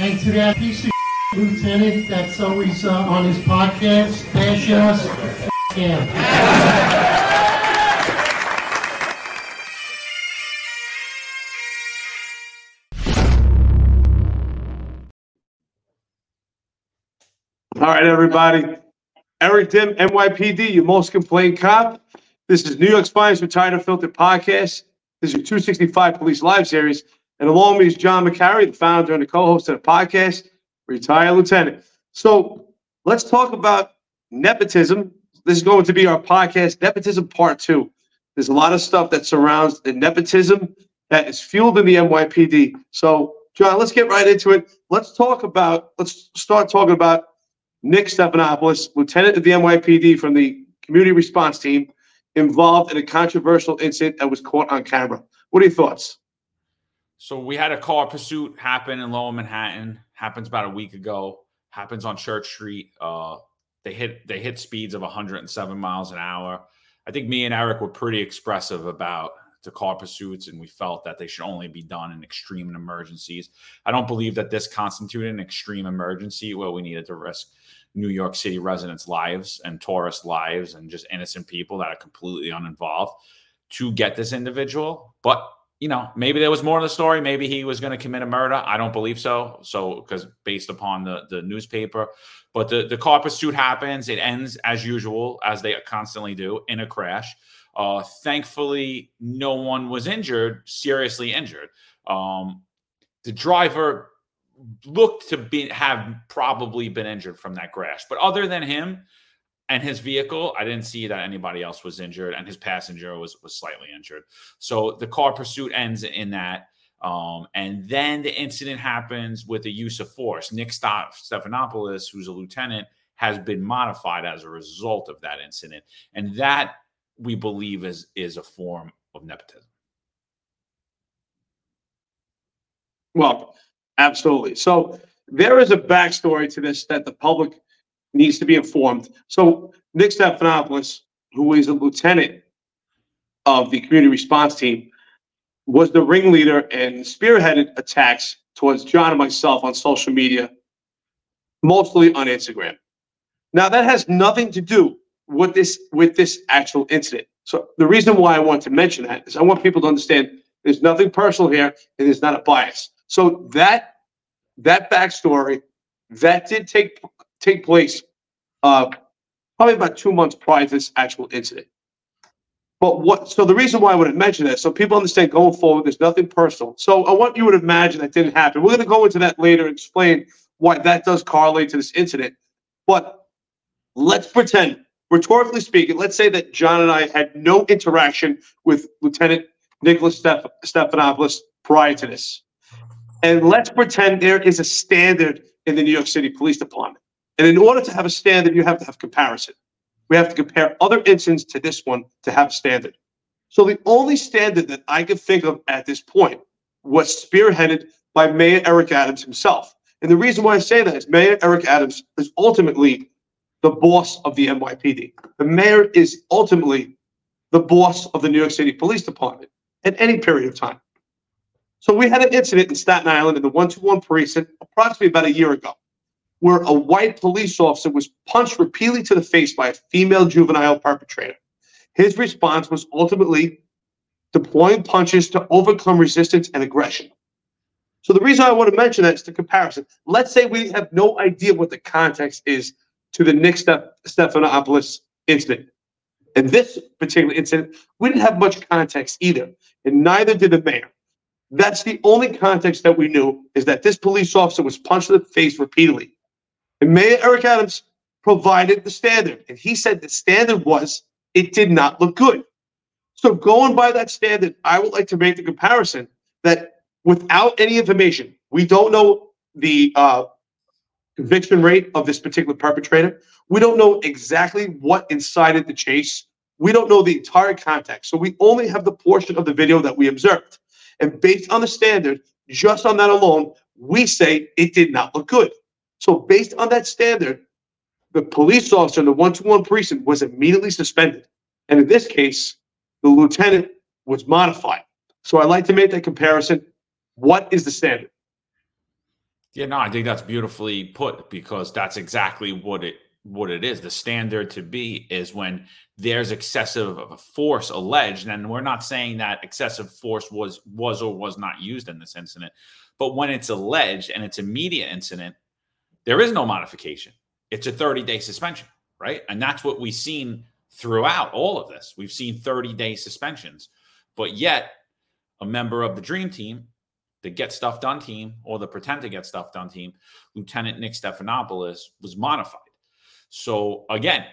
And to that lieutenant that's always uh, on his podcast, bash us, him. All right, everybody. Eric Dim, NYPD, your most complained cop. This is New York's finest retired unfiltered podcast. This is your 265 Police Live series. And along with me is John McCarry, the founder and the co-host of the podcast, retired lieutenant. So let's talk about nepotism. This is going to be our podcast, Nepotism Part Two. There's a lot of stuff that surrounds the nepotism that is fueled in the NYPD. So, John, let's get right into it. Let's talk about, let's start talking about Nick Stephanopoulos, lieutenant of the NYPD from the community response team, involved in a controversial incident that was caught on camera. What are your thoughts? So we had a car pursuit happen in Lower Manhattan. Happens about a week ago. Happens on Church Street. Uh, they hit they hit speeds of 107 miles an hour. I think me and Eric were pretty expressive about the car pursuits, and we felt that they should only be done in extreme emergencies. I don't believe that this constituted an extreme emergency where we needed to risk New York City residents' lives and tourist lives and just innocent people that are completely uninvolved to get this individual. But you know, maybe there was more to the story. Maybe he was going to commit a murder. I don't believe so. So, because based upon the the newspaper, but the the car pursuit happens. It ends as usual, as they constantly do, in a crash. Uh, thankfully, no one was injured, seriously injured. Um, the driver looked to be have probably been injured from that crash, but other than him, and his vehicle i didn't see that anybody else was injured and his passenger was was slightly injured. So the car pursuit ends in that. Um, and then the incident happens with the use of force. Nick stephanopoulos who's a lieutenant has been modified as a result of that incident. And that we believe is is a form of nepotism. Well, absolutely. So there is a backstory to this that the public needs to be informed. So Nick Stephanopoulos, who is a lieutenant of the community response team, was the ringleader and spearheaded attacks towards John and myself on social media, mostly on Instagram. Now that has nothing to do with this with this actual incident. So the reason why I want to mention that is I want people to understand there's nothing personal here and there's not a bias. So that that backstory that did take take place uh, probably about two months prior to this actual incident. But what? So the reason why I would have mentioned that, so people understand going forward, there's nothing personal. So I want you to imagine that didn't happen. We're going to go into that later and explain why that does correlate to this incident. But let's pretend, rhetorically speaking, let's say that John and I had no interaction with Lieutenant Nicholas Steph- Stephanopoulos prior to this. And let's pretend there is a standard in the New York City Police Department. And in order to have a standard, you have to have comparison. We have to compare other incidents to this one to have a standard. So the only standard that I could think of at this point was spearheaded by Mayor Eric Adams himself. And the reason why I say that is Mayor Eric Adams is ultimately the boss of the NYPD. The mayor is ultimately the boss of the New York City Police Department at any period of time. So we had an incident in Staten Island in the 121 precinct approximately about a year ago, where a white police officer was punched repeatedly to the face by a female juvenile perpetrator. His response was ultimately deploying punches to overcome resistance and aggression. So the reason I want to mention that is the comparison. Let's say we have no idea what the context is to the Nick Steph- Stephanopoulos incident. In this particular incident, we didn't have much context either, and neither did the mayor. That's the only context that we knew is that this police officer was punched in the face repeatedly. And Mayor Eric Adams provided the standard, and he said the standard was it did not look good. So going by that standard, I would like to make the comparison that without any information, we don't know the uh, conviction rate of this particular perpetrator. We don't know exactly what incited the chase. We don't know the entire context. So we only have the portion of the video that we observed. And based on the standard, just on that alone, we say it did not look good. So based on that standard, the police officer in the one-to-one precinct was immediately suspended. And in this case, the lieutenant was modified. So I'd like to make that comparison. What is the standard? Yeah, no, I think that's beautifully put because that's exactly what it what it is. The standard to be is when there's excessive force alleged, and we're not saying that excessive force was was or was not used in this incident, but when it's alleged and it's a media incident, there is no modification. It's a 30 day suspension, right? And that's what we've seen throughout all of this. We've seen 30 day suspensions, but yet a member of the dream team, the get stuff done team, or the pretend to get stuff done team, Lieutenant Nick Stephanopoulos, was modified. So again,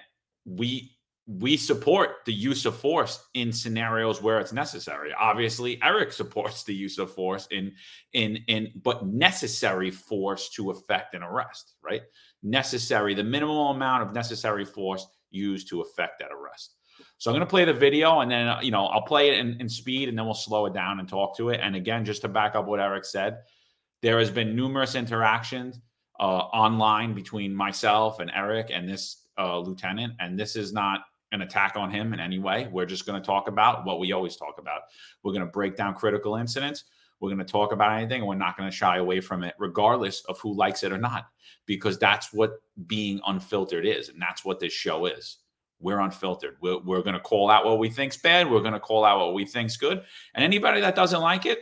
we we support the use of force in scenarios where it's necessary. Obviously, Eric supports the use of force in in in but necessary force to effect an arrest, right? Necessary, the minimal amount of necessary force used to effect that arrest. So I'm going to play the video and then, you know, I'll play it in, in speed and then we'll slow it down and talk to it. And again, just to back up what Eric said, there has been numerous interactions uh, online between myself and Eric and this uh, lieutenant. And this is not an attack on him in any way. We're just going to talk about what we always talk about. We're going to break down critical incidents. We're going to talk about anything and we're not going to shy away from it, regardless of who likes it or not, because that's what being unfiltered is. And that's what this show is. We're unfiltered. We're, we're going to call out what we think's bad. We're going to call out what we think's good. And anybody that doesn't like it,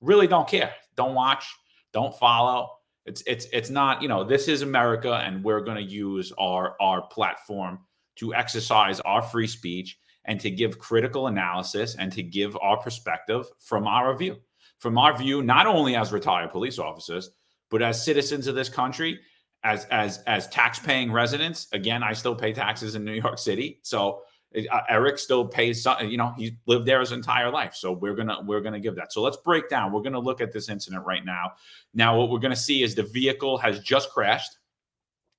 really don't care. Don't watch. Don't follow. It's it's it's not you know this is America, and we're going to use our our platform to exercise our free speech and to give critical analysis and to give our perspective from our view, from our view, not only as retired police officers, but as citizens of this country as as as tax paying residents. Again i still pay taxes in new york city. So uh, eric still pays some you know he lived there his entire life so we're gonna we're gonna give that. So let's break down. We're gonna look at this incident right now. Now what we're gonna see is the vehicle has just crashed.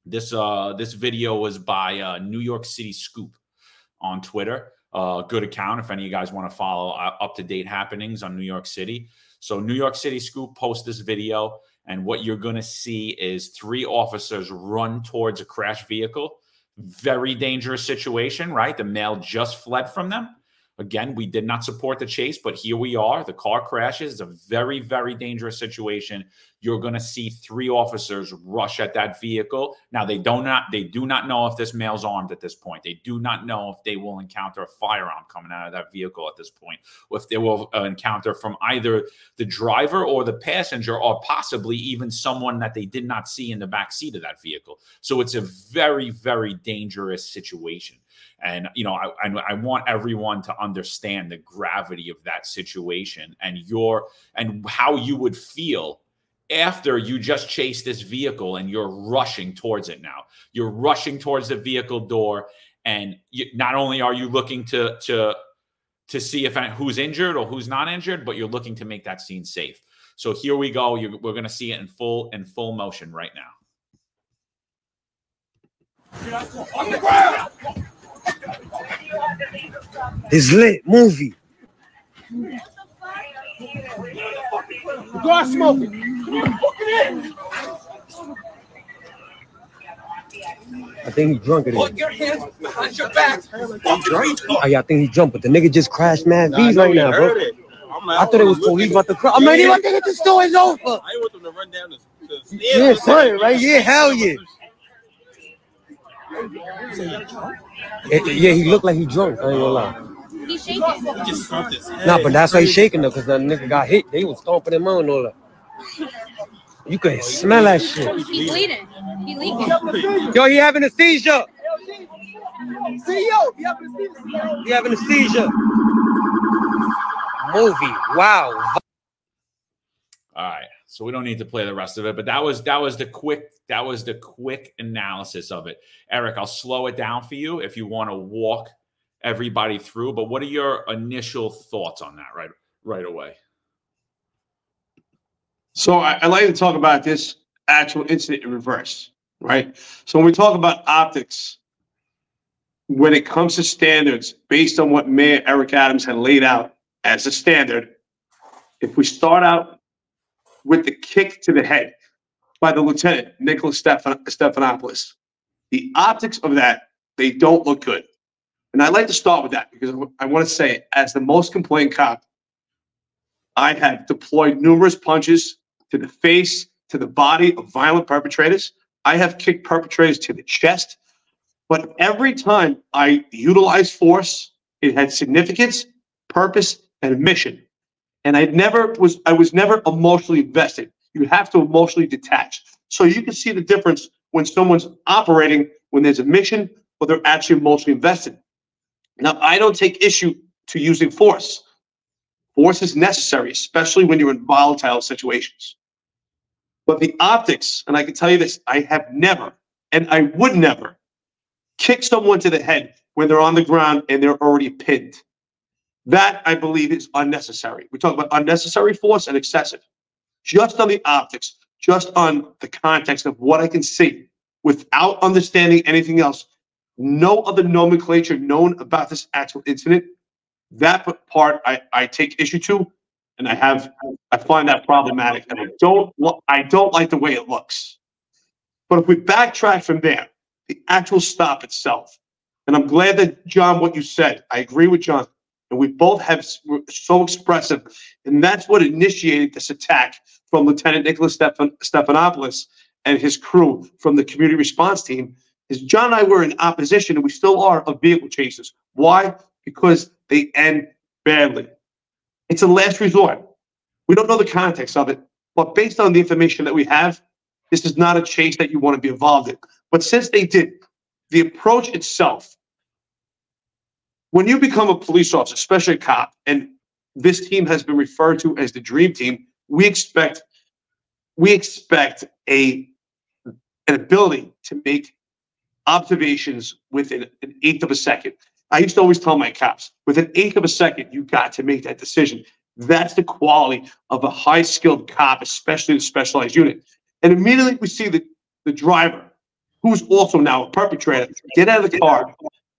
This uh this video was by uh new york city scoop on twitter. Uh good account if any of you guys want to follow uh, up to date happenings on new york city. So new york city scoop post this video and what you're to see is three officers run towards a crash vehicle. Very dangerous situation, right? The male just fled from them. Again, we did not support the chase, but here we are. The car crashes. It's a very, very dangerous situation. You're going to see three officers rush at that vehicle. Now they do not they do not know if this male's armed at this point. They do not know if they will encounter a firearm coming out of that vehicle at this point, or if they will uh, encounter from either the driver or the passenger, or possibly even someone that they did not see in the back seat of that vehicle. So it's a very, very dangerous situation. And you know, I, I want everyone to understand the gravity of that situation and your and how you would feel after you just chase this vehicle and you're rushing towards it now. You're rushing towards the vehicle door, and you, not only are you looking to to to see if who's injured or who's not injured, but you're looking to make that scene safe. So here we go. You're, we're going to see it in full in full motion right now. On the ground. It's lit movie. Go out smoking. I think he's drunk. Put your hands behind your back. Oh, yeah, I think he jumped, but the nigga just crashed mad V's right now, bro. Like, I thought it was police about to crash. I mean, I think the store is over. I want them to run down the, the Yeah, son, right? Yeah, hell yeah. Yeah, he looked like he drunk. I ain't gonna lie. He's shaking. He just Nah, but that's why he's shaking though, because the nigga got hit. They was stomping him on and all that. You could smell that shit. He's bleeding. He leaking. Yo, he having a seizure. CEO, he having a seizure. He having a seizure. Movie. Wow. All right. So we don't need to play the rest of it, but that was that was the quick that was the quick analysis of it. Eric, I'll slow it down for you if you want to walk everybody through, but what are your initial thoughts on that right right away? So I, would like to talk about this actual incident in reverse, right? So when we talk about optics, when it comes to standards, based on what Mayor Eric Adams had laid out as a standard, if we start out with the kick to the head by the lieutenant, Nicholas Stephan- Stephanopoulos. The optics of that, they don't look good. And I'd like to start with that because I want to say, as the most complained cop, I have deployed numerous punches to the face, to the body of violent perpetrators. I have kicked perpetrators to the chest. But every time I utilized force, it had significance, purpose, and mission. And I never was, I was never emotionally invested. You have to emotionally detach. So you can see the difference when someone's operating when there's a mission or they're actually emotionally invested. Now, I don't take issue to using force. Force is necessary, especially when you're in volatile situations. But the optics, and I can tell you this, I have never, and I would never, kick someone to the head when they're on the ground and they're already pinned. That, I believe, is unnecessary. We talk about unnecessary force and excessive. Just on the optics, just on the context of what I can see, without understanding anything else, no other nomenclature known about this actual incident. That part I, I take issue to, and I have I find that problematic, and I don't I don't like the way it looks. But if we backtrack from there, the actual stop itself, and I'm glad that John, what you said, I agree with John, and we both have so expressive, and that's what initiated this attack from Lieutenant Nicholas Stephan- Stephanopoulos and his crew from the community response team is John and I were in opposition, and we still are, of vehicle chases. Why? Because they end badly. It's a last resort. We don't know the context of it, but based on the information that we have, this is not a chase that you want to be involved in. But since they did, the approach itself, when you become a police officer, especially a cop, and this team has been referred to as the dream team, we expect we expect a an ability to make observations within an eighth of a second. I used to always tell my cops, with an eighth of a second, you got to make that decision. That's the quality of a high skilled cop, especially in a specialized unit. And immediately we see the, the driver, who's also now a perpetrator, get out of the car.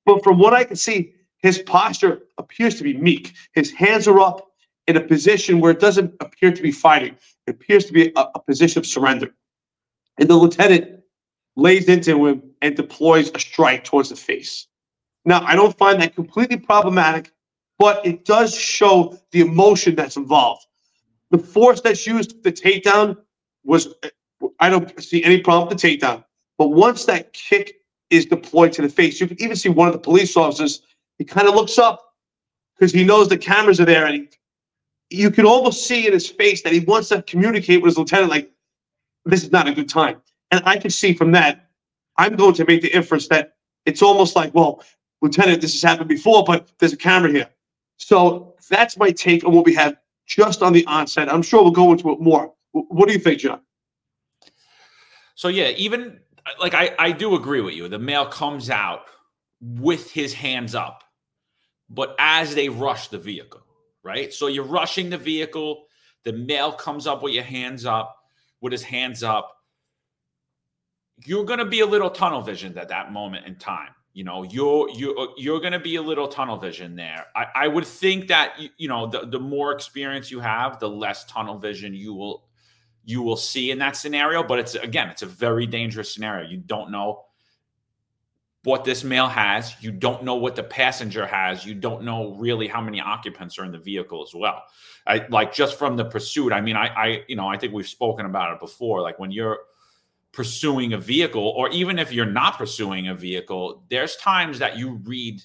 But from what I can see, his posture appears to be meek. His hands are up in a position where it doesn't appear to be fighting. It appears to be a, a position of surrender. And the lieutenant lays into him and deploys a strike towards the face. Now, I don't find that completely problematic, but it does show the emotion that's involved. The force that's used the takedown was, I don't see any problem with the takedown. But once that kick is deployed to the face, you can even see one of the police officers, he kind of looks up because he knows the cameras are there and he, you can almost see in his face that he wants to communicate with his lieutenant, like, this is not a good time. And I can see from that, I'm going to make the inference that it's almost like, well, Lieutenant, this has happened before, but there's a camera here. So that's my take on what we have just on the onset. I'm sure we'll go into it more. What do you think, John? So yeah, even like I, I do agree with you. The male comes out with his hands up, but as they rush the vehicle, right? So you're rushing the vehicle. The male comes up with your hands up, with his hands up you're going to be a little tunnel visioned at that moment in time. You know, you're you're you're going to be a little tunnel vision there. I, I would think that you know the the more experience you have, the less tunnel vision you will you will see in that scenario. But it's again, it's a very dangerous scenario. You don't know what this male has. You don't know what the passenger has. You don't know really how many occupants are in the vehicle as well. I like just from the pursuit. I mean, I I you know I think we've spoken about it before. Like when you're pursuing a vehicle, or even if you're not pursuing a vehicle, there's times that you read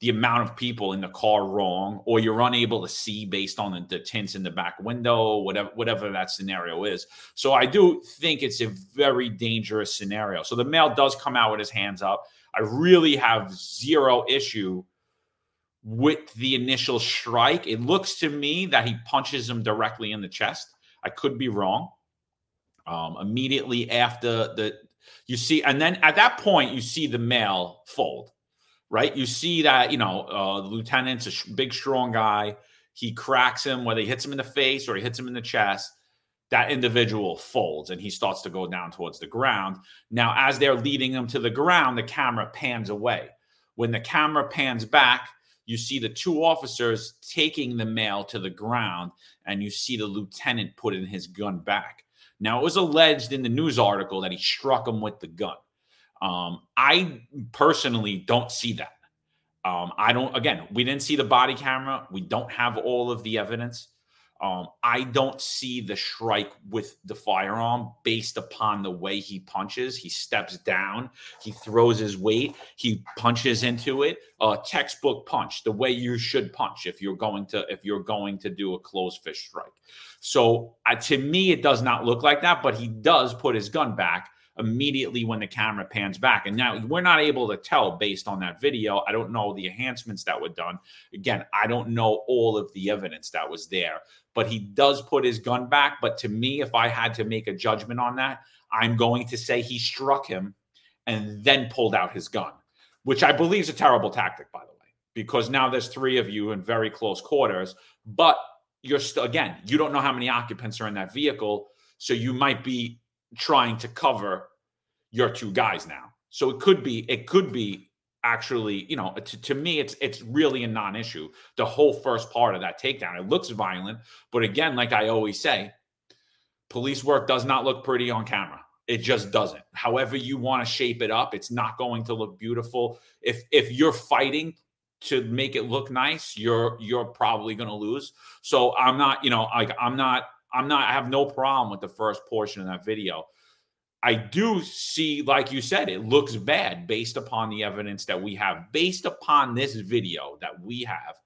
the amount of people in the car wrong, or you're unable to see based on the, the tints in the back window, whatever whatever that scenario is. So I do think it's a very dangerous scenario. So the male does come out with his hands up. I really have zero issue with the initial strike. It looks to me that he punches him directly in the chest. I could be wrong. Um, immediately after the, you see, and then at that point, you see the male fold, right? You see that, you know, uh, the lieutenant's a sh- big, strong guy. He cracks him, whether he hits him in the face or he hits him in the chest. That individual folds and he starts to go down towards the ground. Now, as they're leading him to the ground, the camera pans away. When the camera pans back, you see the two officers taking the male to the ground, and you see the lieutenant putting his gun back. Now, it was alleged in the news article that he struck him with the gun. Um, I personally don't see that. Um, I don't. Again, we didn't see the body camera. We don't have all of the evidence. Um, I don't see the strike with the firearm based upon the way he punches. He steps down, he throws his weight, he punches into it. A textbook punch, the way you should punch if you're going to if you're going to do a closed fist strike. So uh, to me, it does not look like that, but he does put his gun back immediately when the camera pans back. And now we're not able to tell based on that video. I don't know the enhancements that were done. Again, I don't know all of the evidence that was there, but he does put his gun back. But to me, if I had to make a judgment on that, I'm going to say he struck him and then pulled out his gun, which I believe is a terrible tactic, by the way, because now there's three of you in very close quarters, but you're still, again, you don't know how many occupants are in that vehicle. So you might be trying to cover your two guys now. So it could be, it could be actually, you know, to, to me, it's it's really a non-issue. The whole first part of that takedown, it looks violent, but again, like I always say, police work does not look pretty on camera. It just doesn't. However you want to shape it up, it's not going to look beautiful. If if you're fighting to make it look nice, you're you're probably going to lose. So I'm not, you know, like I'm not I'm not, I have no problem with the first portion of that video. I do see, like you said, it looks bad based upon the evidence that we have. Based upon this video that we have,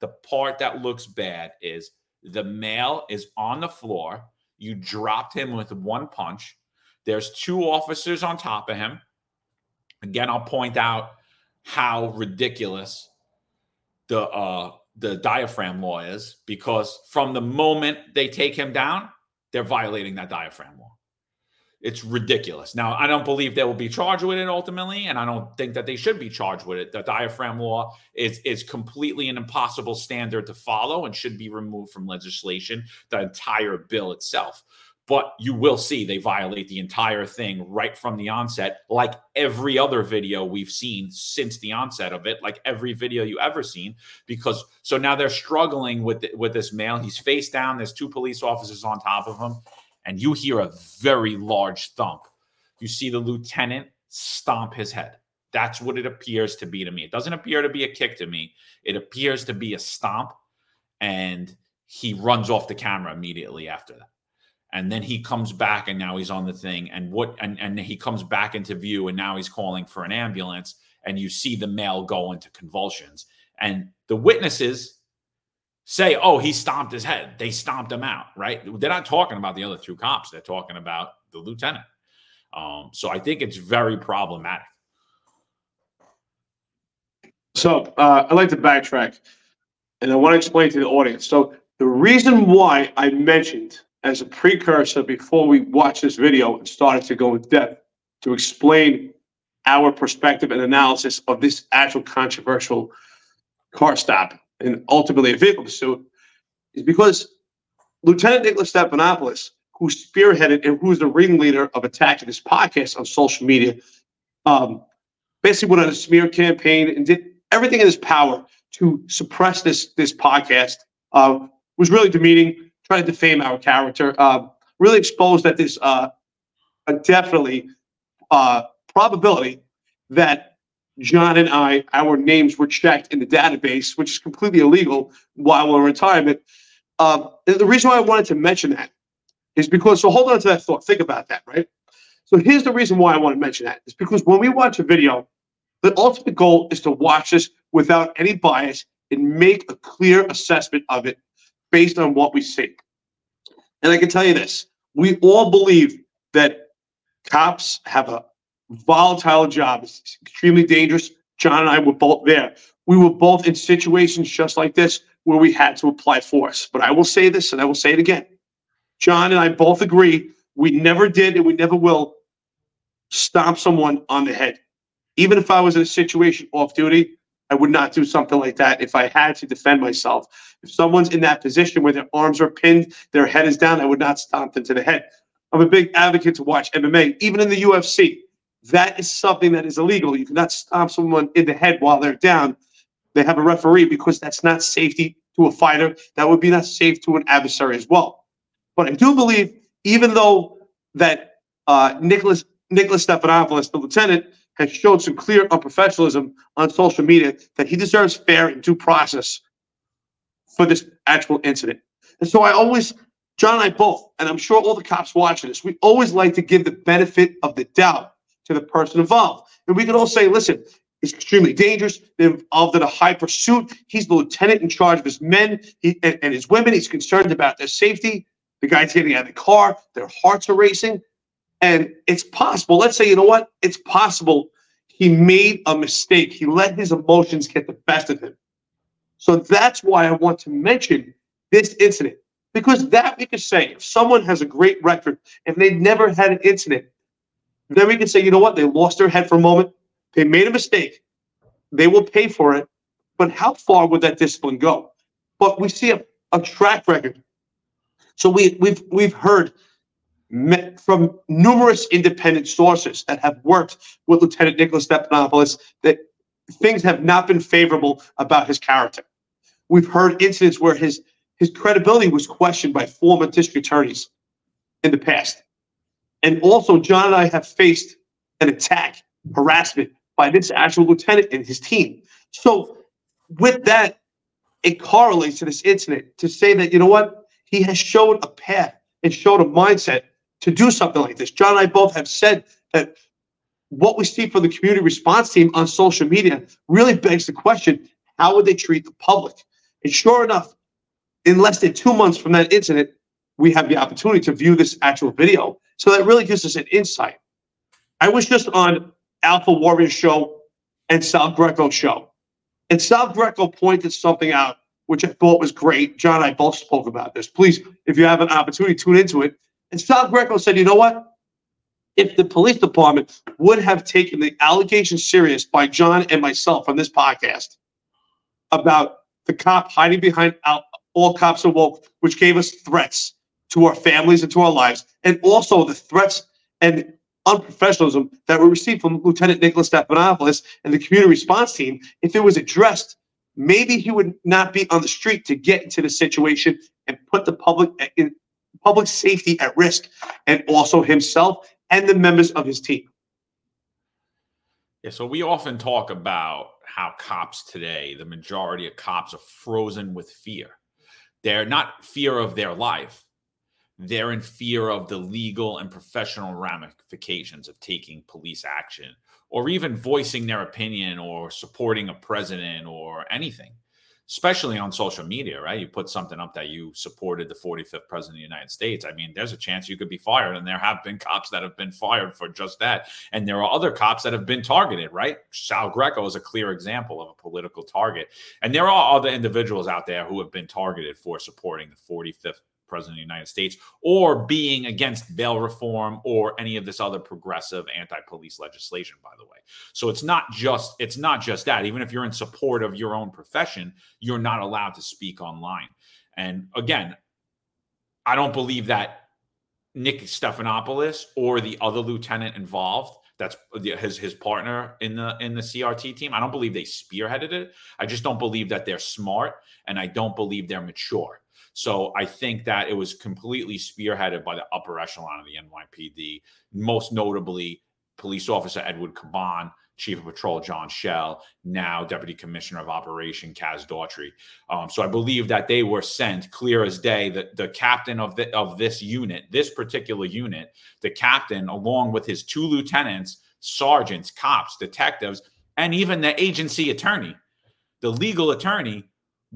the part that looks bad is the male is on the floor. You dropped him with one punch. There's two officers on top of him. Again, I'll point out how ridiculous the uh, the diaphragm law is because from the moment they take him down, they're violating that diaphragm law. It's ridiculous. Now, I don't believe they will be charged with it ultimately, and I don't think that they should be charged with it. The diaphragm law is is completely an impossible standard to follow and should be removed from legislation, the entire bill itself but you will see they violate the entire thing right from the onset, like every other video we've seen since the onset of it, like every video you ever seen. Because so now they're struggling with with this male. He's face down. There's two police officers on top of him, and you hear a very large thump. You see the lieutenant stomp his head. That's what it appears to be to me. It doesn't appear to be a kick to me. It appears to be a stomp, and he runs off the camera immediately after that and then he comes back and now he's on the thing. And what and, and he comes back into view and now he's calling for an ambulance and you see the male go into convulsions. And the witnesses say oh he stomped his head. They stomped him out right? They're not talking about the other two cops. They're talking about the lieutenant. Um, so i think it's very problematic. So uh, i'd like to backtrack and i want to explain to the audience. So the reason why i mentioned as a precursor before we watched this video and started to go in depth to explain our perspective and analysis of this actual controversial car stop and ultimately a vehicle pursuit is because Lieutenant Nicholas Stephanopoulos, who spearheaded and who is the ringleader of attacking this podcast on social media, um, basically went on a smear campaign and did everything in his power to suppress this this podcast. Uh, was really demeaning try to defame our character. Uh, really expose that there's uh, a definitely uh, probability that John and I, our names were checked in the database, which is completely illegal while we're in retirement. Um, the reason why I wanted to mention that is because, so hold on to that thought. Think about that, right? So here's the reason why I want to mention that. Is because when we watch a video, the ultimate goal is to watch this without any bias and make a clear assessment of it based on what we see. And I can tell you this we all believe that cops have a volatile job, it's extremely dangerous. John and I were both there. We were both in situations just like this where we had to apply force. But I will say this and I will say it again. John and I both agree we never did and we never will stomp someone on the head. Even if I was in a situation off duty, I would not do something like that if I had to defend myself. If someone's in that position where their arms are pinned, their head is down, I would not stomp them to the head. I'm a big advocate to watch MMA, even in the UFC. That is something that is illegal. You cannot stomp someone in the head while they're down. They have a referee because that's not safety to a fighter. That would be not safe to an adversary as well. But I do believe, even though that uh, Nicholas Nicholas Stephanopoulos, the lieutenant, has shown some clear unprofessionalism on social media that he deserves fair and due process for this actual incident. And so I always, John and I both, and I'm sure all the cops watching this, we always like to give the benefit of the doubt to the person involved. And we can all say, listen, it's extremely dangerous. They're involved in a high pursuit. He's the lieutenant in charge of his men he, and, and his women. He's concerned about their safety. The guy's getting out of the car. Their hearts are racing. And it's possible, let's say, you know what? It's possible he made a mistake. He let his emotions get the best of him. So that's why I want to mention this incident. Because that we could say, if someone has a great record and they've never had an incident, then we can say, you know what? They lost their head for a moment. They made a mistake. They will pay for it. But how far would that discipline go? But we see a, a track record. So we, we've we've heard from numerous independent sources that have worked with Lieutenant Nicholas Stephanopoulos that things have not been favorable about his character. We've heard incidents where his his credibility was questioned by former district attorneys in the past. And also, John and I have faced an attack, harassment by this actual lieutenant and his team. So, with that, it correlates to this incident to say that, you know what? He has shown a path and showed a mindset to do something like this. John and I both have said that what we see from the community response team on social media really begs the question how would they treat the public? And sure enough, in less than two months from that incident, we have the opportunity to view this actual video. So that really gives us an insight. I was just on Alpha Warrior show and Sal Greco show. And Sal Greco pointed something out, which I thought was great. John and I both spoke about this. Please, if you have an opportunity, tune into it. And Sal Greco said, you know what? If the police department would have taken the allegation serious by John and myself on this podcast about the cop hiding behind all cops are woke, which gave us threats to our families and to our lives, and also the threats and unprofessionalism that were received from Lieutenant Nicholas Stephanopoulos and the community response team, if it was addressed, maybe he would not be on the street to get into the situation and put the public uh, in public safety at risk, and also himself and the members of his team. Yeah, so we often talk about how cops today, the majority of cops are frozen with fear. They're not fear of their life, they're in fear of the legal and professional ramifications of taking police action or even voicing their opinion or supporting a president or anything especially on social media, right? You put something up that you supported the 45th president of the United States. I mean, there's a chance you could be fired. And there have been cops that have been fired for just that. And there are other cops that have been targeted, right? Sal Greco is a clear example of a political target. And there are other individuals out there who have been targeted for supporting the 45th president of the United States or being against bail reform or any of this other progressive anti-police legislation by the way. So it's not just it's not just that even if you're in support of your own profession, you're not allowed to speak online. And again, I don't believe that Nick Stephanopoulos or the other lieutenant involved that's his his partner in the in the CRT team. I don't believe they spearheaded it. I just don't believe that they're smart and I don't believe they're mature. So I think that it was completely spearheaded by the upper echelon of the NYPD, most notably police officer Edward Caban, Chief of Patrol John Chell, now Deputy Commissioner of Operation Kaz Daughtry. Um, so I believe that they were sent clear as day. That the captain of the, of this unit, this particular unit, the captain, along with his two lieutenants, sergeants, cops, detectives, and even the agency attorney, the legal attorney,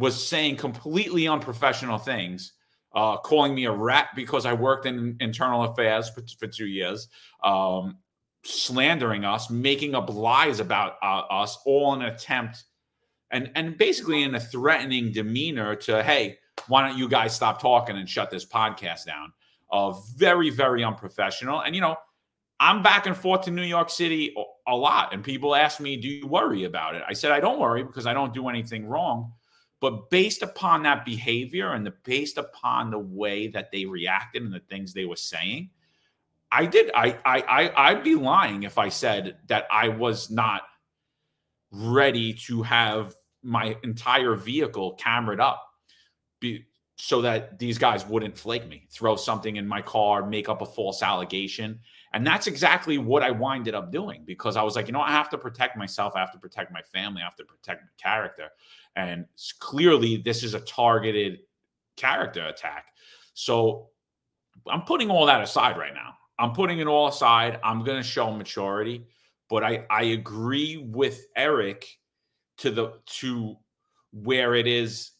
was saying completely unprofessional things, uh, calling me a rat because I worked in internal affairs for, for two years, um, slandering us, making up lies about uh, us, all in an attempt and and basically in a threatening demeanor to hey, why don't you guys stop talking and shut this podcast down? Uh, very very unprofessional, and you know. I'm back and forth to New York City a lot, and people ask me, "Do you worry about it?" I said, "I don't worry because I don't do anything wrong." But based upon that behavior and the based upon the way that they reacted and the things they were saying, I did. I I, I I'd be lying if I said that I was not ready to have my entire vehicle camered up, be, so that these guys wouldn't flake me, throw something in my car, make up a false allegation, And that's exactly what I winded up doing because I was like, you know, I have to protect myself. I have to protect my family. I have to protect my character. And clearly, this is a targeted character attack. So I'm putting all that aside right now. I'm putting it all aside. I'm going to show maturity, but I I agree with Eric to the to where it is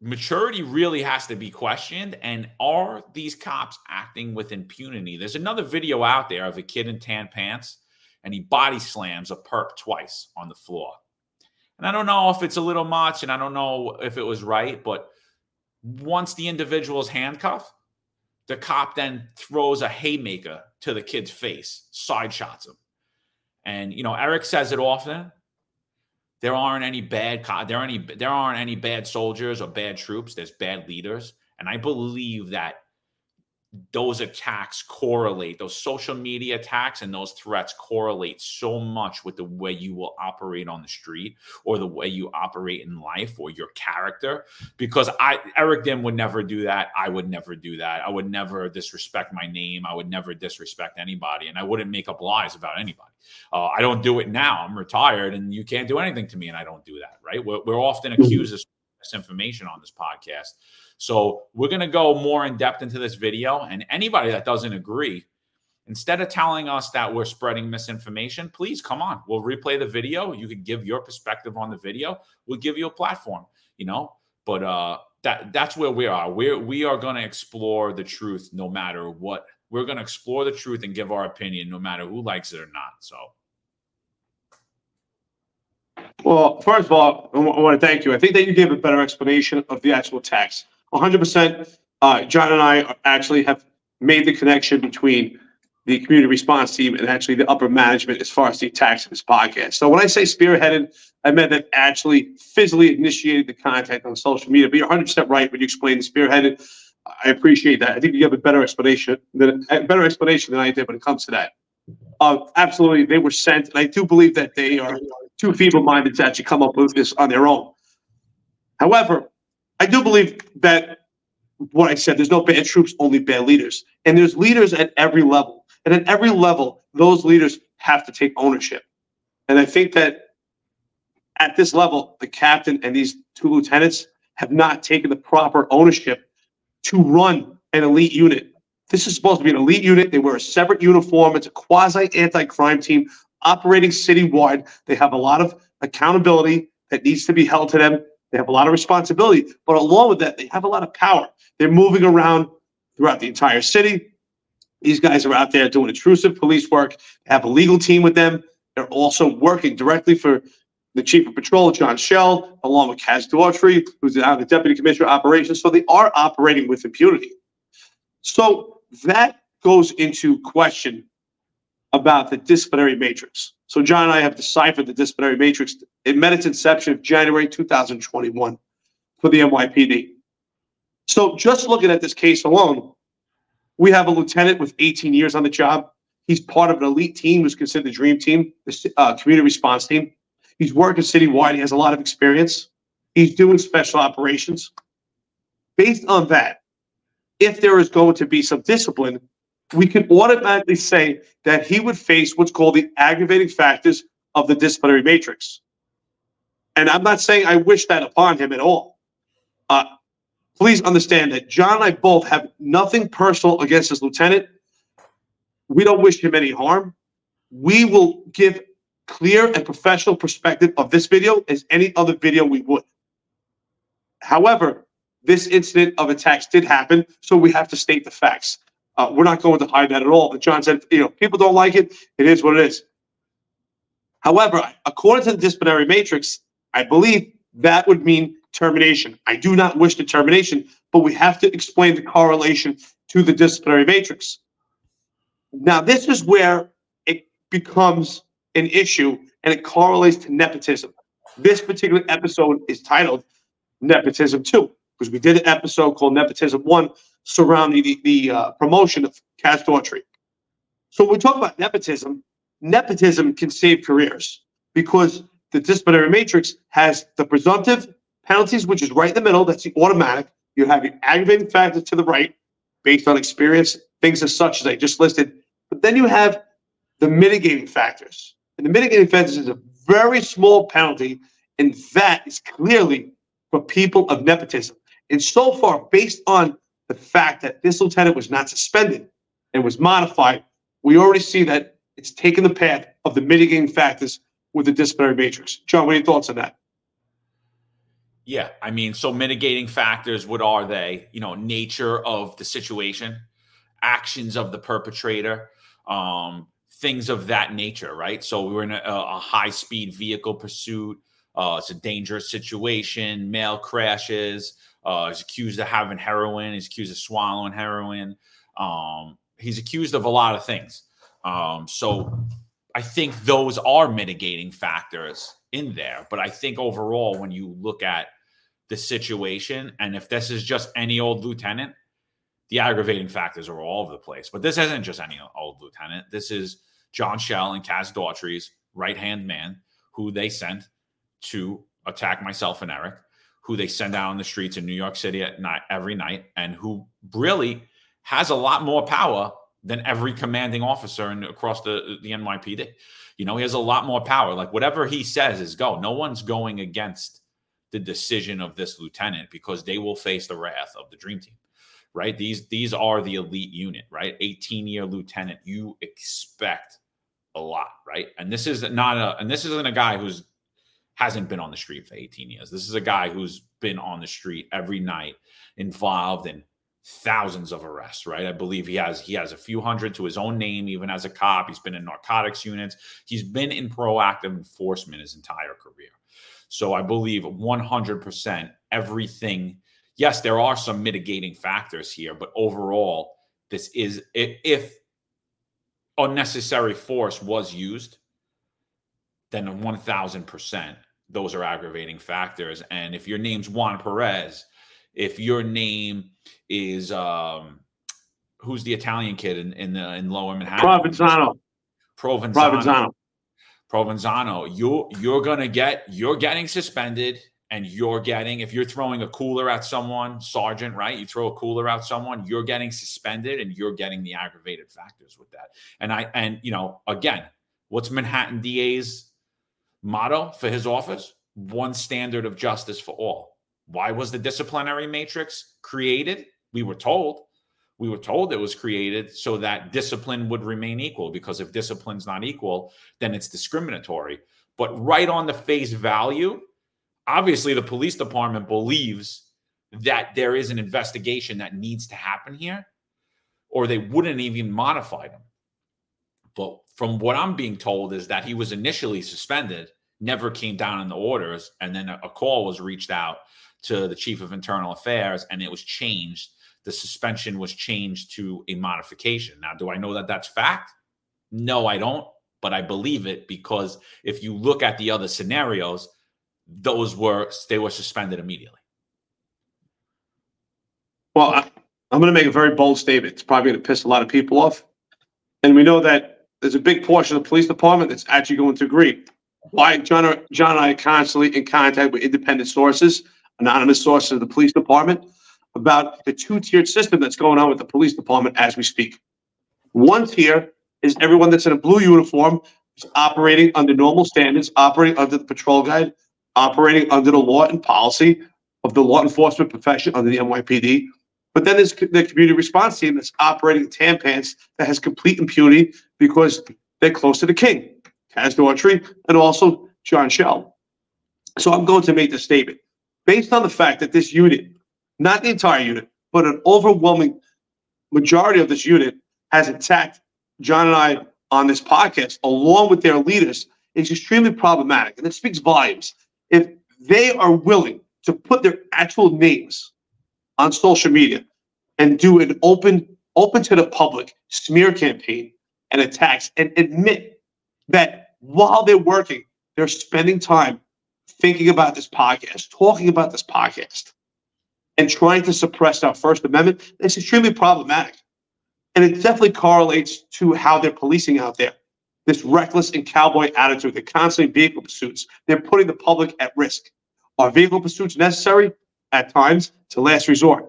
maturity really has to be questioned and are these cops acting with impunity there's another video out there of a kid in tan pants and he body slams a perp twice on the floor and i don't know if it's a little much and i don't know if it was right but once the individual is handcuffed the cop then throws a haymaker to the kid's face side shots him and you know eric says it often there aren't any bad there aren't any there aren't any bad soldiers or bad troops. There's bad leaders, and I believe that those attacks correlate those social media attacks and those threats correlate so much with the way you will operate on the street or the way you operate in life or your character. Because i eric dim would never do that. I would never do that. I would never disrespect my name. I would never disrespect anybody and i wouldn't make up lies about anybody. Uh, i don't do it now. I'm retired and you can't do anything to me and i don't do that right? We're, we're often accused of misinformation on this podcast so we're going to go more in depth into this video. And anybody that doesn't agree, instead of telling us that we're spreading misinformation, please come on. We'll replay the video. You can give your perspective on the video. We'll give you a platform, you know. But uh, that that's where we are. We're we are going to explore the truth no matter what. We're going to explore the truth and give our opinion no matter who likes it or not. So. Well, first of all, I want to thank you. I think that you gave a better explanation of the actual text. 100%. Uh, John and I actually have made the connection between the community response team and actually the upper management as far as the attacks of this podcast. So when I say spearheaded, I meant that actually physically initiated the contact on social media. But you're 100% right when you explain spearheaded. I appreciate that. I think you have a better explanation than a better explanation than I did when it comes to that. Uh, absolutely, they were sent, and I do believe that they are too feeble-minded to actually come up with this on their own. However, I do believe that what I said, there's no bad troops, only bad leaders. And there's leaders at every level. And at every level, those leaders have to take ownership. And I think that at this level, the captain and these two lieutenants have not taken the proper ownership to run an elite unit. This is supposed to be an elite unit. They wear a separate uniform. It's a quasi anti crime team operating citywide. They have a lot of accountability that needs to be held to them. They have a lot of responsibility, but along with that, they have a lot of power. They're moving around throughout the entire city. These guys are out there doing intrusive police work. They have a legal team with them. They're also working directly for the chief of patrol, John Chell, along with Kaz Daughtry, who's now the deputy commissioner of operations. So they are operating with impunity. So that goes into question about the disciplinary matrix. So John and I have deciphered the disciplinary matrix. It met its inception of January 2021 for the NYPD. So just looking at this case alone, we have a lieutenant with 18 years on the job. He's part of an elite team who's considered the dream team, the uh, community response team. He's working citywide. He has a lot of experience. He's doing special operations. Based on that, if there is going to be some discipline, we can automatically say that he would face what's called the aggravating factors of the disciplinary matrix. And I'm not saying I wish that upon him at all. Uh, please understand that John and I both have nothing personal against this lieutenant. We don't wish him any harm. We will give clear and professional perspective of this video as any other video we would. However, this incident of attacks did happen, so we have to state the facts. Uh, we're not going to hide that at all. But John said, you know, people don't like it. It is what it is. However, according to the disciplinary matrix, I believe that would mean termination. I do not wish the termination, but we have to explain the correlation to the disciplinary matrix. Now, this is where it becomes an issue and it correlates to nepotism. This particular episode is titled Nepotism 2 because we did an episode called Nepotism 1 surrounding the, the uh, promotion of Kaz Daughtry. So when we talk about nepotism, nepotism can save careers because the disciplinary matrix has the presumptive penalties, which is right in the middle. That's the automatic. You have the aggravating factors to the right based on experience, things as such as I just listed But then you have the mitigating factors. And the mitigating factors is a very small penalty, and that is clearly for people of nepotism. And so far, based on the fact that this lieutenant was not suspended and was modified, we already see that it's taken the path of the mitigating factors with the disciplinary matrix. John, what are your thoughts on that? Yeah, I mean, so mitigating factors, what are they? You know, nature of the situation, actions of the perpetrator, um, things of that nature, right? So we were in a, a high speed vehicle pursuit. Uh, it's a dangerous situation. Male crashes. Uh, he's accused of having heroin. He's accused of swallowing heroin. Um, he's accused of a lot of things. Um, so I think those are mitigating factors in there. But I think overall, when you look at the situation, and if this is just any old lieutenant, the aggravating factors are all over the place. But this isn't just any old lieutenant. This is John Chell and Kaz Daughtry's right hand man, who they sent to attack myself and Eric, who they send out on the streets in New York City at night every night, and who really has a lot more power than every commanding officer in, across the the NYPD. You know, he has a lot more power. Like whatever he says is go. No one's going against the decision of this lieutenant because they will face the wrath of the dream team right? These these are the elite unit, right? 18 year lieutenant. You expect a lot, right? And this is not a and this isn't a guy who's hasn't been on the street for 18 years. This is a guy who's been on the street every night, involved in thousands of arrests, right? I believe he has he has a few hundred to his own name, even as a cop. He's been in narcotics units. He's been in proactive enforcement his entire career. So I believe 100% everything yes, there are some mitigating factors here, but overall, this is if unnecessary force was used, then 1000% those are aggravating factors. And if your name's Juan Perez, if your name is um who's the Italian kid in in, the, in Lower Manhattan? Provenzano. Provenzano. Provenzano. Provenzano. You you're gonna get you're getting suspended and you're getting if you're throwing a cooler at someone sergeant right you throw a cooler at someone you're getting suspended and you're getting the aggravated factors with that and i and you know again what's manhattan da's motto for his office one standard of justice for all why was the disciplinary matrix created? We were told. We were told it was created so that discipline would remain equal because if discipline's not equal then it's discriminatory. But right on the face value obviously the police department believes that there is an investigation that needs to happen here, or they wouldn't even modify them. But from what I'm being told is that he was initially suspended, never came down in the orders, and then a, call was reached out to the chief of internal affairs, and it was changed. The suspension was changed to a modification. Now, do I know that that's fact? No, I don't, but I believe it because if you look at the other scenarios, those were they were suspended immediately. Well, I, am going to make a very bold statement. It's probably going to piss a lot of people off, and we know that there's a big portion of the police department that's actually going to agree. Why John, John and I are constantly in contact with independent sources, anonymous sources of the police department, about the two-tiered system that's going on with the police department as we speak. One tier is everyone that's in a blue uniform, operating under normal standards, operating under the patrol guide, operating under the law and policy of the law enforcement profession under the NYPD. But then there's the community response team that's operating Tampants that has complete impunity because they're close to the king, Kaz Daughtry, and also John Chell. So I'm going to make this statement. Based on the fact that this unit, not the entire unit, but an overwhelming majority of this unit has attacked John and I on this podcast, along with their leaders, is extremely problematic. And it speaks volumes if they are willing to put their actual names on social media and do an open, open to the public smear campaign and attacks and admit that while they're working, they're spending time thinking about this podcast, talking about this podcast, and trying to suppress our First Amendment, it's extremely problematic. And it definitely correlates to how they're policing out there this reckless and cowboy attitude. They're constantly vehicle pursuits. They're putting the public at risk. Are vehicle pursuits necessary? At times, to last resort.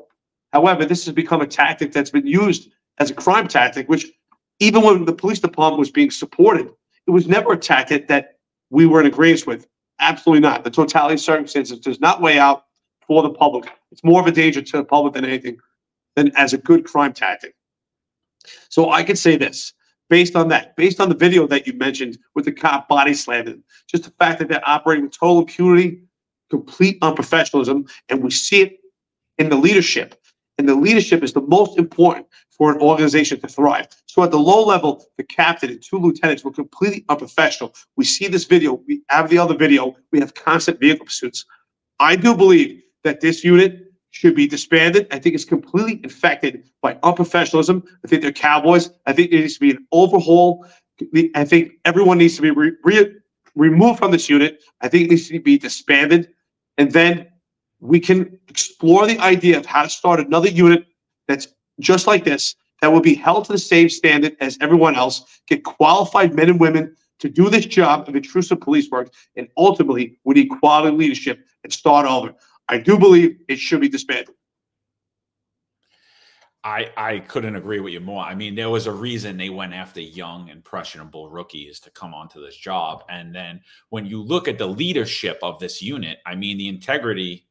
However, this has become a tactic that's been used as a crime tactic, which even when the police department was being supported, it was never a tactic that we were in agreement with. Absolutely not. The totality of circumstances does not weigh out for the public. It's more of a danger to the public than anything, than as a good crime tactic. So I could say this, based on that, based on the video that you mentioned with the cop body slamming, just the fact that they're operating with total impunity, complete unprofessionalism, and we see it in the leadership. And the leadership is the most important for an organization to thrive. So at the low level, the captain and two lieutenants were completely unprofessional. We see this video. We have the other video. We have constant vehicle pursuits. I do believe that this unit should be disbanded. I think it's completely infected by unprofessionalism. I think they're cowboys. I think there needs to be an overhaul. I think everyone needs to be re- re- removed from this unit. I think it needs to be disbanded. And then we can explore the idea of how to start another unit that's just like this, that will be held to the same standard as everyone else, get qualified men and women to do this job of intrusive police work, and ultimately we need quality leadership and start over. I do believe it should be disbanded. I, I couldn't agree with you more. I mean, there was a reason they went after young, impressionable rookies to come onto this job. And then when you look at the leadership of this unit, I mean, the integrity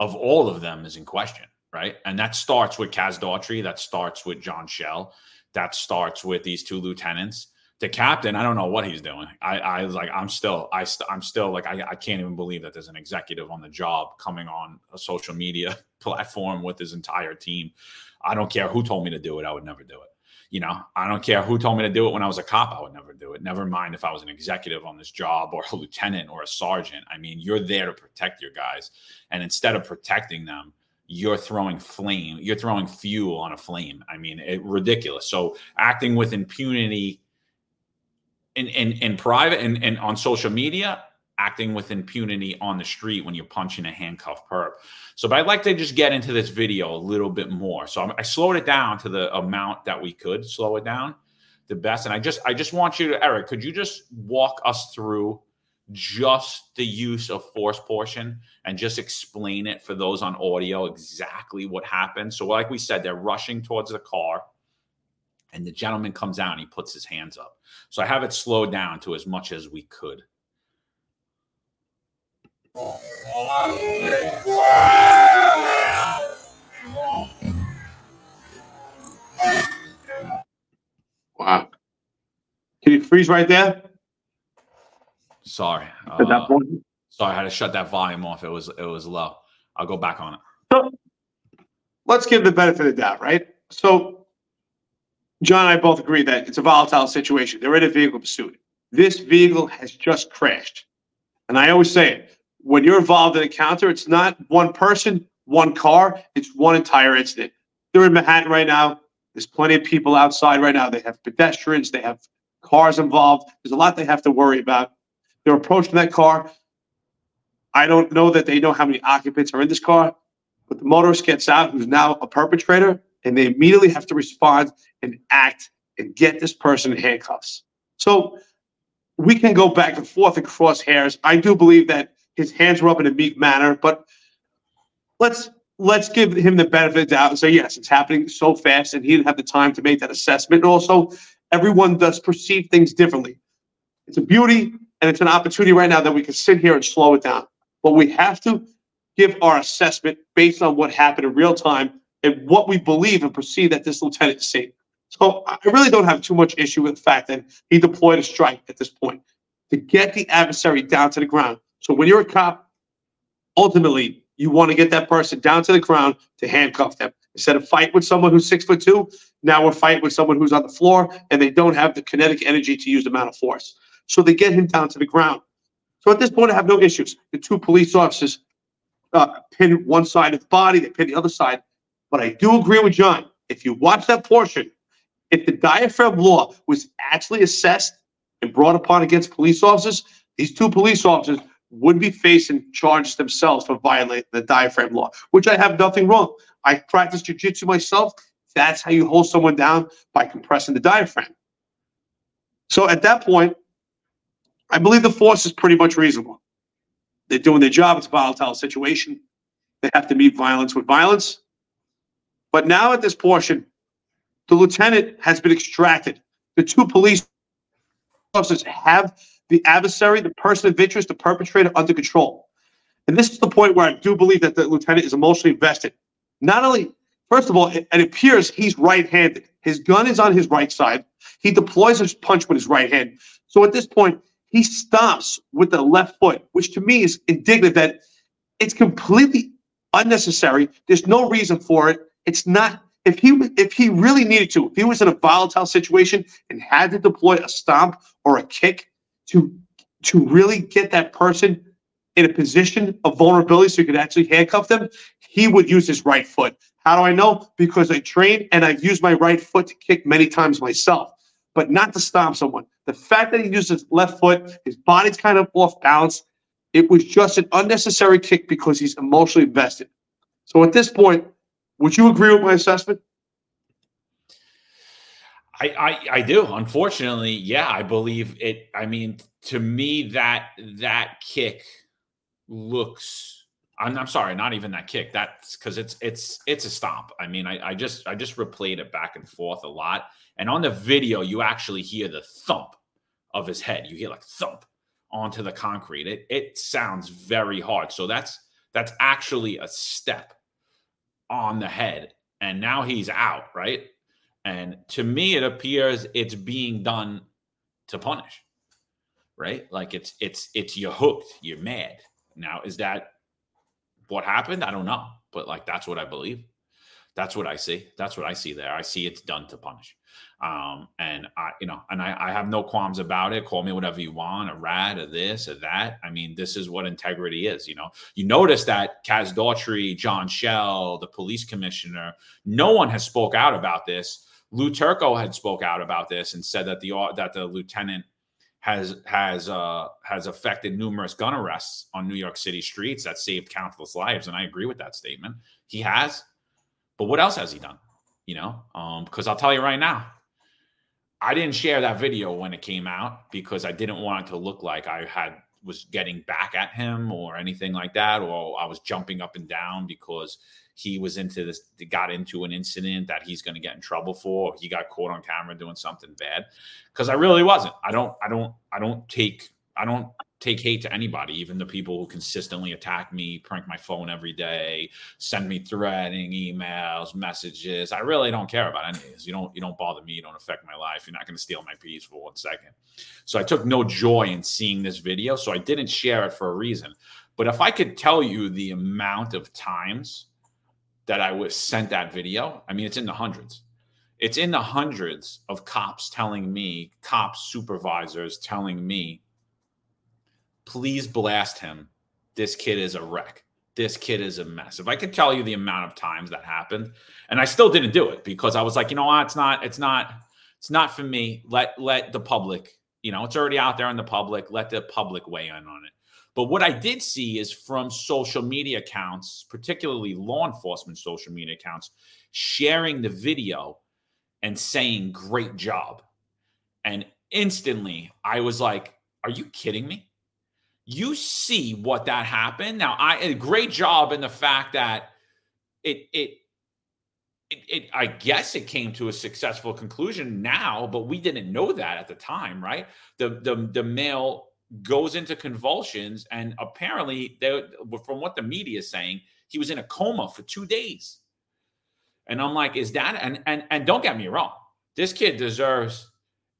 of all of them is in question, right? And that starts with Kaz Daughtry, that starts with John Chell, that starts with these two lieutenants the captain, I don't know what he's doing. I, I was like, I'm still, I, st- I'm still like, I, I can't even believe that there's an executive on the job coming on a social media platform with his entire team. I don't care who told me to do it. I would never do it. You know, I don't care who told me to do it when I was a cop. I would never do it. Never mind if I was an executive on this job or a lieutenant or a sergeant. I mean, you're there to protect your guys. And instead of protecting them, you're throwing flame, you're throwing fuel on a flame. I mean, it, ridiculous. So acting with impunity in in, in private and, and on social media acting with impunity on the street when you're punching a handcuffed perp. So, but I'd like to just get into this video a little bit more. So I slowed it down to the amount that we could slow it down the best. And I just, I just want you to, Eric, could you just walk us through just the use of force portion and just explain it for those on audio exactly what happened? So, like we said, they're rushing towards the car and the gentleman comes out and he puts his hands up. So I have it slowed down to as much as we could. Wow. Can you freeze right there? Sorry. At that Uh, point? sorry, I had to shut that volume off. It was it was low. I'll go back on it. So let's give the benefit of the doubt, right? So John and I both agree that it's a volatile situation. They're in a vehicle pursuit. This vehicle has just crashed. And I always say it when you're involved in a counter, it's not one person, one car, it's one entire incident. They're in Manhattan right now. There's plenty of people outside right now. They have pedestrians, they have cars involved. There's a lot they have to worry about. They're approaching that car. I don't know that they know how many occupants are in this car, but the motorist gets out, who's now a perpetrator, and they immediately have to respond and act and get this person in handcuffs. So we can go back and forth and cross hairs. I do believe that his hands were up in a meek manner, but let's let's give him the benefit of the doubt and say yes, it's happening so fast, and he didn't have the time to make that assessment. And also, everyone does perceive things differently. It's a beauty and it's an opportunity right now that we can sit here and slow it down. But we have to give our assessment based on what happened in real time and what we believe and perceive that this lieutenant is seeing. So I really don't have too much issue with the fact that he deployed a strike at this point to get the adversary down to the ground. So when you're a cop, ultimately you want to get that person down to the ground to handcuff them. Instead of fight with someone who's six foot two, now we're fighting with someone who's on the floor and they don't have the kinetic energy to use the amount of force. So they get him down to the ground. So at this point, I have no issues. The two police officers uh, pin one side of the body, they pin the other side. But I do agree with John. If you watch that portion, if the diaphragm law was actually assessed and brought upon against police officers, these two police officers would be facing charges themselves for violating the diaphragm law, which I have nothing wrong. I practice jujitsu myself. That's how you hold someone down by compressing the diaphragm. So at that point, I believe the force is pretty much reasonable. They're doing their job. It's a volatile situation. They have to meet violence with violence. But now at this portion, the lieutenant has been extracted. The two police officers have the adversary, the person of interest, the perpetrator under control. And this is the point where I do believe that the lieutenant is emotionally invested. Not only, first of all, it, it appears he's right handed. His gun is on his right side. He deploys his punch with his right hand. So at this point, he stops with the left foot, which to me is indignant that it's completely unnecessary. There's no reason for it. It's not if he if he really needed to, if he was in a volatile situation and had to deploy a stomp or a kick to to really get that person in a position of vulnerability so you could actually handcuff them, he would use his right foot. How do I know? Because I trained and I've used my right foot to kick many times myself, but not to stomp someone. The fact that he used his left foot, his body's kind of off balance, it was just an unnecessary kick because he's emotionally invested. So at this point, would you agree with my assessment? I, I, I do. Unfortunately, yeah, I believe it. I mean, to me, that that kick looks. I'm, I'm sorry, not even that kick. That's because it's it's it's a stomp. I mean, I, I just I just replayed it back and forth a lot, and on the video, you actually hear the thump of his head. You hear like thump onto the concrete. It it sounds very hard. So that's that's actually a step on the head, and now he's out, right? And to me, it appears it's being done to punish, right? Like it's it's it's you're hooked, you're mad. Now, is that what happened? I don't know, but like that's what I believe. That's what I see. That's what I see there. I see it's done to punish. Um, and I, you know, and I, I have no qualms about it. Call me whatever you want, a rat, or this, or that. I mean, this is what integrity is. You know, you notice that Kaz Daughtry, John Chell, the police commissioner, no one has spoke out about this. Lou Turco had spoke out about this and said that the that the lieutenant has has uh, has affected numerous gun arrests on New York City streets that saved countless lives, and I agree with that statement. He has, but what else has he done? You know, because um, I'll tell you right now, I didn't share that video when it came out because I didn't want it to look like I had was getting back at him or anything like that, or I was jumping up and down because he was into this, got into an incident that he's going to get in trouble for. he got caught on camera doing something bad. Because I really wasn't. I don't. I don't. I don't take. I don't take hate to anybody, even the people who consistently attack me, prank my phone every day, send me threatening emails, messages. I really don't care about any of this. You don't you don't bother me, you don't affect my life. You're not going to steal my peace for one second. So I took no joy in seeing this video, so I didn't share it for a reason. But if I could tell you the amount of times that I was sent that video, I mean it's in the hundreds. It's in the hundreds of cops telling me, cops supervisors telling me please blast him. This kid is a wreck. This kid is a mess. If I could tell you the amount of times that happened, and I still didn't do it because I was like, you know what, it's not, it's not, it's not for me. Let let the public, you know, it's already out there in the public. Let the public weigh in on it. But what I did see is from social media accounts, particularly law enforcement social media accounts, sharing the video and saying, great job. And instantly I was like, are you kidding me? you see what that happened. Now, I a great job in the fact that it it it, it, I guess it came to a successful conclusion now, but we didn't know that at the time, right? The the the male goes into convulsions, and apparently, they, from what the media is saying, he was in a coma for two days. And I'm like, is that and and and don't get me wrong, this kid deserves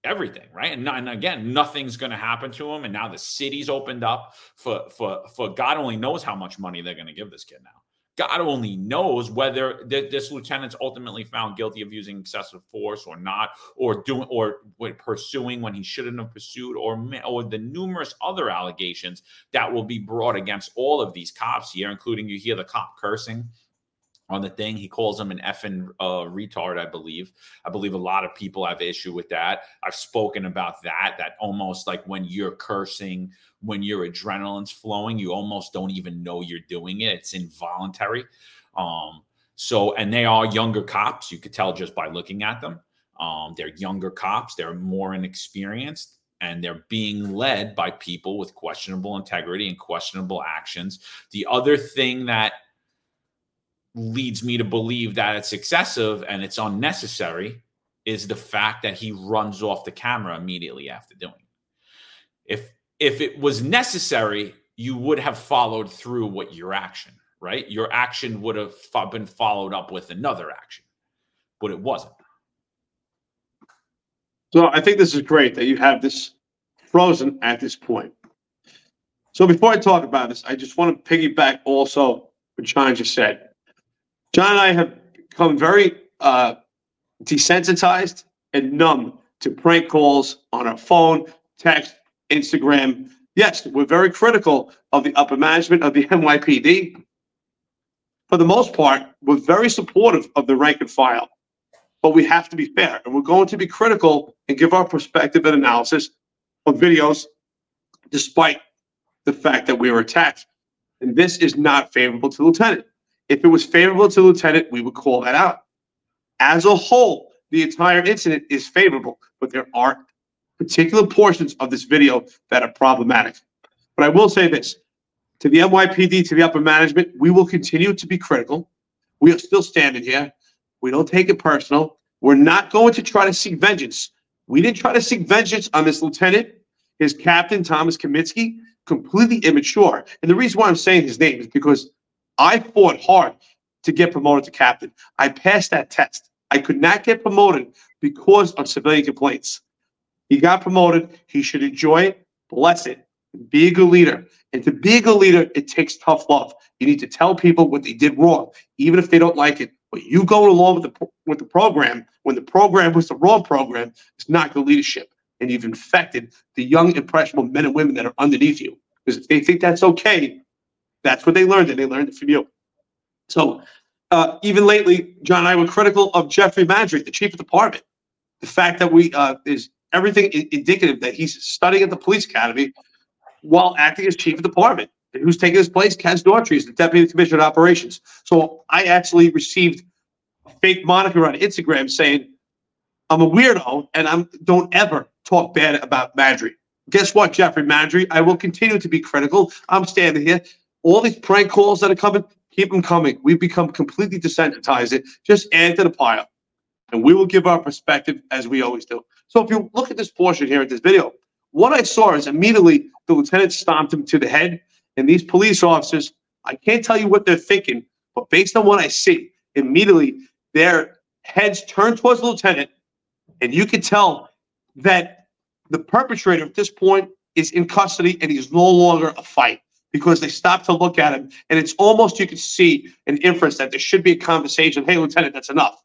everything, right? And, and again, nothing's going to happen to him. And now the city's opened up for for for God only knows how much money they're going to give this kid now. God only knows whether th- this lieutenant's ultimately found guilty of using excessive force or not, or doing or pursuing when he shouldn't have pursued, or or the numerous other allegations that will be brought against all of these cops here, including you hear the cop cursing on the thing. He calls him an effing uh, retard, I believe. I believe a lot of people have issue with that. I've spoken about that, that almost like when you're cursing, when your adrenaline's flowing, you almost don't even know you're doing it. It's involuntary. Um, so, and they are younger cops. You could tell just by looking at them. Um, they're younger cops. They're more inexperienced and they're being led by people with questionable integrity and questionable actions. The other thing that leads me to believe that it's excessive and it's unnecessary is the fact that he runs off the camera immediately after doing it. If if it was necessary, you would have followed through what your action, right? Your action would have been followed up with another action, but it wasn't. So I think this is great that you have this frozen at this point. So before I talk about this, I just want to piggyback also what John just said. John and I have become very uh, desensitized and numb to prank calls on our phone, text, Instagram. Yes, we're very critical of the upper management of the NYPD. For the most part, we're very supportive of the rank and file, but we have to be fair and we're going to be critical and give our perspective and analysis of videos despite the fact that we were attacked. And this is not favorable to Lieutenant. If it was favorable to the Lieutenant, we would call that out. As a whole, the entire incident is favorable, but there are particular portions of this video that are problematic. But I will say this to the NYPD, to the upper management, we will continue to be critical. We are still standing here. We don't take it personal. We're not going to try to seek vengeance. We didn't try to seek vengeance on this lieutenant, his captain, Thomas Kamitsky, completely immature. And the reason why I'm saying his name is because I fought hard to get promoted to captain. I passed that test. I could not get promoted because of civilian complaints. He got promoted. He should enjoy it, bless it, be a good leader. And to be a good leader, it takes tough love. You need to tell people what they did wrong, even if they don't like it. But you going along with the with the program when the program was the wrong program is not good leadership. And you've infected the young, impressionable men and women that are underneath you. Because if they think that's okay, that's what they learned, and they learned it from you. So uh, even lately, John and I were critical of Jeffrey Maddrey, the chief of department. The fact that we uh, is everything indicative that he's studying at the police academy while acting as chief of department. And Who's taking his place? Kaz Daughtry is the deputy commissioner of operations. So I actually received a fake moniker on Instagram saying I'm a weirdo and I'm don't ever talk bad about Maddrey. Guess what, Jeffrey Maddrey? I will continue to be critical. I'm standing here. All these prank calls that are coming, keep them coming. We've become completely desensitized. It just add to the pile, and we will give our perspective as we always do. So if you look at this portion here at this video, what I saw is immediately the lieutenant stomped him to the head, and these police officers, I can't tell you what they're thinking, but based on what I see, immediately their heads turn towards the lieutenant, and you can tell that the perpetrator at this point is in custody and he's no longer a fight because they stopped to look at him. And it's almost you can see an inference that there should be a conversation. Hey, Lieutenant, that's enough.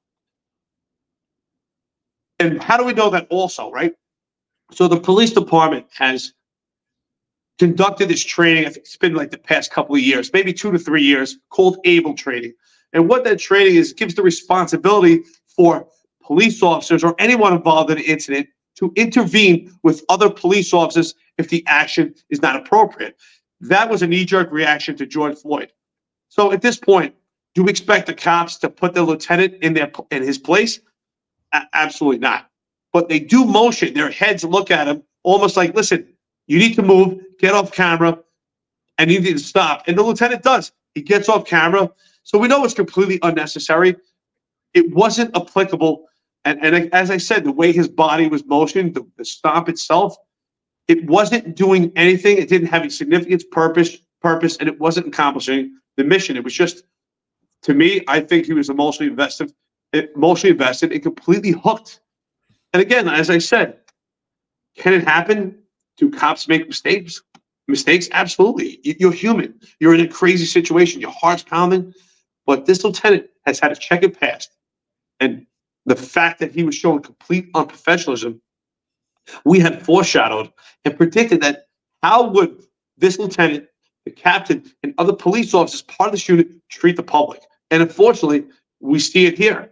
And how do we know that also, right? So the police department has conducted this training. I think it's been like the past couple of years, maybe two to three years, called ABLE training. And what that training is it gives the responsibility for police officers or anyone involved in an incident to intervene with other police officers if the action is not appropriate. That was a knee jerk reaction to George Floyd. So at this point, do we expect the cops to put the lieutenant in their in his place? A- absolutely not. But they do motion. Their heads look at him almost like, "Listen, you need to move, get off camera, and you need to stop." And the lieutenant does. He gets off camera. So we know it's completely unnecessary. It wasn't applicable. And, and as I said, the way his body was motioned, the, the itself, it wasn't doing anything. It didn't have a significant purpose, purpose, and it wasn't accomplishing the mission. It was just, to me, I think he was emotionally invested, eh, emotionally invested and completely hooked. And again, as I said, can it happen? Do cops make mistakes? Mistakes? Absolutely. You're human. You're in a crazy situation. Your heart's pounding. But this lieutenant has had a checkered past. And the fact that he was showing complete unprofessionalism we had foreshadowed and predicted that how would this lieutenant, the captain, and other police officers part of this unit treat the public? And unfortunately, we see it here.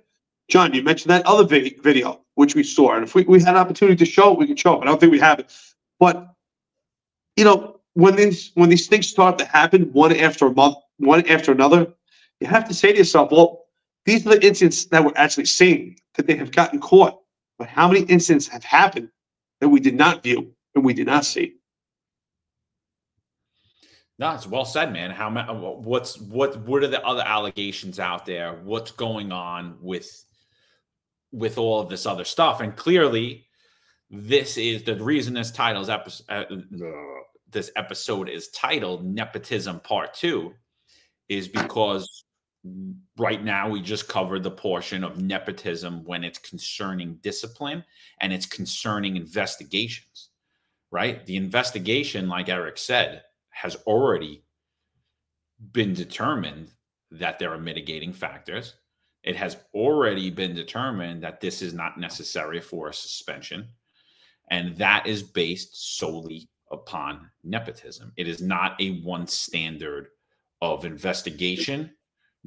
John, you mentioned that other video, which we saw. And if we, we had an opportunity to show it, we could show it. But I don't think we have it. But, you know, when these when these things start to happen one after a month, one after another, you have to say to yourself, well, these are the incidents that we're actually seeing that they have gotten caught. But how many incidents have happened that we did not view and we did not see. No, it's well said, man. How what's what what are the other allegations out there? What's going on with with all of this other stuff. And clearly, this is the reason this title is episode. Uh, this episode is titled "Nepotism Part 2 is because right now we just covered the portion of nepotism when it's concerning discipline and it's concerning investigations. Right, the investigation, like Eric said, has already been determined that there are mitigating factors. It has already been determined that this is not necessary for a suspension. And that is based solely upon nepotism. It is not a one standard of investigation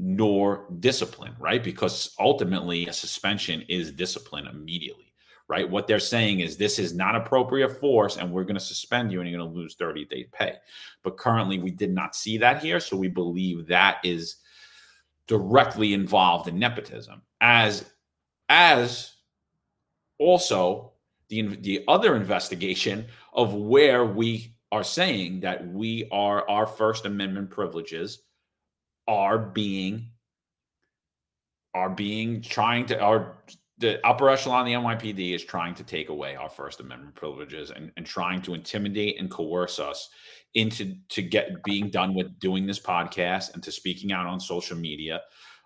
nor discipline, right? Because ultimately, a suspension is discipline immediately, right? What they're saying is this is not appropriate force and we're going to suspend you and you're going to lose 30 day pay. But currently, we did not see that here. So we believe that is directly involved in nepotism as as also the the other investigation of where we are saying that we are our first amendment privileges are being are being trying to are the upper echelon the NYPD is trying to take away our First Amendment privileges and, and trying to intimidate and coerce us into to get being done with doing this podcast and to speaking out on social media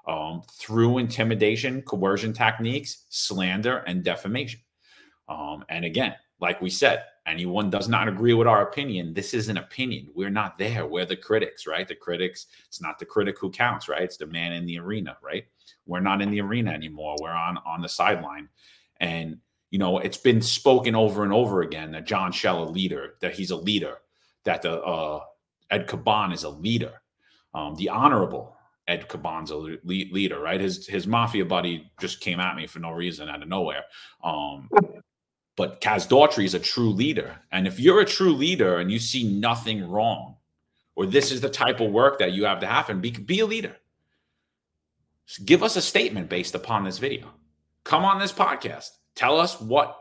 um, through intimidation, coercion techniques, slander, and defamation. Um, and again, like we said, anyone does not agree with our opinion, this is an opinion. We're not there. We're the critics, right? The critics, it's not the critic who counts, right? It's the man in the arena, right? We're not in the arena anymore. We're on on the sideline. And you know, it's been spoken over and over again that John Chell a leader, that he's a leader, that the uh, Ed Caban is a leader. Um, the honorable Ed Caban's a leader, right? His his mafia buddy just came at me for no reason out of nowhere. Um, but Kaz Daughtry is a true leader. And if you're a true leader and you see nothing wrong, or this is the type of work that you have to happen, be, be a leader. give us a statement based upon this video. Come on this podcast. Tell us what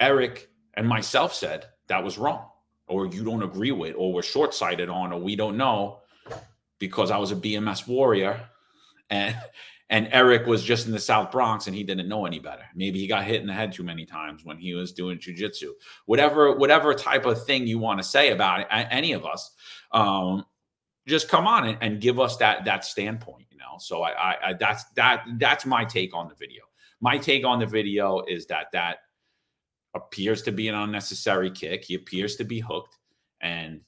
Eric and myself said that was wrong, or you don't agree with, or we're short sighted on, or we don't know because I was a BMS warrior and and Eric was just in the South Bronx and he didn't know any better. Maybe he got hit in the head too many times when he was doing jujitsu. Whatever, whatever type of thing you want to say about it, any of us, um, just come on and, and, give us that that standpoint. You know, so I, I, I that's that that's my take on the video. My take on the video is that that appears to be an unnecessary kick. He appears to be hooked, and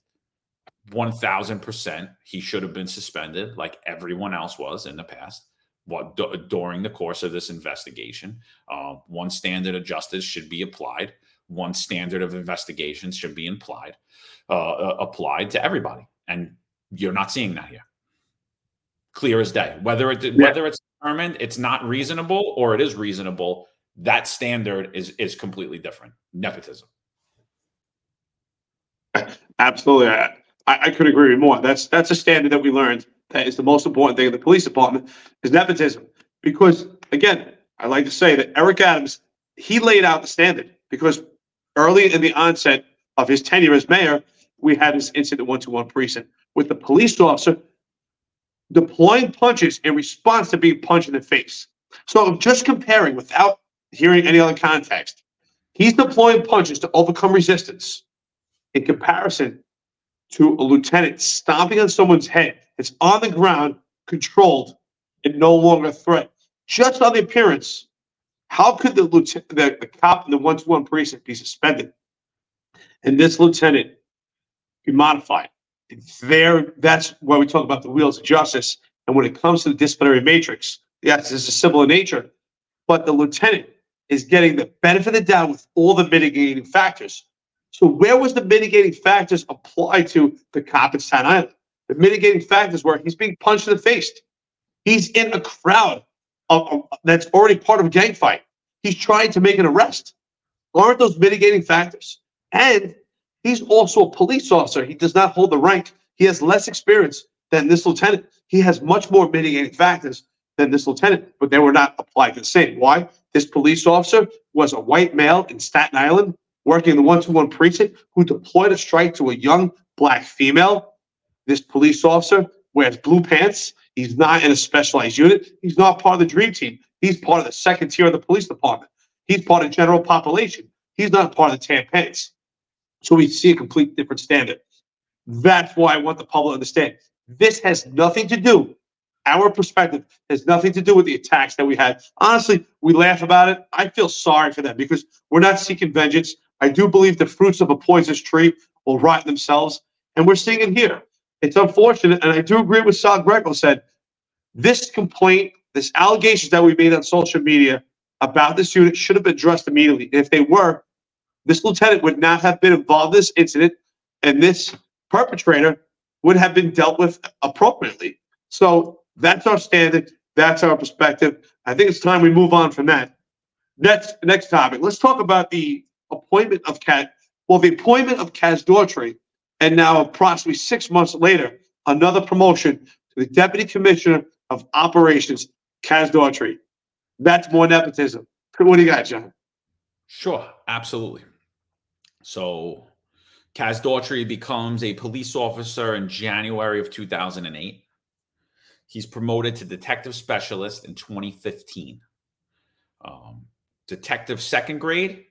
1000% he should have been suspended like everyone else was in the past what d- during the course of this investigation. Uh, one standard of justice should be applied. One standard of investigation should be implied, uh, uh, applied to everybody, and you're not seeing that here. Clear as day. Whether it yeah. whether it's determined it's not reasonable or it is reasonable, that standard is is completely different. Nepotism. Absolutely, I, I could agree with more. That's that's a standard that we learned that is the most important thing in the police department is nepotism. Because again, I like to say that Eric Adams, he laid out the standard because early in the onset of his tenure as mayor, we had this incident one to one precinct with the police officer deploying punches in response to being punched in the face. So I'm just comparing without hearing any other context. He's deploying punches to overcome resistance in comparison to a lieutenant stomping on someone's head it's on the ground, controlled, and no longer a threat. Just on the appearance, how could the lieutenant, the, the cop in the one-to-one precinct be suspended, and this lieutenant be modified? There, that's why we talk about the wheels of justice. And when it comes to the disciplinary matrix, yes, it's a similar nature, but the lieutenant is getting the benefit of the doubt with all the mitigating factors. So where was the mitigating factors applied to the cop at Staten Island? The mitigating factors were he's being punched in the face. He's in a crowd of, of, that's already part of a gang fight. He's trying to make an arrest. Aren't those mitigating factors? And he's also a police officer. He does not hold the rank. He has less experience than this lieutenant. He has much more mitigating factors than this lieutenant, but they were not applied the same. Why? This police officer was a white male in Staten Island working in the one to one precinct who deployed a strike to a young black female this police officer wears blue pants. He's not in a specialized unit. He's not part of the dream team. He's part of the second tier of the police department. He's part of general population. He's not part of the tampons. So we see a complete different standard. That's why I want the public to understand. This has nothing to do, our perspective has nothing to do with the attacks that we had. Honestly, we laugh about it. I feel sorry for them because we're not seeking vengeance. I do believe the fruits of a poisonous tree will rot themselves. And we're seeing it here. It's unfortunate. And I do agree with Sal Greco said this complaint, this allegations that we made on social media about this unit should have been addressed immediately. And If they were, this lieutenant would not have been involved in this incident, and this perpetrator would have been dealt with appropriately. So that's our standard. That's our perspective. I think it's time we move on from that. Next, next topic. Let's talk about the appointment of. Well, the appointment of Kaz Daughtry, and now approximately six months later, another promotion to the Deputy Commissioner of Operations, Kaz Daughtry. That's more nepotism. What do you got, John? Sure, absolutely. So, Kaz Daughtry becomes a police officer in January of 2008. He's promoted to detective specialist in 2015. Um, detective second grade,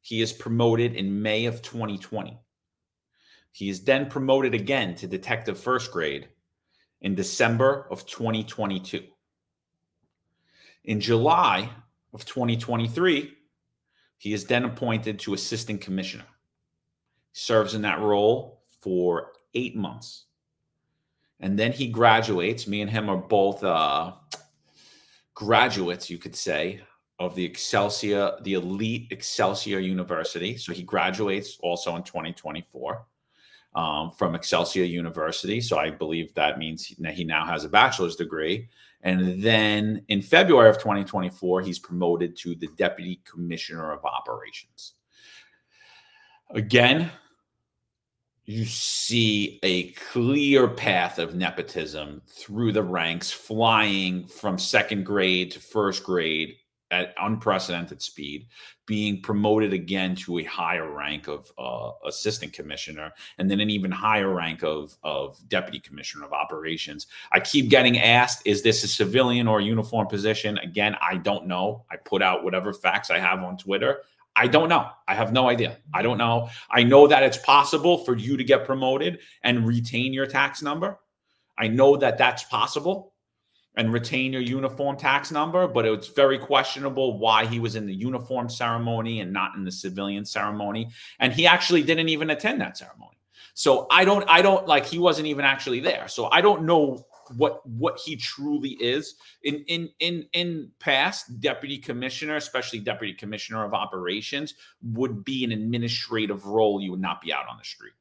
he is promoted in May of 2020. He is then promoted again to detective first grade in December of 2022. In July of 2023, he is then appointed to assistant commissioner. He serves in that role for eight months. And then he graduates. Me and him are both uh, graduates, you could say, of the Excelsior, the elite Excelsior University. So he graduates also in 2024 um, from Excelsior University. So I believe that means he now has a bachelor's degree. And then in February of 2024, he's promoted to the Deputy Commissioner of Operations. Again, you see a clear path of nepotism through the ranks, flying from second grade to first grade at unprecedented speed, being promoted again to a higher rank of uh, assistant commissioner, and then an even higher rank of, of deputy commissioner of operations. I keep getting asked, is this a civilian or a uniform position? Again, I don't know. I put out whatever facts I have on Twitter. I don't know. I have no idea. I don't know. I know that it's possible for you to get promoted and retain your tax number. I know that that's possible and retain your uniform tax number, but it's very questionable why he was in the uniform ceremony and not in the civilian ceremony. And he actually didn't even attend that ceremony. So I don't, I don't like he wasn't even actually there. So I don't know what what he truly is in in in in past deputy commissioner especially deputy commissioner of operations would be an administrative role you would not be out on the street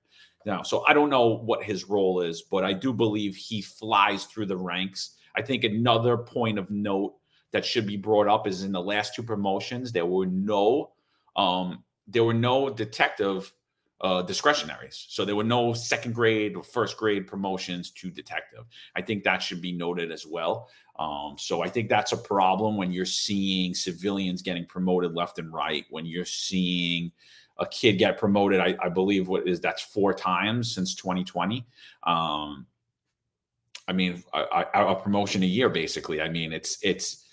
now so i don't know what his role is but i do believe he flies through the ranks I think another point of note that should be brought up is in the last two promotions there were no um, there were no detective uh, discretionaries. So there were no second grade or first grade promotions to detective. I think that should be noted as well. Um, so I think that's a problem when you're seeing civilians getting promoted left and right, when you're seeing a kid get promoted, I, I believe what is that's four times since 2020. Um, I mean, a, a, promotion a year, basically. I mean, it's it's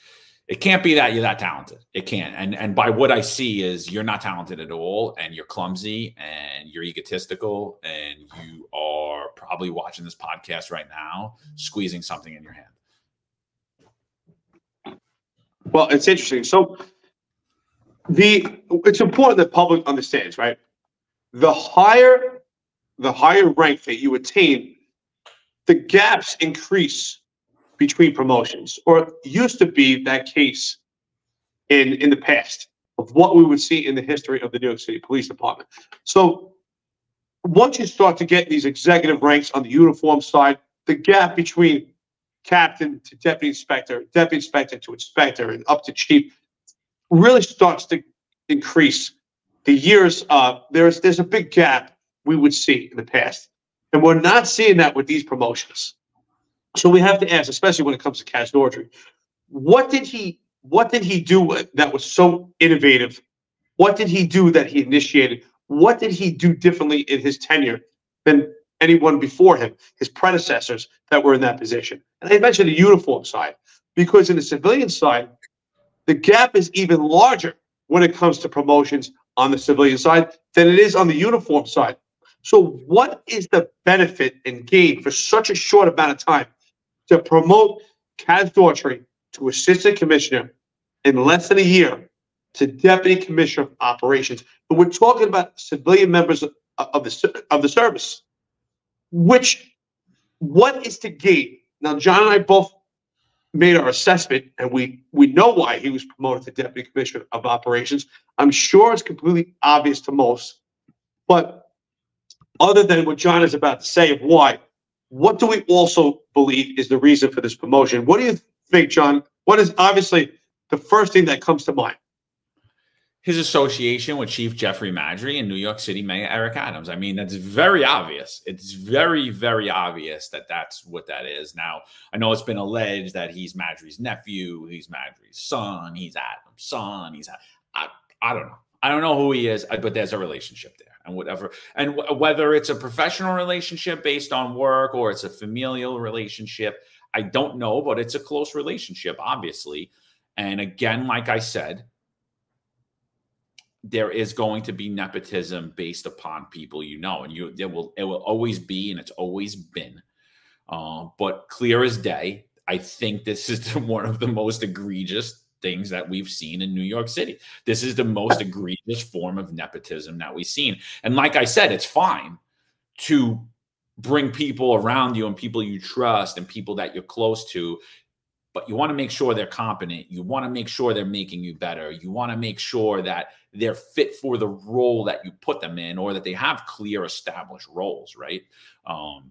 it can't be that you're that talented. It can't. And and by what I see is you're not talented at all, and you're clumsy, and you're egotistical, and you are probably watching this podcast right now, squeezing something in your hand. Well, it's interesting. So the it's important that public understands, right? The higher the higher rank that you attain the gaps increase between promotions, or used to be that case in in the past of what we would see in the history of the New York City Police Department. So once you start to get these executive ranks on the uniform side, the gap between captain to deputy inspector, deputy inspector to inspector, and up to chief really starts to increase. The years, uh, there's there's a big gap we would see in the past. And we're not seeing that with these promotions. So we have to ask, especially when it comes to Kaz Daughtry, what did he what did he do that was so innovative? What did he do that he initiated? What did he do differently in his tenure than anyone before him, his predecessors that were in that position? And I mentioned the uniform side, because in the civilian side, the gap is even larger when it comes to promotions on the civilian side than it is on the uniform side. So, what is the benefit and gain for such a short amount of time to promote Kaz Daughtry to assistant commissioner in less than a year to deputy commissioner of operations? But we're talking about civilian members of, of the of the service. Which, what is to gain? Now, John and I both made our assessment, and we we know why he was promoted to deputy commissioner of operations. I'm sure it's completely obvious to most, but other than what John is about to say of why, what do we also believe is the reason for this promotion? What do you think, John? What is obviously the first thing that comes to mind? his association with Chief Jeffrey Maddrey and New York City Mayor Eric Adams. I mean, that's very obvious. It's very, very obvious that that's what that is. Now, I know it's been alleged that he's Maddrey's nephew, he's Maddrey's son, he's Adams' son, he's I, I don't know. I don't know who he is, but there's a relationship there, and whatever, and w- whether it's a professional relationship based on work or it's a familial relationship, I don't know, but it's a close relationship, obviously. And again, like I said, there is going to be nepotism based upon people you know, and you it will it will always be, and it's always been. Uh, but clear as day, I think this is one of the most egregious things that we've seen in New York City. This is the most egregious form of nepotism that we've seen. And like I said, it's fine to bring people around you and people you trust and people that you're close to but you want to make sure they're competent. You want to make sure they're making you better. You want to make sure that they're fit for the role that you put them in or that they have clear established roles, right? Um,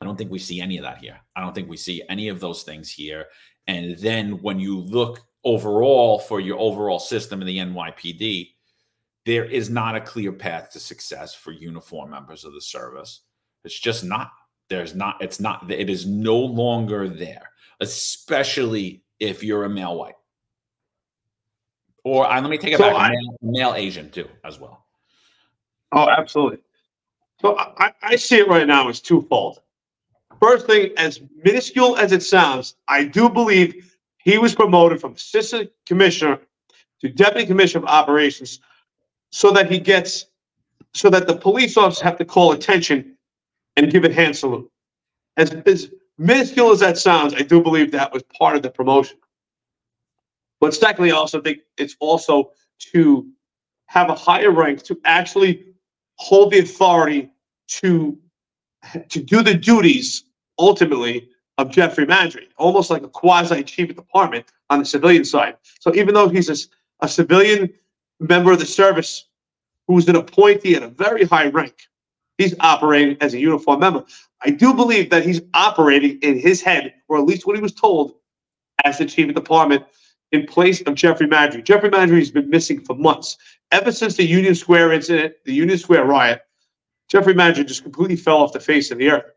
I don't think we see any of that here. I don't think we see any of those things here. And then when you look overall for your overall system in the NYPD, there is not a clear path to success for uniform members of the service. It's just not. There's not, it's not, it is no longer there especially if you're a male white. Or uh, let me take it so back, I, male, male, Asian too, as well. Oh, absolutely. So I, I see it right now as twofold. First thing, as minuscule as it sounds, I do believe he was promoted from assistant commissioner to deputy commissioner of operations so that he gets so that the police officers have to call attention and give a hand salute. As, as minuscule as that sounds, I do believe that was part of the promotion. But secondly, I also think it's also to have a higher rank to actually hold the authority to to do the duties ultimately of Jeffrey Maddrey, almost like a quasi chief of department on the civilian side. So even though he's a, a civilian member of the service who's an appointee at a very high rank, he's operating as a uniform member. I do believe that he's operating in his head, or at least what he was told, as the chief of department in place of Jeffrey Maddrey. Jeffrey Maddrey has been missing for months. Ever since the Union Square incident, the Union Square riot, Jeffrey Maddrey just completely fell off the face of the earth.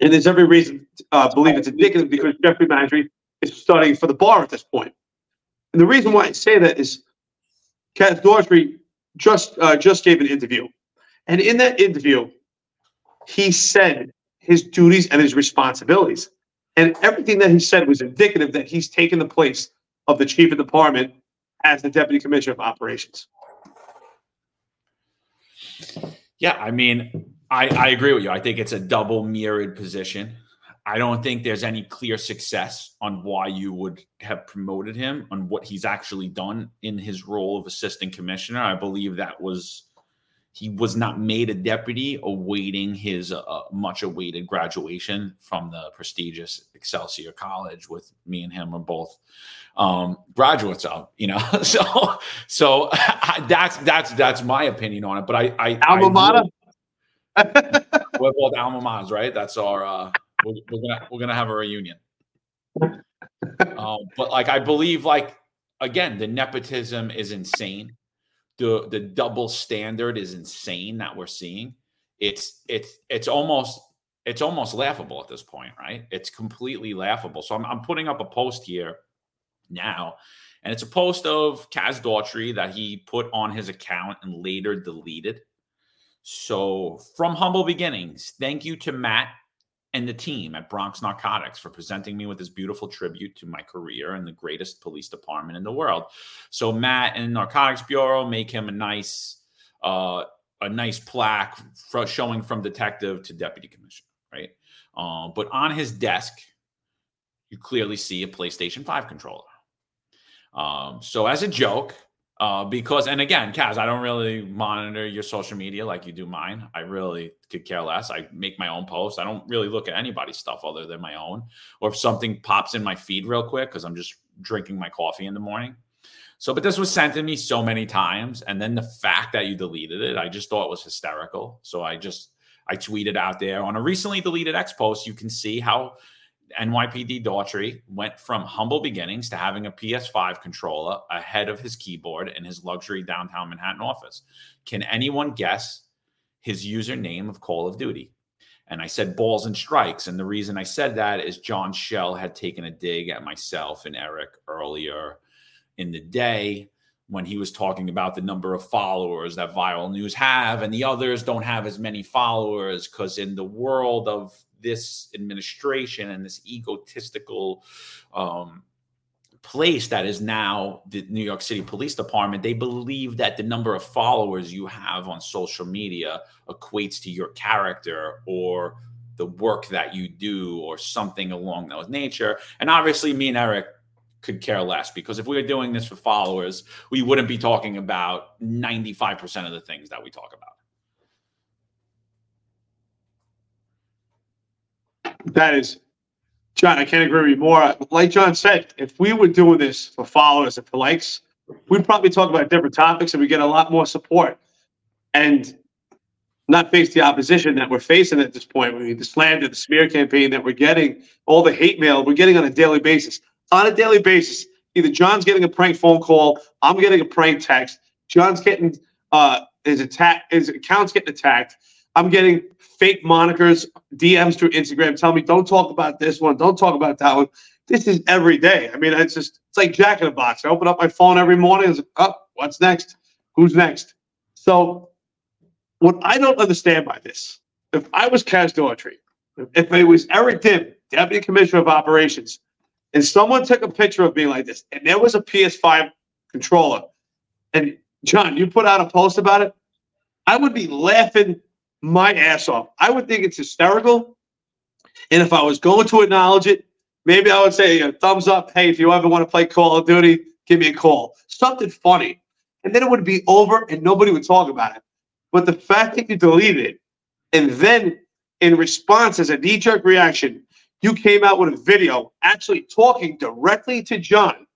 And there's every reason to uh, believe it's indicative because Jeffrey Maddrey is studying for the bar at this point. And the reason why I say that is Kaz Daughtry just uh, just gave an interview. And in that interview, he said his duties and his responsibilities. And everything that he said was indicative that he's taken the place of the chief of department as the deputy commissioner of operations. Yeah, I mean, I, I agree with you. I think it's a double mirrored position. I don't think there's any clear success on why you would have promoted him on what he's actually done in his role of assistant commissioner. I believe that was he was not made a deputy awaiting his uh, much awaited graduation from the prestigious Excelsior College with me and him are both um, graduates of, you know. so so that's that's that's my opinion on it. But I I mater. We're both alma maters, right? That's our uh, we're, we're, gonna we're gonna have a reunion. Um, but like I believe like again the nepotism is insane the the double standard is insane that we're seeing. It's it's it's almost it's almost laughable at this point, right? It's completely laughable. So I'm, I'm putting up a post here now, and it's a post of Kaz Daughtry that he put on his account and later deleted. So from humble beginnings, thank you to Matt and the team at Bronx Narcotics for presenting me with this beautiful tribute to my career and the greatest police department in the world. So Matt and Narcotics Bureau make him a nice uh, a nice plaque for showing from detective to deputy commissioner, right? Um, but on his desk, you clearly see a PlayStation 5 controller. Um, so as a joke, uh, because and again, Kaz, I don't really monitor your social media like you do mine. I really could care less. I make my own posts. I don't really look at anybody's stuff other than my own. Or if something pops in my feed real quick because I'm just drinking my coffee in the morning. So, but this was sent to me so many times, and then the fact that you deleted it, I just thought was hysterical. So I just I tweeted out there on a recently deleted X post. You can see how NYPD Daughtry went from humble beginnings to having a PS5 controller ahead of his keyboard in his luxury downtown Manhattan office. Can anyone guess his username of Call of Duty? And I said balls and strikes. And the reason I said that is John Chell had taken a dig at myself and Eric earlier in the day when he was talking about the number of followers that viral news have and the others don't have as many followers because in the world of this administration and this egotistical um, place that is now the New York City Police Department, they believe that the number of followers you have on social media equates to your character or the work that you do or something along those nature. And obviously, me and Eric could care less because if we were doing this for followers, we wouldn't be talking about 95% of the things that we talk about. That is, John, I can't agree with you more. Like John said, if we were doing this for followers and for likes, we'd probably talk about different topics and we get a lot more support. And not face the opposition that we're facing at this point. I mean, the slander, the smear campaign that we're getting, all the hate mail we're getting on a daily basis. On a daily basis, either John's getting a prank phone call, I'm getting a prank text, John's getting uh, his attack, his account's getting attacked. I'm getting fake monikers, DMs through Instagram telling me, don't talk about this one, don't talk about that one. This is every day. I mean, it's just, it's like Jack in a box. I open up my phone every morning and like, oh, what's next? Who's next? So, what I don't understand by this, if I was Kaz Daughtry, if it was Eric Dim, Deputy Commissioner of Operations, and someone took a picture of me like this, and there was a PS5 controller, and John, you put out a post about it, I would be laughing my ass off. I would think it's hysterical. And if I was going to acknowledge it, maybe I would say thumbs up. Hey, if you ever want to play Call of Duty, give me a call. Something funny. And then it would be over and nobody would talk about it. But the fact that you deleted it and then in response as a knee jerk reaction, you came out with a video actually talking directly to John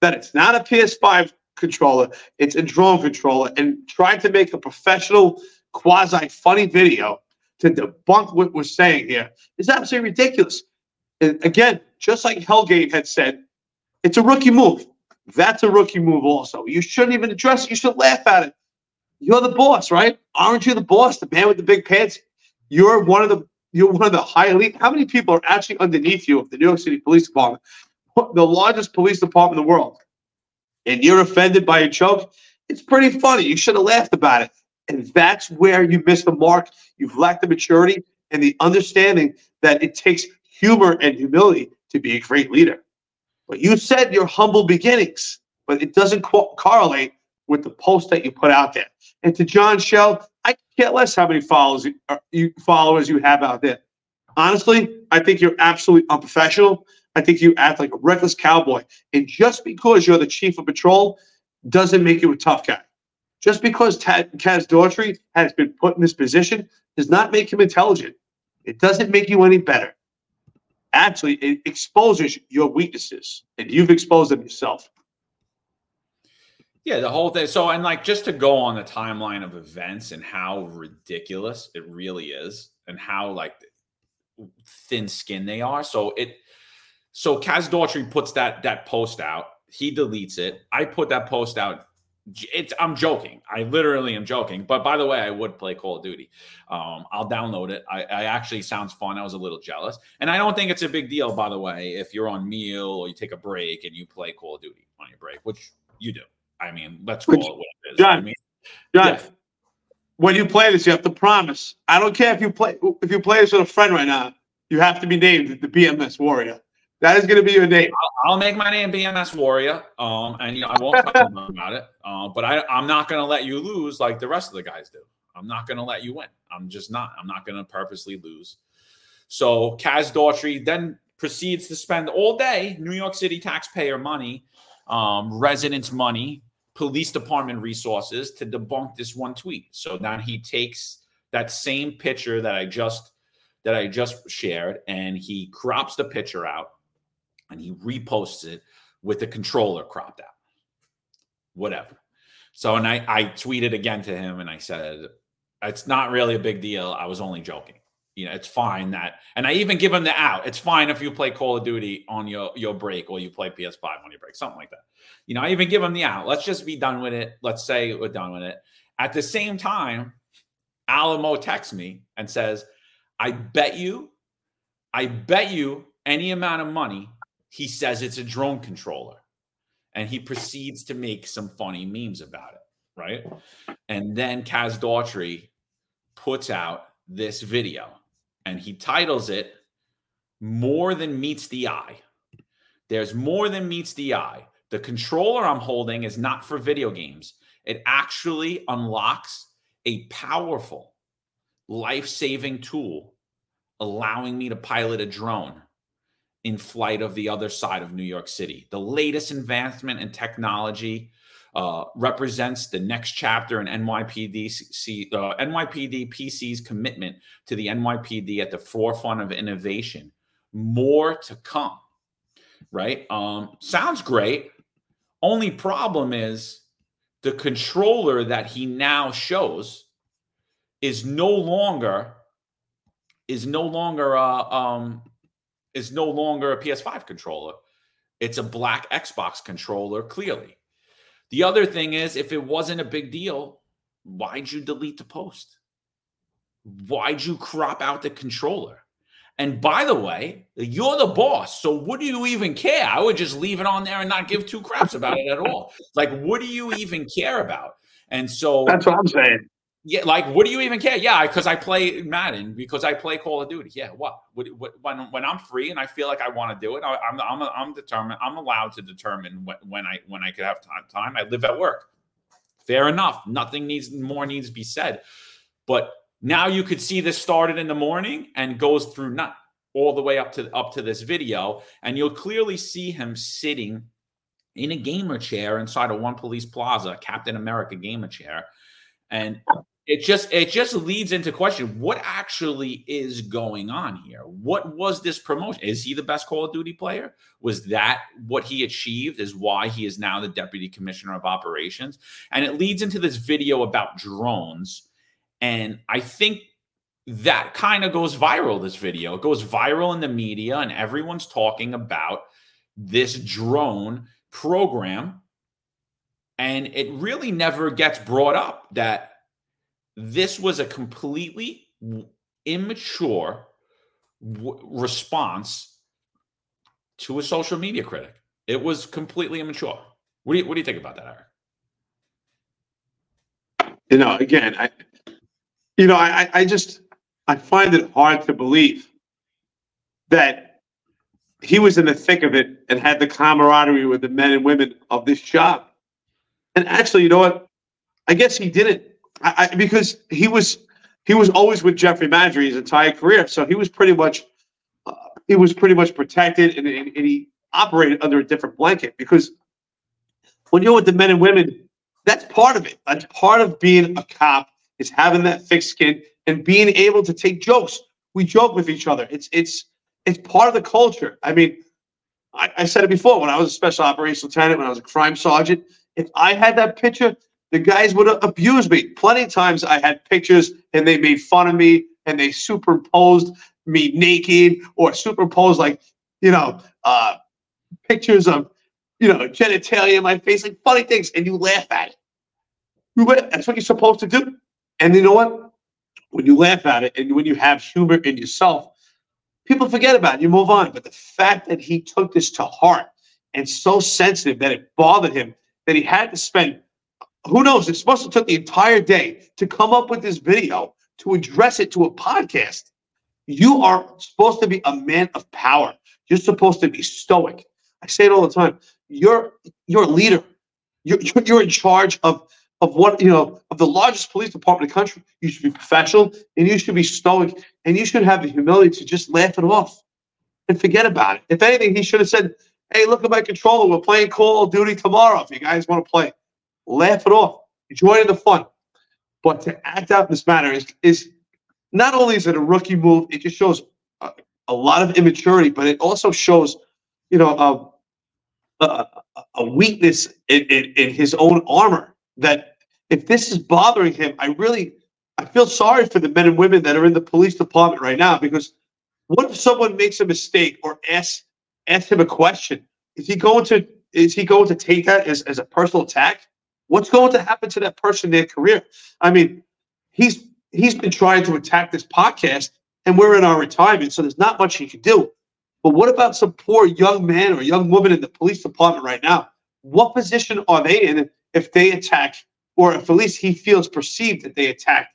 that it's not a PS5 controller, it's a drone controller, and trying to make a professional quasi funny video to debunk what we're saying here is absolutely ridiculous. And again, just like Hellgate had said, it's a rookie move. That's a rookie move, also. You shouldn't even address it. You should laugh at it. You're the boss, right? Aren't you the boss, the man with the big pants? You're one of the you're one of the high elite. How many people are actually underneath you of the New York City Police Department, the largest police department in the world? And you're offended by a joke? It's pretty funny. You should have laughed about it. And that's where you miss the mark. You've lacked the maturity and the understanding that it takes humor and humility to be a great leader. But you said your humble beginnings, but it doesn't co- correlate with the post that you put out there. And to John Chell, I care less how many followers uh, you, followers you have out there. Honestly, I think you're absolutely unprofessional. I think you act like a reckless cowboy. And just because you're the chief of patrol doesn't make you a tough guy. Just because Kaz Daughtry has been put in this position does not make him intelligent. It doesn't make you any better. Actually, it exposes your weaknesses, and you've exposed them yourself. Yeah, the whole thing. So, and like just to go on the timeline of events and how ridiculous it really is, and how like thin skin they are. So it, so Kaz Daughtry puts that that post out. He deletes it. I put that post out it's I'm joking. I literally am joking. But by the way, I would play Call of Duty. Um, I'll download it. I, I, actually sounds fun. I was a little jealous, and I don't think it's a big deal. By the way, if you're on meal or you take a break and you play Call of Duty on your break, which you do. I mean, let's call it what it is. John, I mean, John, yeah. when you play this, you have to promise. I don't care if you play if you play this with a friend right now. you have to be named the BMS Warrior. That is going to be your name. I'll, I'll, make my name BMS Warrior. Um, and you know I won't talk about it. Uh, but I, I'm not going to let you lose like the rest of the guys do. I'm not going to let you win. I'm just not. I'm not going to purposely lose. So Kaz Daughtry then proceeds to spend all day New York City taxpayer money, um, residents' money, police department resources to debunk this one tweet. So now he takes that same picture that I just that I just shared and he crops the picture out and he reposts it with the controller cropped out. Whatever. So and I I tweeted again to him and I said it's not really a big deal. I was only joking you know, it's fine that, and I even give them the out. It's fine if you play Call of Duty on your your break or you play PS5 on your break, something like that. You know, I even give them the out. Let's just be done with it. Let's say we're done with it. At the same time, Alamo texts me and says, "I bet you, I bet you any amount of money." He says it's a drone controller, and he proceeds to make some funny memes about it, right? And then Kaz Daughtry puts out this video and he titles it More Than Meets the Eye. There's more than meets the eye. The controller I'm holding is not for video games. It actually unlocks a powerful, life saving tool, allowing me to pilot a drone in flight of the other side of New York City. The latest advancement in technology uh, represents the next chapter in NYPD, uh, NYPD PC's commitment to the NYPD at the forefront of innovation. More to come, right? Um, sounds great. Only problem is the controller that he now shows is no longer is no longer uh, um, is no longer a PS5 controller. It's a black Xbox controller, clearly. The other thing is, if it wasn't a big deal, why'd you delete the post? Why'd you crop out the controller? And by the way, you're the boss. So what do you even care? I would just leave it on there and not give two craps about it at all. Like, what do you even care about? And so that's what I'm saying. Yeah, like what do you even care? Yeah, because I play Madden, because I play Call of Duty. Yeah, what? what, what when when I'm free and I feel like I want to do it, I, am I'm, I'm I'm determined. I'm allowed to determine when, when I when I could have time. Time I live at work. Fair enough. Nothing needs more needs to be said. But now you could see this started in the morning and goes through night all the way up to up to this video, and you'll clearly see him sitting in a gamer chair inside of One Police Plaza, Captain America gamer chair. And it just it just leads into question what actually is going on here? What was this promotion? Is he the best call of duty player? Was that what he achieved is why he is now the deputy commissioner of operations? And it leads into this video about drones. And i think that kind of goes viral this video. It goes viral in the media and everyone's talking about this drone program. And it really never gets brought up that this was a completely immature w- response to a social media critic. It was completely immature. What do you, what do you think about that, Eric? You know, again, I, you know, I, I just, I find it hard to believe that he was in the thick of it and had the camaraderie with the men and women of this job. And actually, you know what? I guess he didn't I, I, because he was he was always with Jeffrey Maddrey his entire career, so he was pretty much uh, he was pretty much protected, and, and, and he operated under a different blanket. Because when you're with the men and women, that's part of it. That's part of being a cop is having that thick skin and being able to take jokes. We joke with each other. It's it's it's part of the culture. I mean, I, I said it before when I was a special operations lieutenant, when I was a crime sergeant. If I had that picture, the guys would abuse me. Plenty of times I had pictures and they made fun of me and they superimposed me naked or superimposed like, you know, uh, pictures of, you know, genitalia in my face, like funny things, and you laugh at it. That's what you're supposed to do. And you know what? When you laugh at it and when you have humor in yourself, people forget about it. You move on. But the fact that he took this to heart and so sensitive that it bothered him that he had to spend who knows? It's supposed to took the entire day to come up with this video to address it to a podcast. You are supposed to be a man of power. You're supposed to be stoic. I say it all the time. You're you're a leader. You're you're, you're in charge of of what you know of the largest police department in the country. You should be professional and you should be stoic and you should have the humility to just laugh it off and forget about it. If anything, he should have said, "Hey, look at my controller. We're playing Call of Duty tomorrow. If you guys want to play, laugh it off. Join the fun." But to act out in this manner is is not only is it a rookie move, it just shows a, a lot of immaturity, but it also shows, you know, a, a, a weakness in, in, in his own armor. That if this is bothering him, I really I feel sorry for the men and women that are in the police department right now because what if someone makes a mistake or asks ask him a question? Is he going to is he going to take that as, as a personal attack? What's going to happen to that person their career? I mean, he's he's been trying to attack this podcast, and we're in our retirement, so there's not much he can do. But what about some poor young man or young woman in the police department right now? What position are they in if they attack, or if at least he feels perceived that they attack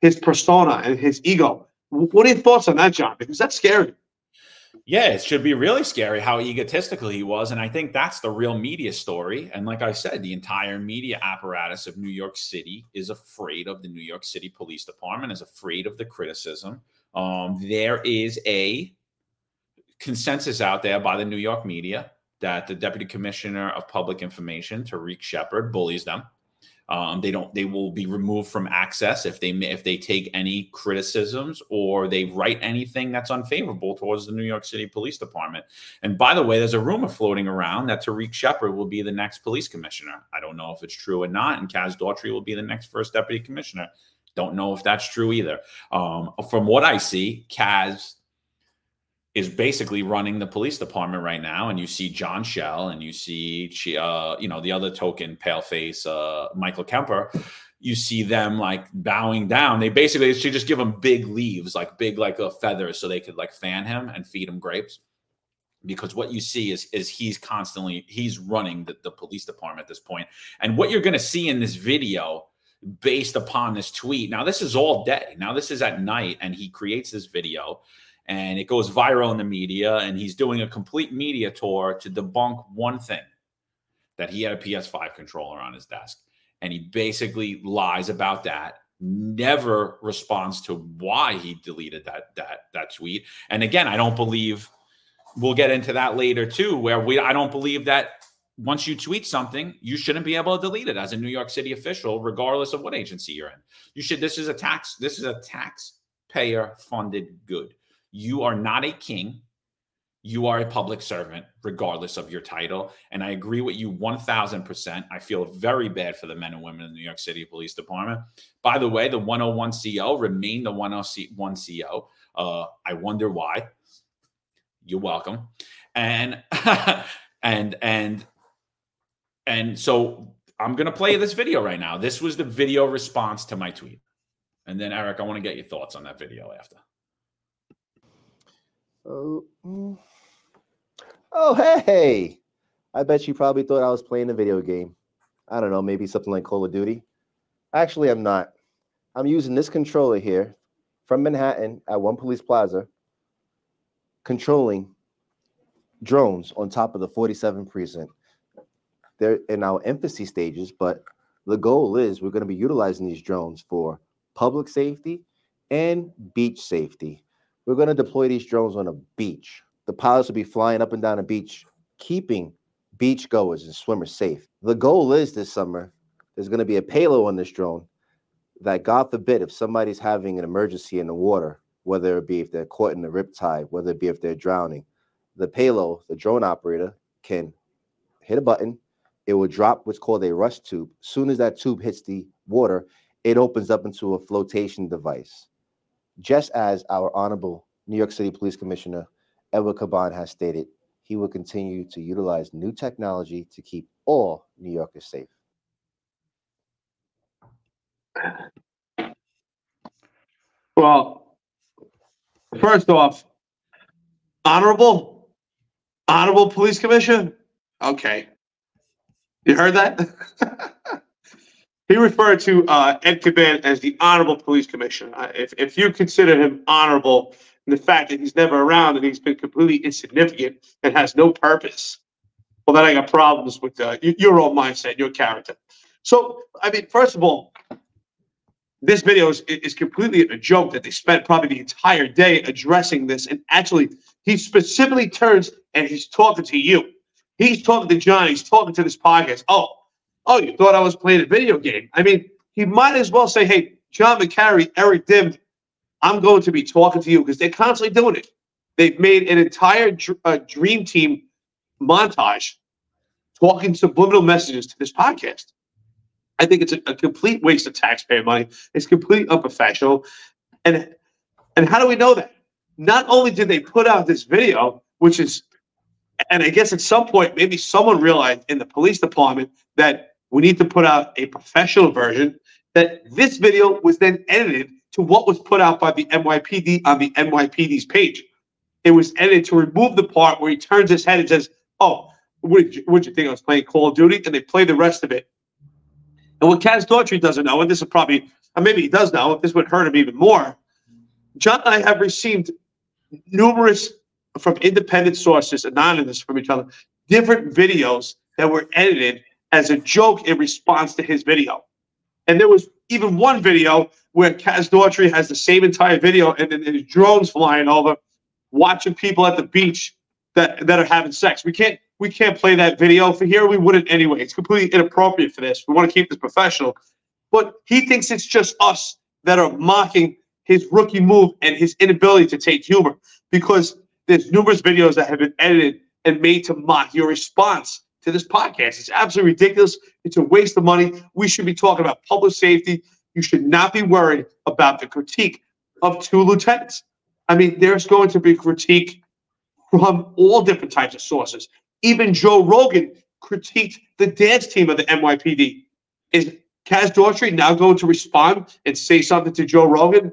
his persona and his ego? What are your thoughts on that, John? Because that's scary. Yeah, it should be really scary how egotistical he was. And I think that's the real media story. And like I said, the entire media apparatus of New York City is afraid of the New York City Police Department, is afraid of the criticism. Um, there is a consensus out there by the New York media that the Deputy Commissioner of Public Information, Tarik Sheppard, bullies them. Um, they don't. They will be removed from access if they if they take any criticisms or they write anything that's unfavorable towards the New York City Police Department. And by the way, there's a rumor floating around that Tarik Sheppard will be the next police commissioner. I don't know if it's true or not. And Kaz Daughtry will be the next first deputy commissioner. Don't know if that's true either. Um, from what I see, Kaz is basically running the police department right now. And you see John Chell and you see, uh, you know, the other token pale face, uh, Michael Kemper. You see them like bowing down. They basically should just give him big leaves, like big like a uh, feathers, so they could like fan him and feed him grapes. Because what you see is is he's constantly he's running the, the police department at this point. And what you're going to see in this video, based upon this tweet, now this is all day. Now this is at night, and he creates this video and it goes viral in the media and he's doing a complete media tour to debunk one thing that he had a PS5 controller on his desk and he basically lies about that never responds to why he deleted that that that tweet and again I don't believe we'll get into that later too where we I don't believe that once you tweet something, you shouldn't be able to delete it as a New York City official, regardless of what agency you're in. You should. This is a tax. This is a taxpayer funded good. You are not a king. You are a public servant, regardless of your title. And I agree with you 1000%. I feel very bad for the men and women in the New York City Police Department. By the way, the 101 CO remain the 101 CO. Uh, I wonder why. You're welcome. And, and, and, and so I'm going to play this video right now. This was the video response to my tweet. And then, Eric, I want to get your thoughts on that video after. Oh, mm. oh, hey! I bet you probably thought I was playing a video game. I don't know, maybe something like Call of Duty. Actually, I'm not. I'm using this controller here from Manhattan at One Police Plaza, controlling drones on top of the 47 precinct. They're in our infancy stages, but the goal is we're going to be utilizing these drones for public safety and beach safety. We're going to deploy these drones on a beach. The pilots will be flying up and down a beach, keeping beachgoers and swimmers safe. The goal is this summer, there's going to be a payload on this drone that, God forbid, if somebody's having an emergency in the water, whether it be if they're caught in the riptide, whether it be if they're drowning, the payload, the drone operator, can hit a button. It will drop what's called a rush tube. Soon as that tube hits the water, it opens up into a flotation device just as our honorable New York City Police Commissioner Edward Caban has stated, he will continue to utilize new technology to keep all New Yorkers safe. Well, first off, honorable, honorable police commissioner. Okay, you heard that? He referred to uh, Ed Caban as the honorable police commissioner. If, if you consider him honorable, and the fact that he's never around and he's been completely insignificant and has no purpose, well, then I got problems with uh, your own mindset, your character. So, I mean, first of all, this video is, is completely a joke that they spent probably the entire day addressing this. And actually, he specifically turns and he's talking to you. He's talking to John. He's talking to this podcast. Oh, oh, you thought I was playing a video game? I mean, he might as well say, "Hey, John McCary, Eric Dim, I'm going to be talking to you because they're constantly doing it. They've made an entire dr- uh, dream team montage talking subliminal messages to this podcast. I think it's a, a complete waste of taxpayer money. It's completely unprofessional. And and how do we know that? Not only did they put out this video, which is, and I guess at some point maybe someone realized in the police department that we need to put out a professional version. That this video was then edited to what was put out by the NYPD on the NYPD's page. It was edited to remove the part where he turns his head and says, "Oh, what did you, what did you think I was playing Call of Duty?" And they play the rest of it. And what Kaz Daughtry doesn't know, and this is probably, or maybe he does know, if this would hurt him even more. John and I have received numerous from independent sources, anonymous from each other, different videos that were edited as a joke in response to his video. And there was even one video where Kaz Daughtry has the same entire video, and then there's drones flying over, watching people at the beach that that are having sex. We can't we can't play that video for here. We wouldn't anyway. It's completely inappropriate for this. We want to keep this professional. But he thinks it's just us that are mocking his rookie move and his inability to take humor because there's numerous videos that have been edited and made to mock your response to this podcast. It's absolutely ridiculous. It's a waste of money. We should be talking about public safety. You should not be worried about the critique of two lieutenants. I mean, there's going to be critique from all different types of sources. Even Joe Rogan critiqued the dance team of the NYPD. Is Kaz Daughtry now going to respond and say something to Joe Rogan?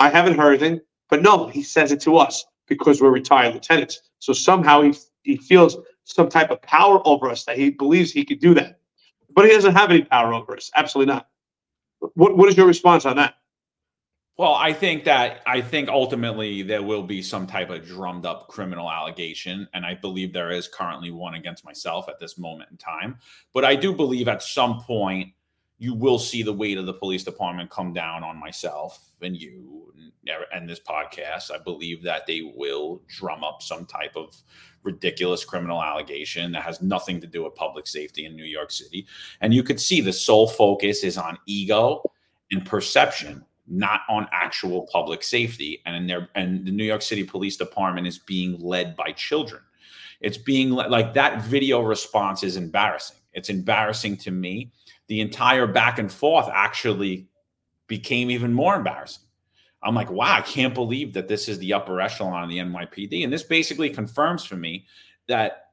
I haven't heard anything, but no, he says it to us because we're retired lieutenants. So somehow he, he feels some type of power over us that he believes he could do that. But he doesn't have any power over us. Absolutely not. What, what is your response on that? Well, I think that I think ultimately there will be some type of drummed up criminal allegation, and I believe there is currently one against myself at this moment in time. But I do believe at some point you will see the weight of the police department come down on myself and you and this podcast. I believe that they will drum up some type of ridiculous criminal allegation that has nothing to do with public safety in New York City. And you could see the sole focus is on ego and perception not on actual public safety. And in there, and the New York City Police Department is being led by children. It's being like that video response is embarrassing. It's embarrassing to me. The entire back and forth actually became even more embarrassing. I'm like, wow, I can't believe that this is the upper echelon of the NYPD. And this basically confirms for me that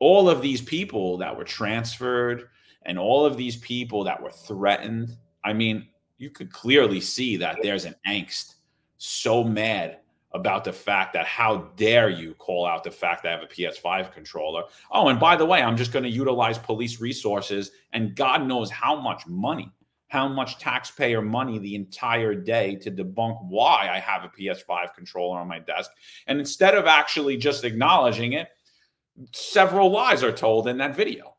all of these people that were transferred and all of these people that were threatened, I mean, you could clearly see that there's an angst so mad about the fact that how dare you call out the fact that I have a PS5 controller. Oh, and by the way, I'm just going to utilize police resources and God knows how much money, how much taxpayer money the entire day to debunk why I have a PS5 controller on my desk. And instead of actually just acknowledging it, several lies are told in that video.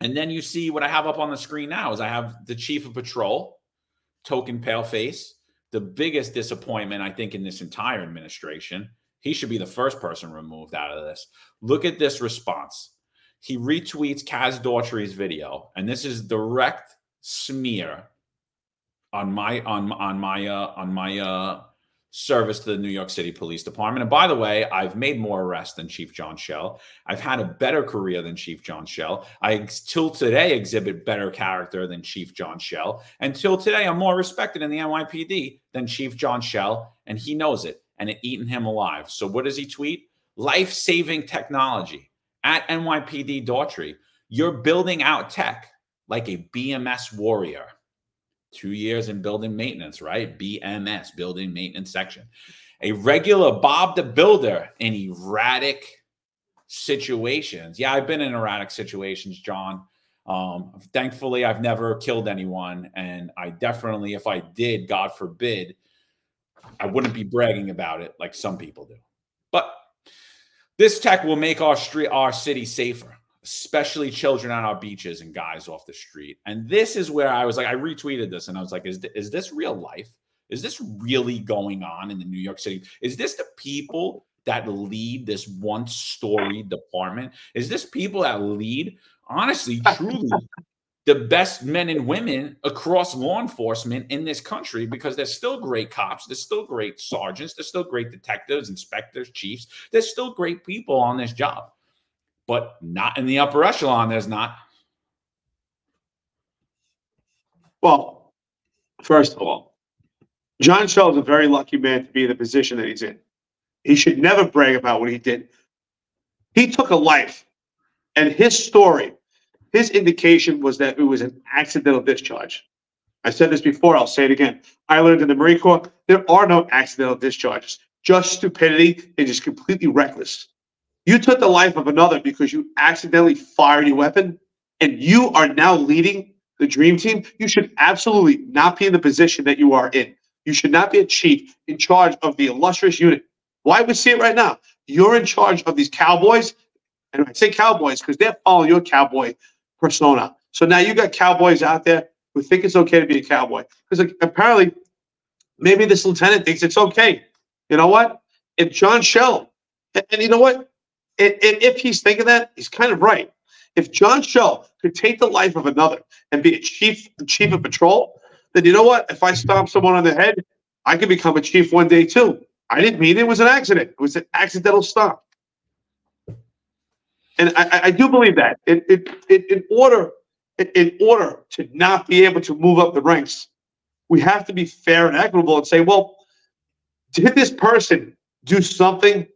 And then you see what I have up on the screen now is I have the chief of patrol token paleface, the biggest disappointment, I think, in this entire administration. He should be the first person removed out of this. Look at this response. He retweets Kaz Daughtry's video, and this is direct smear on my on on my uh, on my uh, service to the New York City Police Department. And by the way, I've made more arrests than Chief John Chell. I've had a better career than Chief John Chell. I till today exhibit better character than Chief John Chell. Until today, I'm more respected in the NYPD than Chief John Chell, and he knows it. And it eaten him alive. So what does he tweet? Life-saving technology at NYPD Daughtry. You're building out tech like a BMS warrior two years in building maintenance, right? BMS, building maintenance section. A regular Bob the Builder in erratic situations. Yeah, I've been in erratic situations, John. Um, thankfully, I've never killed anyone. And I definitely, if I did, God forbid, I wouldn't be bragging about it like some people do. But this tech will make our street, our city safer, especially children on our beaches and guys off the street. And this is where I was like, I retweeted this and I was like, is, th- is this real life? Is this really going on in the New York City? Is this the people that lead this one story department? Is this people that lead, honestly, truly, the best men and women across law enforcement in this country? Because there's still great cops, there's still great sergeants, there's still great detectives, inspectors, chiefs, there's still great people on this job, but not in the upper echelon. There's not. Well, first of all, John Chell is a very lucky man to be in the position that he's in. He should never brag about what he did. He took a life, and his story, his indication was that it was an accidental discharge. I said this before, I'll say it again. I learned in the Marine Corps there are no accidental discharges, just stupidity and just completely reckless. You took the life of another because you accidentally fired your weapon, and you are now leading the dream team. You should absolutely not be in the position that you are in. You should not be a chief in charge of the illustrious unit. Why we see it right now? You're in charge of these cowboys, and I say cowboys because they're following your cowboy persona. So now you got cowboys out there who think it's okay to be a cowboy because apparently, maybe this lieutenant thinks it's okay. You know what? If John Chell, and, and you know what? And, if he's thinking that, he's kind of right. If John Chell could take the life of another and be a chief, chief of patrol, then you know what? If I stomp someone on the head, I could become a chief one day too. I didn't mean it. it was an accident. It was an accidental stomp. And I, I do believe that. In, in, in order, in order to not be able to move up the ranks, we have to be fair and equitable and say, well, did this person do something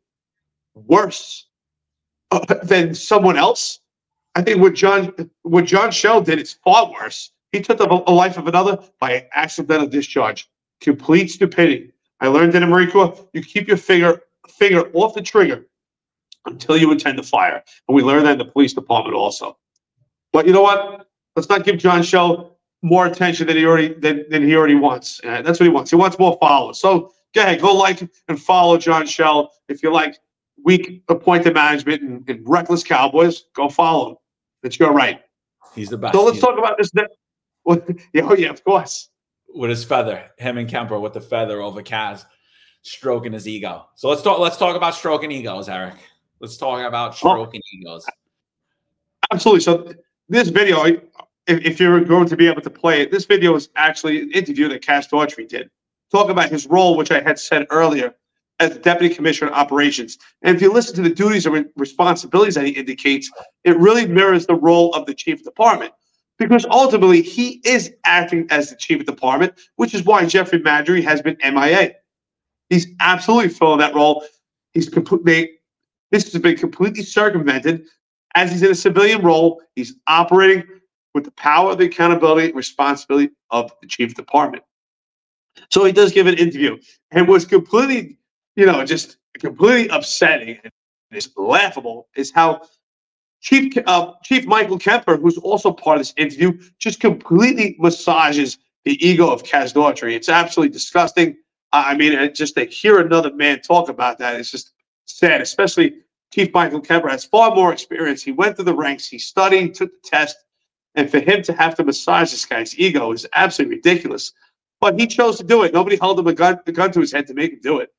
worse uh, than someone else? I think what John what John Chell did is far worse. He took the life of another by accidental discharge. Complete stupidity. I learned in the Marine Corps, you keep your finger finger off the trigger until you intend to fire. And we learned that in the police department also. But you know what? Let's not give John Chell more attention than he already than, than he already wants. Uh, that's what he wants. He wants more followers. So go ahead, go like and follow John Chell. If you like weak appointed management and, and reckless cowboys, go follow him. It's your right. He's the best. So let's talk about this. ne- yeah, oh yeah, of course. with his feather, him and Kemper with the feather over Kaz, stroking his ego. So let's talk. Let's talk about stroking egos, Eric. Let's talk about oh. stroking egos. Absolutely. So this video, if, if you're going to be able to play it, this video is actually an interview that Kaz Daughtry did. Talk about his role, which I had said earlier, as Deputy Commissioner of Operations. And if you listen to the duties and responsibilities that he indicates, it really mirrors the role of the Chief of Department. Because ultimately, he is acting as the Chief of Department, which is why Jeffrey Maddrey has been MIA. He's absolutely filling that role. He's completely, this has been completely circumvented as he's in a civilian role, he's operating with the power, the accountability, and responsibility of the chief of department. So he does give an interview and was completely, you know, just completely upsetting and it's laughable is how Chief uh, Chief Michael Kemper, who's also part of this interview, just completely massages the ego of Kaz Daughtry. It's absolutely disgusting. I mean, just to hear another man talk about that, it's just sad, especially Chief Michael Kemper has far more experience. He went through the ranks, he studied, took the test, and for him to have to massage this guy's ego is absolutely ridiculous. But he chose to do it. Nobody held him a gun, a gun to his head to make him do it.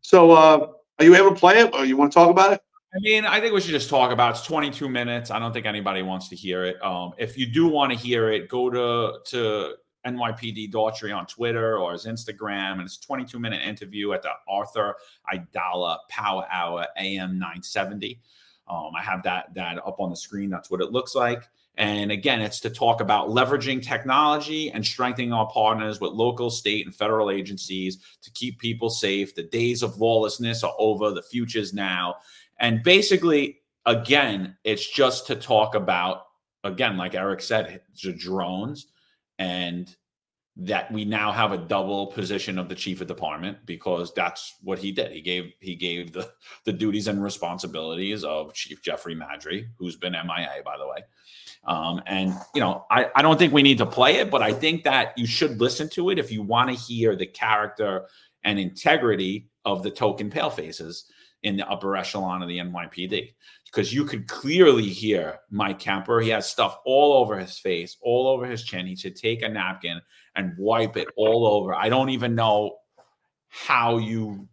So, uh, are you able to play it, or you want to talk about it? I mean, I think we should just talk about. It's 22 minutes. I don't think anybody wants to hear it. Um, if you do want to hear it, go to to NYPD Daughtry on Twitter or his Instagram, and it's a 22 minute interview at the Arthur Aidala Power Hour AM 970. Um, I have that that up on the screen. That's what it looks like. And again, it's to talk about leveraging technology and strengthening our partners with local, state, and federal agencies to keep people safe. The days of lawlessness are over. The future's now. And basically, again, it's just to talk about, again, like Eric said, the drones and that we now have a double position of the chief of department because that's what he did. He gave he gave the the duties and responsibilities of Chief Jeffrey Maddrey, who's been MIA by the way. Um, and you know, I, I don't think we need to play it, but I think that you should listen to it if you want to hear the character and integrity of the token palefaces in the upper echelon of the NYPD. Because you could clearly hear Mike Kemper. He has stuff all over his face, all over his chin. He should take a napkin and wipe it all over. I don't even know how you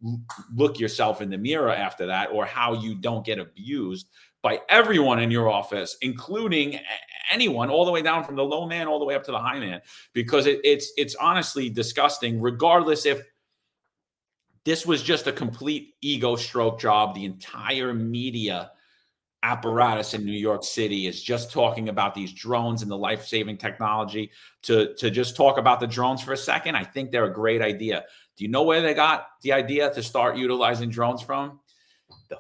look yourself in the mirror after that or how you don't get abused by everyone in your office, including anyone, all the way down from the low man all the way up to the high man, because it, it's it's honestly disgusting. Regardless if this was just a complete ego stroke job, the entire media apparatus in New York City is just talking about these drones and the life saving technology. To to just talk about the drones for a second, I think they're a great idea. Do you know where they got the idea to start utilizing drones from?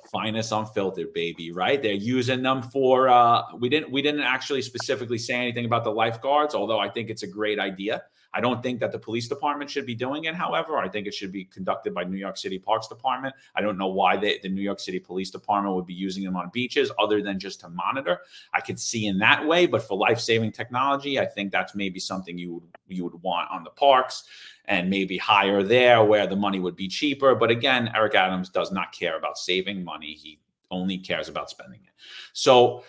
The finest unfiltered baby right? They're using them for uh we didn't we didn't actually specifically say anything about the lifeguards although i think it's a great idea i don't think that the police department should be doing it however i think it should be conducted by new york city parks department i don't know why they, the new york city police department would be using them on beaches other than just to monitor i could see in that way but for life-saving technology i think that's maybe something you would you would want on the parks and maybe hire there where the money would be cheaper. But again, Eric Adams does not care about saving money. He only cares about spending it. So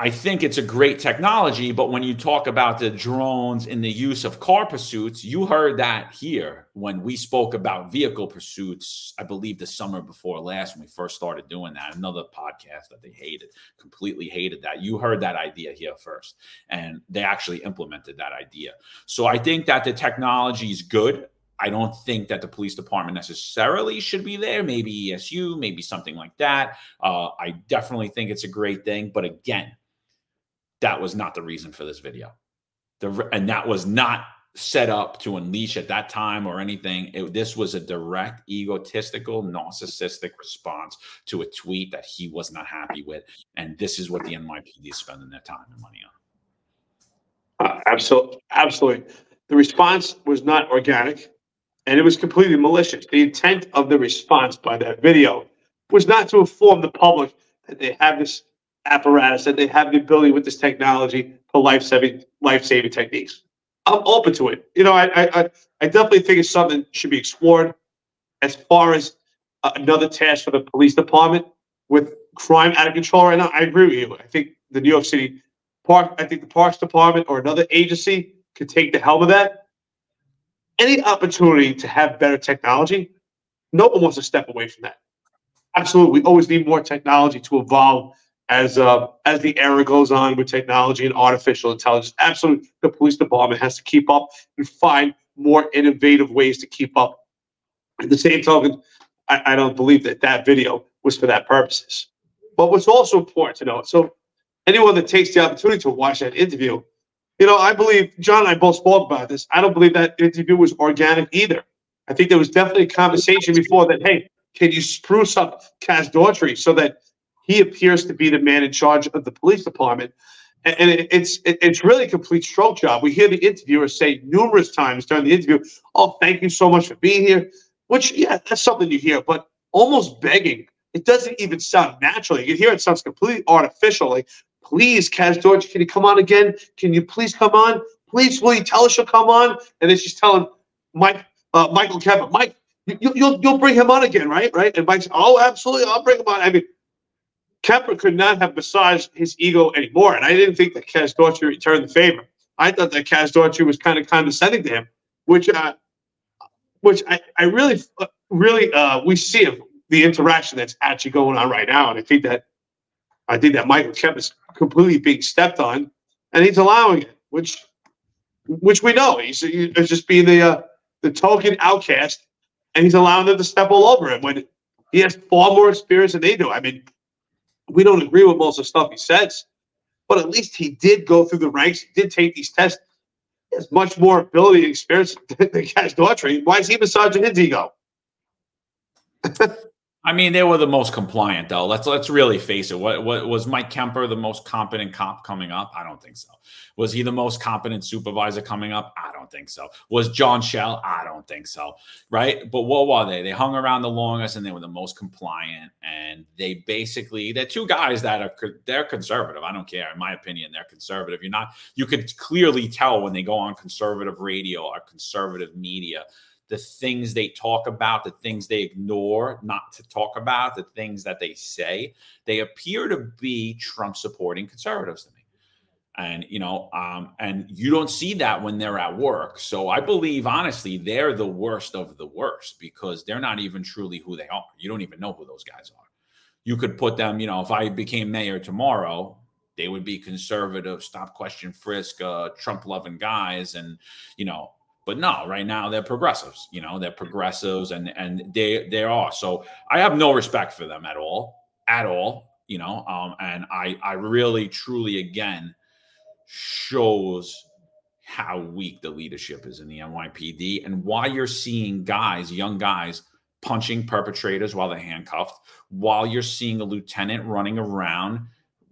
I think it's a great technology, but when you talk about the drones and the use of car pursuits, you heard that here when we spoke about vehicle pursuits, I believe the summer before last when we first started doing that. Another podcast that they hated, completely hated that. You heard that idea here first, and they actually implemented that idea. So I think that the technology is good. I don't think that the police department necessarily should be there. Maybe ESU, maybe something like that. Uh, I definitely think it's a great thing. But again, that was not the reason for this video. The, and that was not set up to unleash at that time or anything. It, this was a direct, egotistical, narcissistic response to a tweet that he was not happy with. And this is what the NYPD is spending their time and money on. Uh, absolutely. Absolutely. The response was not organic and it was completely malicious. The intent of the response by that video was not to inform the public that they have this apparatus that they have the ability with this technology for life saving life saving techniques. I'm open to it. You know, I, I I definitely think it's something that should be explored. As far as uh, another task for the police department with crime out of control right now, I agree with you. I think the New York City Park, I think the Parks Department or another agency could take the helm of that. Any opportunity to have better technology, no one wants to step away from that. Absolutely, we always need more technology to evolve as uh, as the era goes on with technology and artificial intelligence. Absolutely, the police department has to keep up and find more innovative ways to keep up. At the same token, I, I don't believe that that video was for that purposes. But what's also important to note, so anyone that takes the opportunity to watch that interview, you know, I believe John and I both spoke about this. I don't believe that interview was organic either. I think there was definitely a conversation before that. Hey, can you spruce up Kaz Daughtry so that he appears to be the man in charge of the police department. And it's it's really a complete stroke job. We hear the interviewer say numerous times during the interview, "Oh, thank you so much for being here," which yeah, that's something you hear, but almost begging. It doesn't even sound natural. You can hear it sounds completely artificial. Like, please, Kaz George, can you come on again? Can you please come on? Please, will you tell us you'll come on? And then she's telling Mike, uh, Michael Kevin, Mike, you, you'll you'll bring him on again, right? Right? And Mike's, oh, absolutely, I'll bring him on. I mean, Kemper could not have massaged his ego anymore. And I didn't think that Kaz Daughtry returned the favor. I thought that Kaz Daughtry was kind of condescending to him, which uh, which I, I really, really, uh, we see the interaction that's actually going on right now. And I think that I think that Michael Kemp is completely being stepped on, and he's allowing it, which which we know he's, he's just being the uh, the token outcast, and he's allowing them to step all over him when he has far more experience than they do. I mean, we don't agree with most of the stuff he says, but at least he did go through the ranks. Did take these tests. He has much more ability and experience than Kaz Daughtry. Why is he massaging his ego? I mean, they were the most compliant, though. Let's let's really face it. What, what was Mike Kemper the most competent cop coming up? I don't think so. Was he the most competent supervisor coming up? Don't think so. Was John Chell? I don't think so. Right? But what were they? They hung around the longest, and they were the most compliant. And they basically they're two guys that are they're conservative. I don't care. In my opinion, they're conservative. You're not. You could clearly tell when they go on conservative radio or conservative media the things they talk about, the things they ignore not to talk about, the things that they say, they appear to be Trump supporting conservatives. And you know, um, and you don't see that when they're at work. So I believe honestly, they're the worst of the worst because they're not even truly who they are. You don't even know who those guys are. You could put them, you know, if I became mayor tomorrow, they would be conservative, stop question frisk, uh, Trump loving guys, and you know, but no, right now they're progressives. You know, they're progressives, and and they they are. So I have no respect for them at all, at all. You know, um, and I I really truly again shows how weak the leadership is in the NYPD and why you're seeing guys, young guys, punching perpetrators while they're handcuffed, while you're seeing a lieutenant running around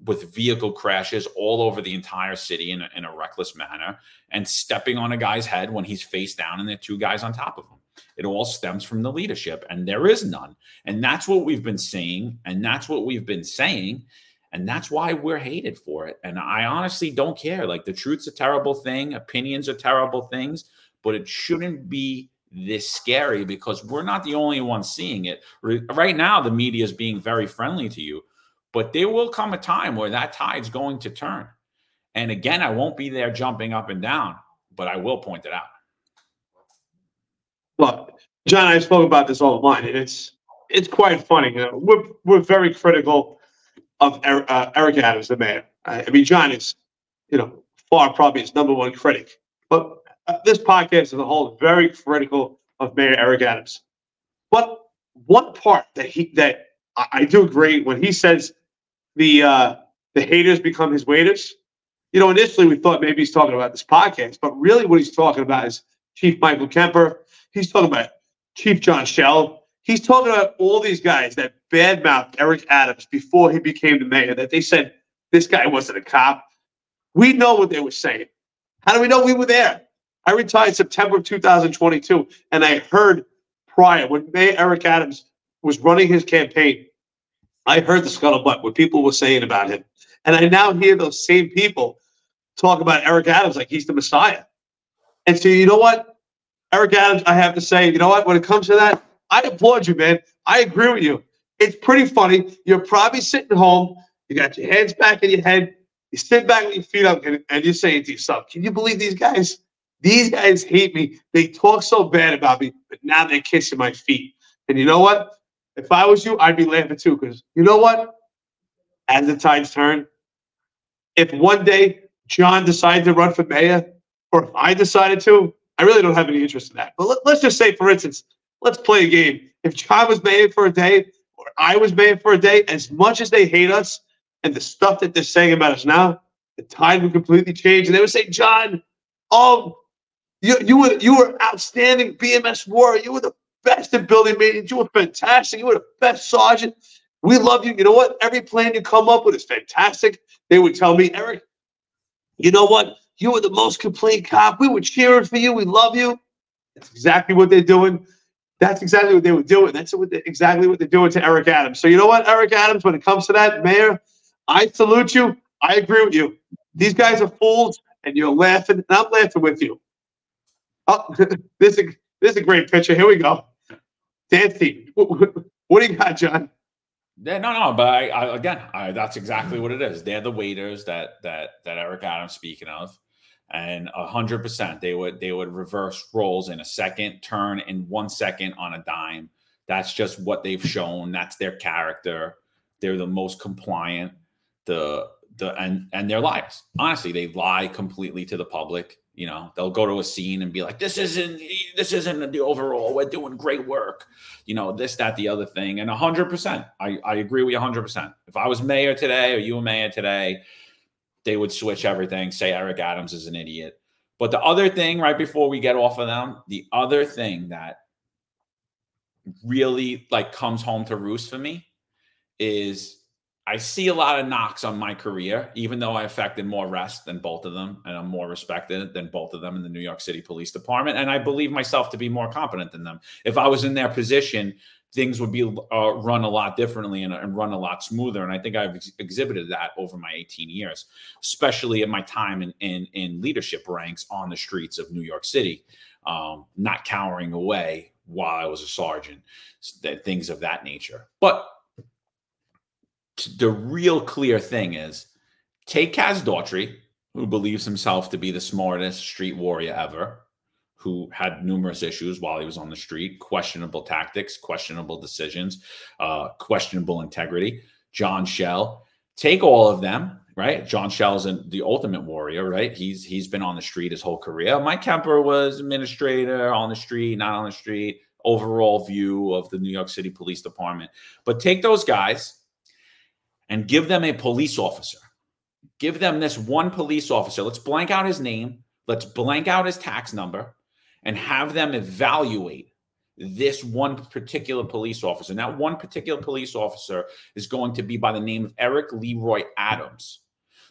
with vehicle crashes all over the entire city in a, in a reckless manner and stepping on a guy's head when he's face down and there are two guys on top of him. It all stems from the leadership, and there is none. And that's what we've been saying, and that's what we've been saying. And that's why we're hated for it. And I honestly don't care. Like the truth's a terrible thing, opinions are terrible things, but it shouldn't be this scary because we're not the only ones seeing it. Right now, the media is being very friendly to you, but there will come a time where that tide's going to turn. And again, I won't be there jumping up and down, but I will point it out. Look, John, I spoke about this all online, and it's it's quite funny. You know, we're we're very critical of Eric, uh, Eric Adams, the mayor. I mean, John is, you know, far probably his number one critic. But uh, this podcast as a whole is very critical of Mayor Eric Adams. But one part that he that I, I do agree when he says the uh, the haters become his waiters. You know, initially we thought maybe he's talking about this podcast, but really what he's talking about is Chief Michael Kemper. He's talking about Chief John Chell. He's talking about all these guys that badmouthed Eric Adams before he became the mayor, that they said this guy wasn't a cop. We know what they were saying. How do we know we were there? I retired September of 2022, and I heard prior when Mayor Eric Adams was running his campaign, I heard the scuttlebutt what people were saying about him. And I now hear those same people talk about Eric Adams like he's the Messiah. And so, you know what? Eric Adams, I have to say, you know what? When it comes to that, I applaud you, man. I agree with you. It's pretty funny. You're probably sitting home. You got your hands back in your head. You sit back with your feet up, and, and you're saying to yourself, "Can you believe these guys? These guys hate me. They talk so bad about me, but now they're kissing my feet." And you know what? If I was you, I'd be laughing too, because you know what? As the tides turn, if one day John decided to run for mayor, or if I decided to, I really don't have any interest in that. But let, us just say, for instance, let's play a game. If John was made for a day, or I was made for a day, as much as they hate us and the stuff that they're saying about us now, the tide would completely change. And they would say, John, oh, you, you were you were outstanding BMS warrior. You were the best at building meetings. You were fantastic. You were the best sergeant. We love you. You know what? Every plan you come up with is fantastic. They would tell me, Eric, you know what? You were the most complete cop. We were cheering for you. We love you. That's exactly what they're doing. That's exactly what they were doing. That's what they, exactly what they're doing to Eric Adams. So you know what, Eric Adams, when it comes to that, Mayor, I salute you. I agree with you. These guys are fools, and you're laughing, and I'm laughing with you. Oh, this is this is a great picture. Here we go. Dance team. What do you got, John? Yeah, no, no, but I, I again, I, that's exactly what it is. They're the waiters that that that Eric Adams speaking of and a hundred percent they would they would reverse roles in a second, turn in one second on a dime. That's just what they've shown. That's their character. They're the most compliant. The the and and they're liars. Honestly, they lie completely to the public. You know, they'll go to a scene and be like, "This isn't this isn't the overall. We're doing great work." You know, this, that, the other thing, and a hundred percent. I I agree with you hundred percent. If I was mayor today, or you were mayor today, they would switch everything, say Eric Adams is an idiot. But the other thing, right before we get off of them, the other thing that really like comes home to roost for me is I see a lot of knocks on my career, even though I affected more arrests than both of them, and I'm more respected than both of them in the New York City Police Department. And I believe myself to be more competent than them. If I was in their position, things would be uh, run a lot differently and, and, run a lot smoother. And I think I've ex- exhibited that over my 18 years, especially in my time in, in, in leadership ranks on the streets of New York City. um, not cowering away while I was a sergeant, things of that nature. But the real clear thing is take Kaz Daughtry, who believes himself to be the smartest street warrior ever, who had numerous issues while he was on the street, questionable tactics, questionable decisions, uh, questionable integrity. John Chell, take all of them, right? John Chell's is the ultimate warrior, right? He's he's been on the street his whole career. Mike Kemper was administrator on the street, not on the street. Overall view of the New York City Police Department, but take those guys and give them a police officer. Give them this one police officer. Let's blank out his name. Let's blank out his tax number and have them evaluate this one particular police officer. And that one particular police officer is going to be by the name of Eric Leroy Adams.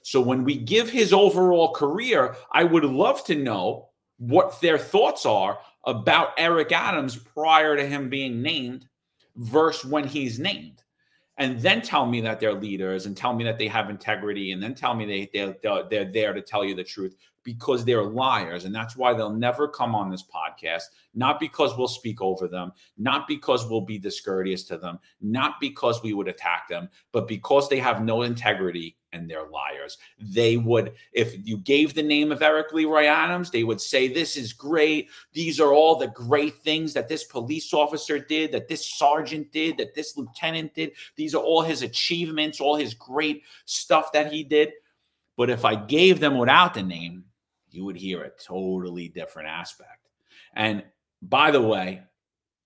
So when we give his overall career, I would love to know what their thoughts are about Eric Adams prior to him being named versus when he's named and then tell me that they're leaders and tell me that they have integrity and then tell me they, they're, they're, they're there to tell you the truth because they're liars and that's why they'll never come on this podcast. Not because we'll speak over them not because we'll be discourteous to them not because we would attack them but because they have no integrity and they're liars. They would if you gave the name of eric leroy adams they would say this is great. These are all the great things that this police officer did that this sergeant did that this lieutenant did. These are all his achievements all his great stuff that he did. But if i gave them without the name you would hear a totally different aspect. And by the way,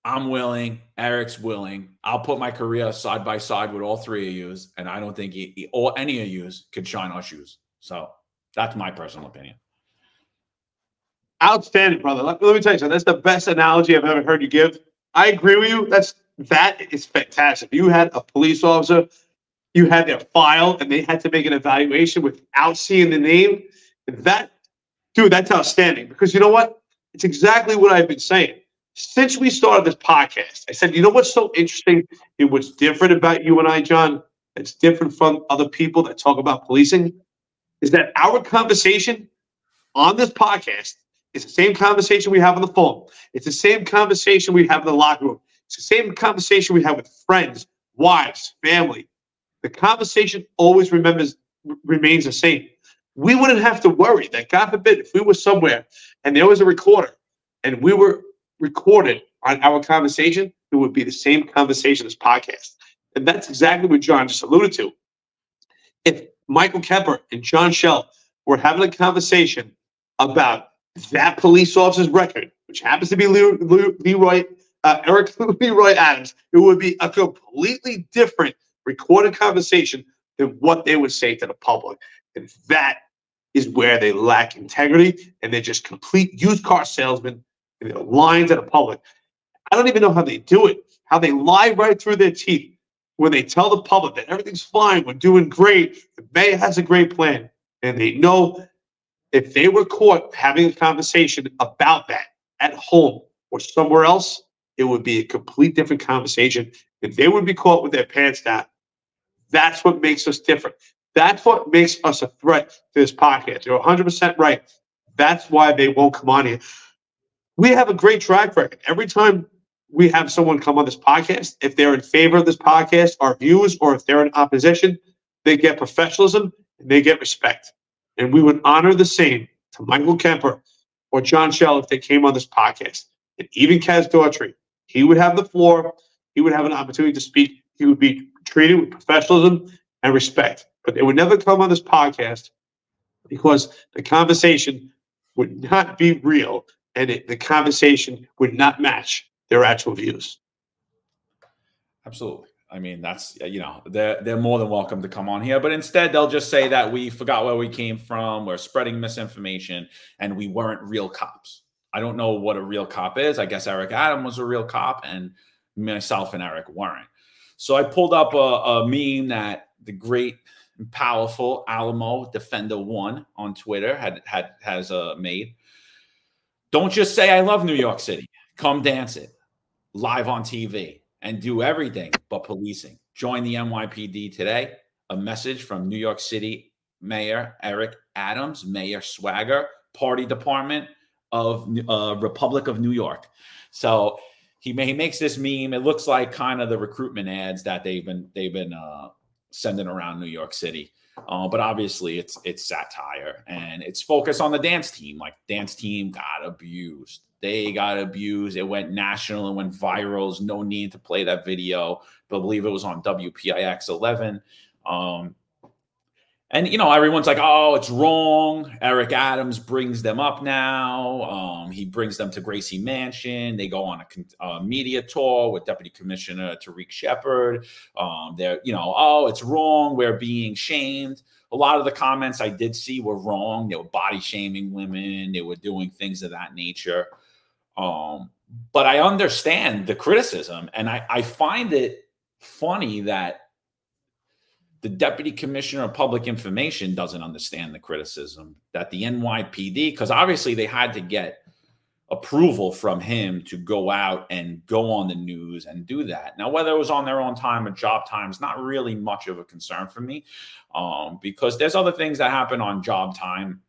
I'm willing. Eric's willing. I'll put my career side by side with all three of yous, and I don't think he, he, or any of yous could shine our shoes. So that's my personal opinion. Outstanding, brother. Let, let me tell you something. That's the best analogy I've ever heard you give. I agree with you. That's that is fantastic. You had a police officer, you had their file, and they had to make an evaluation without seeing the name. That Dude, that's outstanding because you know what? It's exactly what I've been saying. Since we started this podcast, I said, you know what's so interesting and what's different about you and I, John, that's different from other people that talk about policing, is that our conversation on this podcast is the same conversation we have on the phone. It's the same conversation we have in the locker room. It's the same conversation we have with friends, wives, family. The conversation always remembers remains the same we wouldn't have to worry that God forbid if we were somewhere and there was a recorder and we were recorded on our conversation, it would be the same conversation as podcast. And that's exactly what John just alluded to. If Michael Kemper and John Chell were having a conversation about that police officer's record, which happens to be Leroy, uh, Eric Leroy Adams, it would be a completely different recorded conversation than what they would say to the public. And that is where they lack integrity and they're just complete used car salesmen and they're lying to the public. I don't even know how they do it, how they lie right through their teeth when they tell the public that everything's fine, we're doing great, the mayor has a great plan. And they know if they were caught having a conversation about that at home or somewhere else, it would be a complete different conversation. If they would be caught with their pants down, that's what makes us different. That's what makes us a threat to this podcast. You're 100% right. That's why they won't come on here. We have a great track record. Every time we have someone come on this podcast, if they're in favor of this podcast, our views, or if they're in opposition, they get professionalism and they get respect. And we would honor the same to Michael Kemper or John Chell if they came on this podcast. And even Kaz Daughtry, he would have the floor. He would have an opportunity to speak. He would be treated with professionalism and respect but they would never come on this podcast because the conversation would not be real and it, the conversation would not match their actual views. Absolutely. I mean, that's you know they're they're more than welcome to come on here, but instead they'll just say that we forgot where we came from, we're spreading misinformation, and we weren't real cops. I don't know what a real cop is. I guess Eric Adam was a real cop, and myself and Eric weren't. So I pulled up a, a meme that the great powerful Alamo Defender One on Twitter had had has uh, made. Don't just say I love New York City. Come dance it live on TV and do everything but policing. Join the NYPD today. A message from New York City Mayor Eric Adams, Mayor Swagger, Party Department, of uh, Republic of New York. So he, he makes this meme. It looks like kind of the recruitment ads that they've been they've been uh, sending around New York City. Uh, but obviously, it's it's satire and it's focused on the dance team. Like dance team got abused. They got abused. It went national and went viral. There's no need to play that video. I believe it was on WPIX 11. Um, and you know everyone's like oh it's wrong. Eric adams brings them up now. Um, he brings them to gracie mansion. They go on a, a media tour with deputy commissioner Tarik Sheppard um, they're you know oh it's wrong. We're being shamed. A lot of the comments i did see were wrong. They were body shaming women. They were doing things of that nature. Um, but i understand the criticism and I, I find it funny that the deputy commissioner of public information doesn't understand the criticism that the NYPD, because obviously they had to get approval from him to go out and go on the news and do that. Now, whether it was on their own time or job time is not really much of a concern for me um, because there's other things that happen on job time.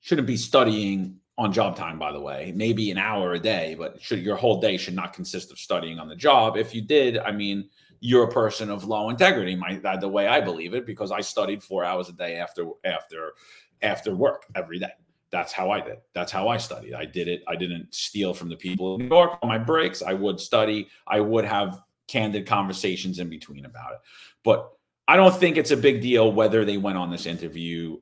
Shouldn't be studying on job time, by the way, maybe an hour a day, but should your whole day should not consist of studying on the job. If you did, I mean, you're a person of low integrity. My the way I believe it, because I studied four hours a day after after after work every day. That's how I did. That's how I studied. I did it. I didn't steal from the people in New York on my breaks. I would study. I would have candid conversations in between about it. But I don't think it's a big deal whether they went on this interview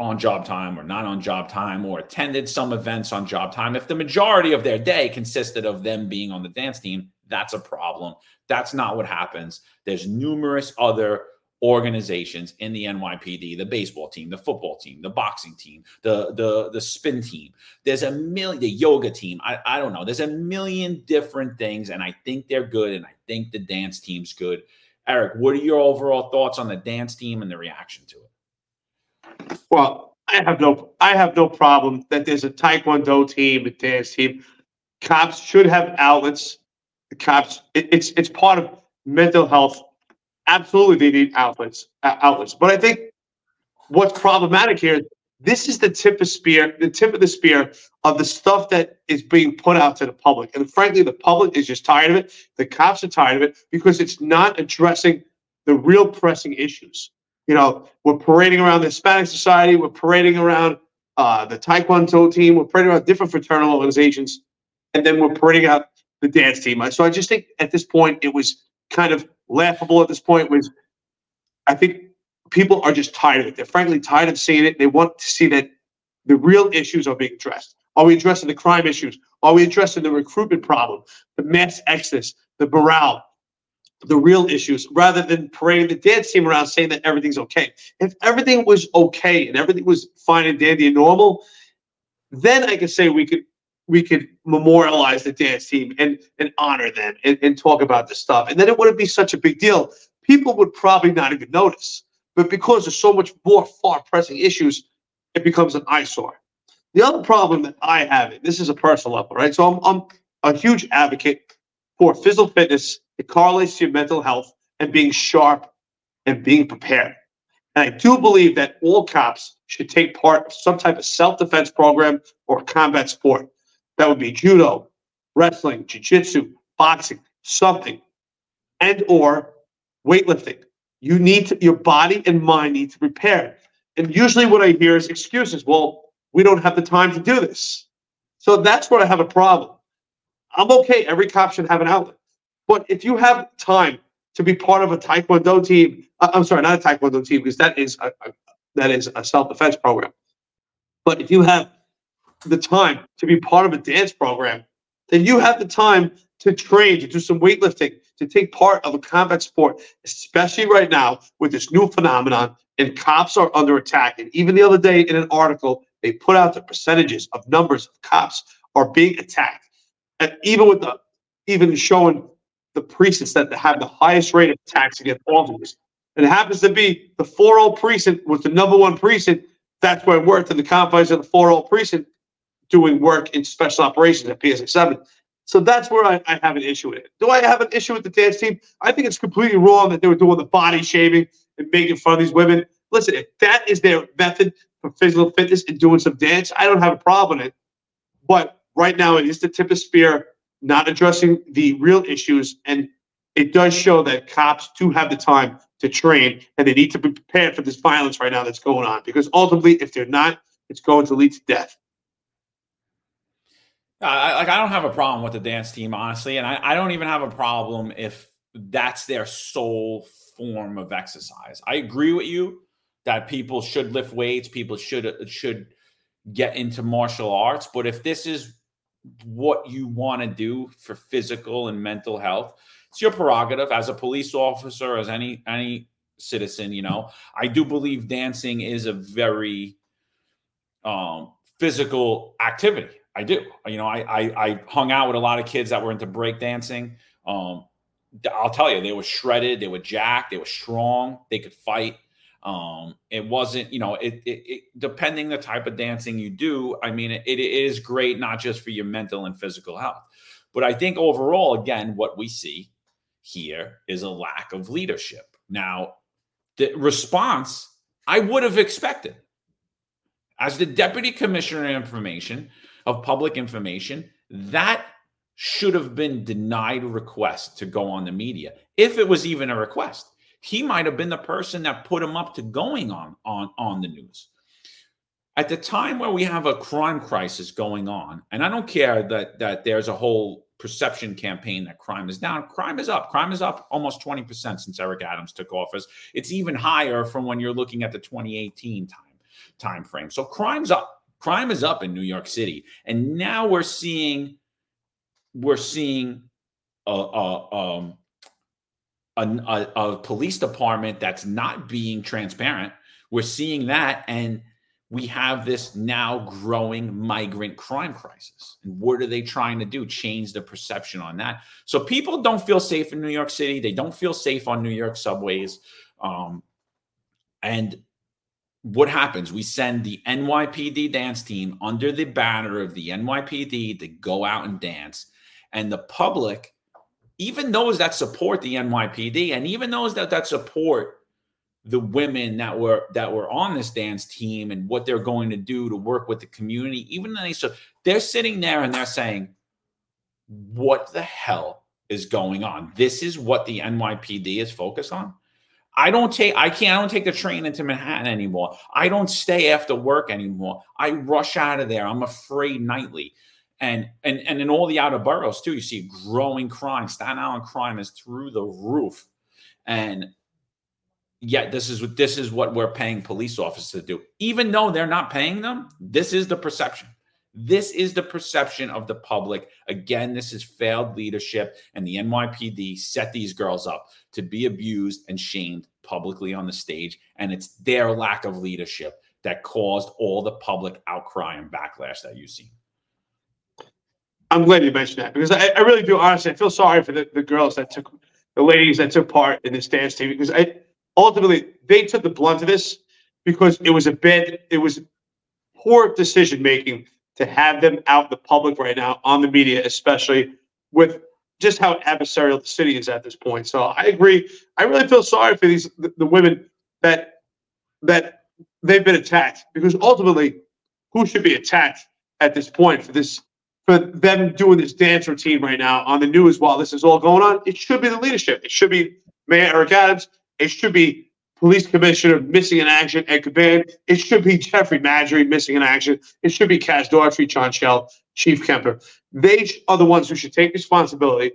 on job time or not on job time or attended some events on job time. If the majority of their day consisted of them being on the dance team, that's a problem. That's not what happens. There's numerous other organizations in the NYPD, the baseball team, the football team, the boxing team, the the the spin team. There's a million the yoga team. I, I don't know. There's a million different things, and I think they're good, and I think the dance team's good. Eric, what are your overall thoughts on the dance team and the reaction to it? Well, I have no I have no problem that there's a Taekwondo team, a dance team. Cops should have outlets the cops. It, it's it's part of mental health. Absolutely, they need outlets. Uh, outlets, but I think what's problematic here is this is the tip of spear, the tip of the spear of the stuff that is being put out to the public. And frankly, the public is just tired of it. The cops are tired of it because it's not addressing the real pressing issues. You know, we're parading around the Hispanic Society, we're parading around uh, the Taekwondo team, we're parading around different fraternal organizations, and then we're parading out the dance team. So I just think at this point it was kind of laughable. At this point was, I think people are just tired of it. They're frankly tired of seeing it. They want to see that the real issues are being addressed. Are we addressing the crime issues? Are we addressing the recruitment problem, the mass exodus, the morale, the real issues, rather than parading the dance team around saying that everything's okay? If everything was okay and everything was fine and dandy and normal, then I could say we could we could memorialize the dance team and and honor them and, and talk about the stuff. And then it wouldn't be such a big deal. People would probably not even notice. But because there's so much more far pressing issues, it becomes an eyesore. The other problem that I have, this is a personal level, right? So I'm, I'm a huge advocate for physical fitness. It correlates to your mental health and being sharp and being prepared. And I do believe that all cops should take part of some type of self-defense program or combat sport. That would be judo, wrestling, jiu-jitsu, boxing, something, and or weightlifting. You need to, your body and mind need to prepare. And usually what I hear is excuses. Well, we don't have the time to do this. So that's where I have a problem. I'm okay. Every cop should have an outlet. But if you have time to be part of a Taekwondo team, uh, I'm sorry, not a Taekwondo team, because that is a, a that is a self-defense program. But if you have the time to be part of a dance program, then you have the time to train, to do some weightlifting, to take part of a combat sport, especially right now with this new phenomenon. And cops are under attack. And even the other day in an article, they put out the percentages of numbers of cops are being attacked. And even with the even showing the precincts that have the highest rate of attacks against officers. And it happens to be the 4 precinct was the number one precinct. That's where it worked in the confines of the 4 precinct doing work in special operations at PSA 7. So that's where I, I, have an issue with it. Do I have an issue with the dance team? I think it's completely wrong that they were doing the body shaming and making fun of these women. Listen, if that is their method, for physical fitness and doing some dance, I don't have a problem with it. But right now, it is the tip of spear, not addressing the real issues. And it does show that cops do have the time to train and they need to be prepared for this violence right now that's going on. Because ultimately, if they're not, it's going to lead to death. I, like I don't have a problem with the dance team, honestly, and I, I don't even have a problem if that's their sole form of exercise. I agree with you that people should lift weights, people should should get into martial arts, but if this is what you want to do for physical and mental health, it's your prerogative as a police officer, as any any citizen. You know, I do believe dancing is a very um, physical activity. I do. You know, I, I, I hung out with a lot of kids that were into breakdancing. Um, I'll tell you, they were shredded, they were jacked, they were strong, they could fight. Um, it wasn't, you know, it, it, it, depending the type of dancing you do. I mean, it, it is great not just for your mental and physical health, but I think overall, again, what we see here is a lack of leadership. Now, the response I would have expected as the deputy commissioner of information of public information that should have been denied request to go on the media. If it was even a request he might have been the person that put him up to going on on on the news. At the time where we have a crime crisis going on and i don't care that that there's a whole perception campaign that crime is down crime is up. Crime is up almost 20% since eric adams took office. It's even higher from when you're looking at the 2018 time time frame. So crime's up crime is up in new york city and now we're seeing we're seeing a, a, um, a, a, police department that's not being transparent. We're seeing that, and we have this now growing migrant crime crisis. And what are they trying to do? Change the perception on that. So people don't feel safe in New York City. They don't feel safe on New York subways. Um, and what happens? We send the NYPD dance team under the banner of the NYPD to go out and dance and the public, even those that support the NYPD and even those that that support the women that were that were on this dance team and what they're going to do to work with the community, even they so they're sitting there and they're saying, "What the hell is going on? This is what the NYPD is focused on." I don't take I can't I don't take the train into Manhattan anymore. I don't stay after work anymore. I rush out of there. I'm afraid nightly and and and in all the outer boroughs too, you see growing crime. Staten Island crime is through the roof, and yet this is what this is what we're paying police officers to do. Even though they're not paying them, this is the perception. This is the perception of the public. Again, this is failed leadership, and the NYPD set these girls up to be abused and shamed publicly on the stage, and it's their lack of leadership that caused all the public outcry and backlash that you've seen. I'm glad you mentioned that because I, I really do honestly I feel sorry for the, the girls that took the ladies that took part in this dance team because I ultimately they took the blunt of this because it was a bad it was poor decision making to have them out in the public right now on the media, especially with just how adversarial the city is at this point. So I agree. I really feel sorry for these the, the women that that they've been attacked because ultimately, who should be attacked at this point for this for them doing this dance routine right now on the news while this is all going on, it should be the leadership. It should be Mayor Eric Adams. It should be Police Commissioner missing in action, Ed Caban. It should be Jeffrey Maddrey missing in action. It should be Kaz Daughtry, John Chell, Chief Kemper. They are the ones who should take responsibility.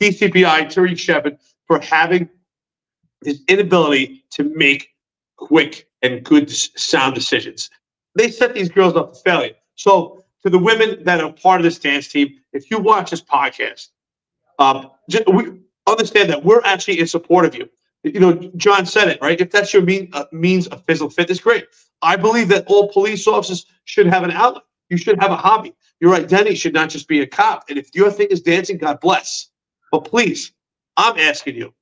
DCPI, Tarik Sheppard, for having his inability to make quick and good sound decisions. They set these girls up for failure. So to the women that are part of this dance team, if you watch this podcast, um, just, we understand that we're actually in support of you. You know, John said it right. If that's your mean, uh, means of physical fitness, great. I believe that all police officers should have an outlet. You should have a hobby. Your identity should not just be a cop. And if your thing is dancing, God bless. But please, I'm asking you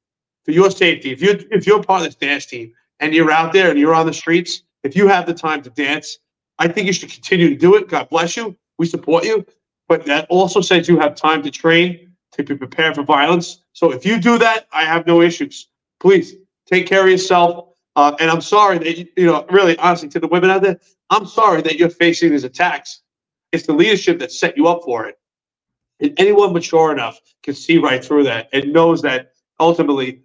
for your safety. If you if you're part of this dance team and you're out there and you're on the streets, if you have the time to dance, I think you should continue to do it. God bless you. We support you. But that also says you have time to train, to be prepared for violence. So if you do that, I have no issues. Please take care of yourself. Uh, and I'm sorry that, you, you know, really honestly to the women out there, I'm sorry that you're facing these attacks. It's the leadership that set you up for it. And anyone mature enough can see right through that and knows that ultimately,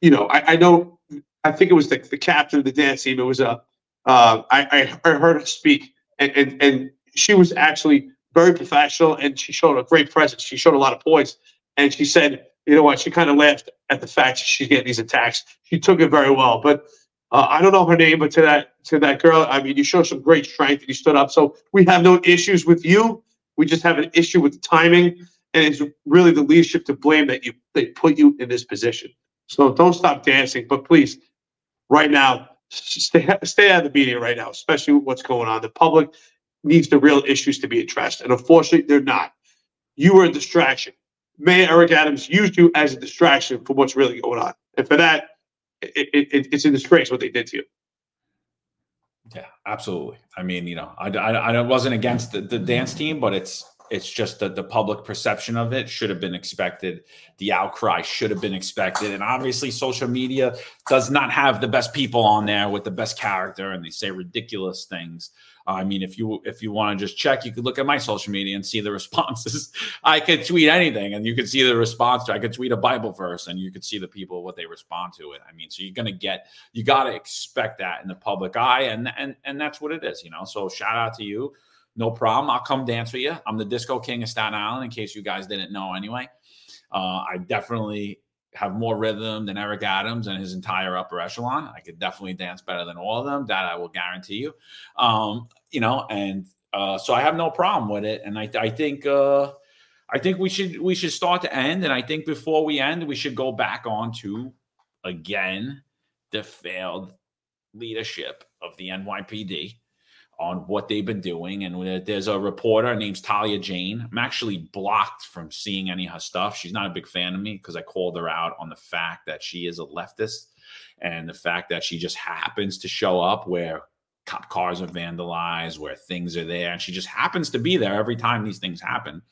you know, I, I know, I think it was the, the captain of the dance team. It was a, uh, I, I heard her speak and, and, and she was actually very professional and she showed a great presence. She showed a lot of poise. And she said, you know what? She kind of laughed at the fact she's getting these attacks. She took it very well. But uh, I don't know her name, but to that to that girl, I mean, you showed some great strength and you stood up. So we have no issues with you. We just have an issue with the timing, and it's really the leadership to blame that you they put you in this position. So don't stop dancing, but please, right now, stay stay out of the media right now, especially with what's going on. The public needs the real issues to be addressed, and unfortunately, they're not. You were a distraction. Mayor Eric Adams used you as a distraction for what's really going on, and for that, it, it, it's a disgrace what they did to you. Yeah, absolutely. I mean, you know, I, I, I wasn't against the, the dance team, but it's it's just that the public perception of it should have been expected. The outcry should have been expected. And obviously, social media does not have the best people on there with the best character, and they say ridiculous things. I mean, if you if you want to just check, you could look at my social media and see the responses. I could tweet anything, and you could see the response. To, I could tweet a Bible verse, and you could see the people what they respond to it. I mean, so you're gonna get you got to expect that in the public eye, and and and that's what it is, you know. So shout out to you. No problem. I'll come dance with you. I'm the disco king of Staten Island, in case you guys didn't know anyway. Uh, I definitely have more rhythm than Eric Adams and his entire upper echelon. I could definitely dance better than all of them. That I will guarantee you. Um, you know, and uh, so I have no problem with it. And I, I think, uh, I think we should we should start to end. And I think before we end, we should go back on to again the failed leadership of the NYPD on what they've been doing. And there's a reporter named Talia Jane. I'm actually blocked from seeing any of her stuff. She's not a big fan of me because I called her out on the fact that she is a leftist and the fact that she just happens to show up where cop cars are vandalized, where things are there, and she just happens to be there every time these things happen.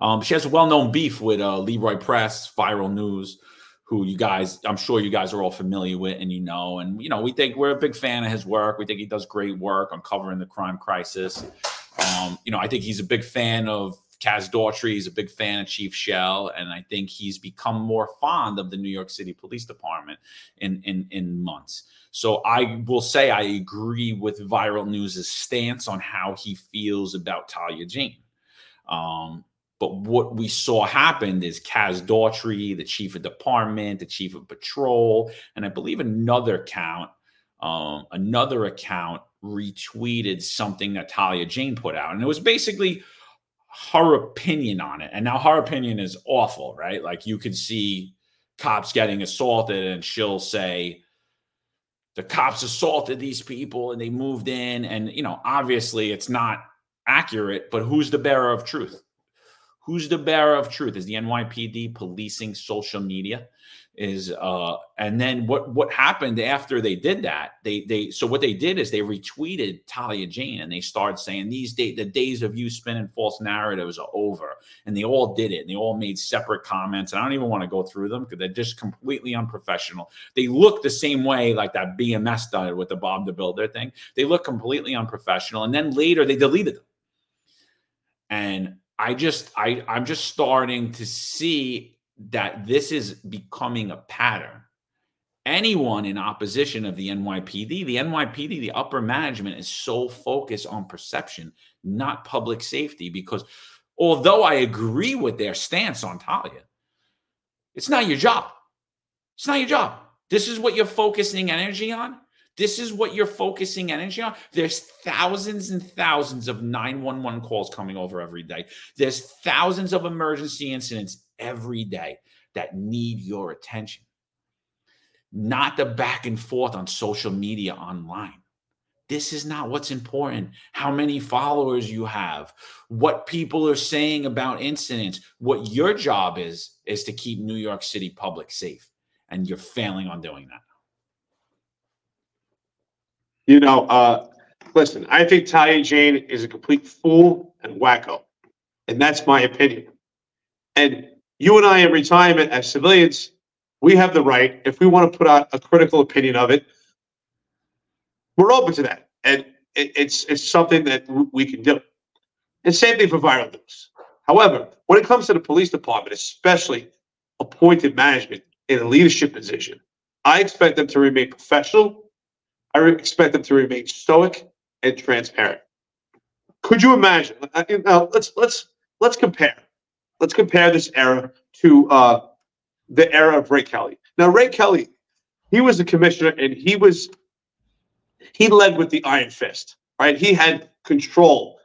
Um, she has a well-known beef with uh, Leroy Press, Viral News, who you guys, I'm sure you guys are all familiar with and you know. And, you know, we think we're a big fan of his work. We think he does great work on covering the crime crisis. Um, you know, I think he's a big fan of Kaz Daughtry. He's a big fan of Chief Chell. And I think he's become more fond of the New York City Police Department in, in, in months. So I will say I agree with Viral News' stance on how he feels about Talia Jane. Um, but what we saw happen is Kaz Daughtry, the chief of department, the chief of patrol, and I believe another account, um, another account retweeted something that Talia Jane put out. And it was basically her opinion on it. And now her opinion is awful, right? Like you could see cops getting assaulted, and she'll say, the cops assaulted these people and they moved in. And, you know, obviously it's not accurate, but who's the bearer of truth? Who's the bearer of truth? Is the NYPD policing social media? Is uh and then what what happened after they did that? They they so what they did is they retweeted Talia Jane and they started saying these day the days of you spinning false narratives are over. And they all did it and they all made separate comments. And I don't even want to go through them because they're just completely unprofessional. They look the same way like that BMS did with the Bob the Builder thing. They look completely unprofessional. And then later they deleted them. And I just I I'm just starting to see that this is becoming a pattern. Anyone in opposition of the NYPD, the NYPD, the upper management is so focused on perception, not public safety. Because although I agree with their stance on Talia, it's not your job. It's not your job. This is what you're focusing energy on. This is what you're focusing energy on. There's thousands and thousands of 911 calls coming over every day. There's thousands of emergency incidents every day that need your attention. Not the back and forth on social media online. This is not what's important. How many followers you have, what people are saying about incidents. What your job is, is to keep New York City public safe. And you're failing on doing that. You know, uh, listen, I think Talia Jane is a complete fool and wacko. And that's my opinion. And you and I in retirement as civilians, We have the right, if we want to put out a critical opinion of it, we're open to that. And it, it's it's something that we can do. And same thing for viral news. However, when it comes to the police department, especially appointed management in a leadership position, I expect them to remain professional. I expect them to remain stoic and transparent. Could you imagine? uh, you know, let's let's let's compare. Let's compare this era to uh, the era of Ray Kelly. Now, Ray Kelly, he was the commissioner, and he was he led with the iron fist. Right? He had control.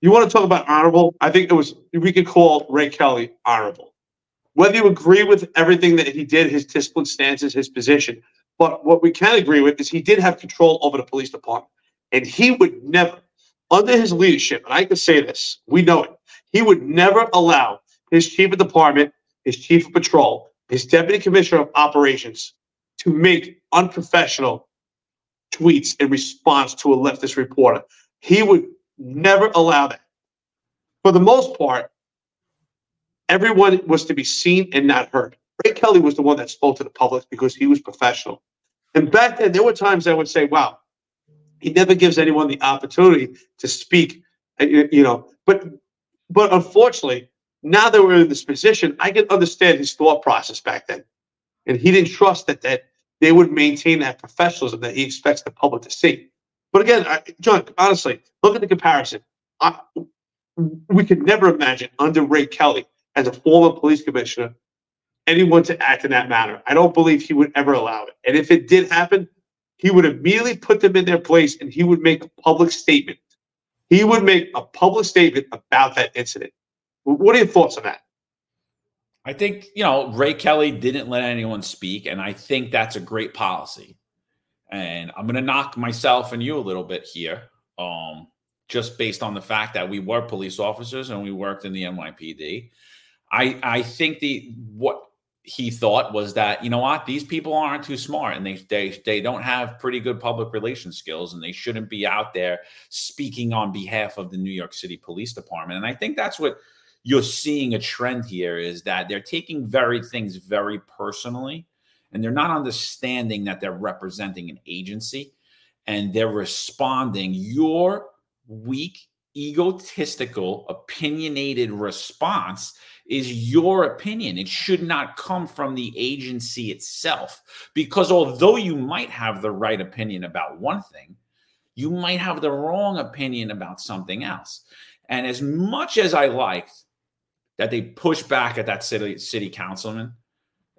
You want to talk about honorable? I think it was we could call Ray Kelly honorable. Whether you agree with everything that he did, his discipline stances, his position, but what we can agree with is he did have control over the police department, and he would never, under his leadership, and I can say this, we know it, he would never allow his chief of department, his chief of patrol, his deputy commissioner of operations to make unprofessional tweets in response to a leftist reporter. He would never allow that. For the most part, everyone was to be seen and not heard. Ray Kelly was the one that spoke to the public because he was professional. And back then, there were times I would say, wow, he never gives anyone the opportunity to speak, uh, you know. But, but unfortunately, now that we're in this position, I can understand his thought process back then. And he didn't trust that, that they would maintain that professionalism that he expects the public to see. But again, I, John, honestly, look at the comparison. I, we could never imagine under Ray Kelly as a former police commissioner anyone to act in that manner. I don't believe he would ever allow it. And if it did happen, he would immediately put them in their place and he would make a public statement. He would make a public statement about that incident. What are your thoughts on that? I think, you know, Ray Kelly didn't let anyone speak, and I think that's a great policy. And I'm going to knock myself and you a little bit here, um, just based on the fact that we were police officers and we worked in the NYPD. I I think the what he thought was that you know what these people aren't too smart and they they they don't have pretty good public relations skills and they shouldn't be out there speaking on behalf of the New York City Police Department. And I think that's what you're seeing a trend here is that they're taking very things very personally and they're not understanding that they're representing an agency and they're responding your weak egotistical opinionated response is your opinion it should not come from the agency itself because although you might have the right opinion about one thing you might have the wrong opinion about something else and as much as i liked that they push back at that city city councilman.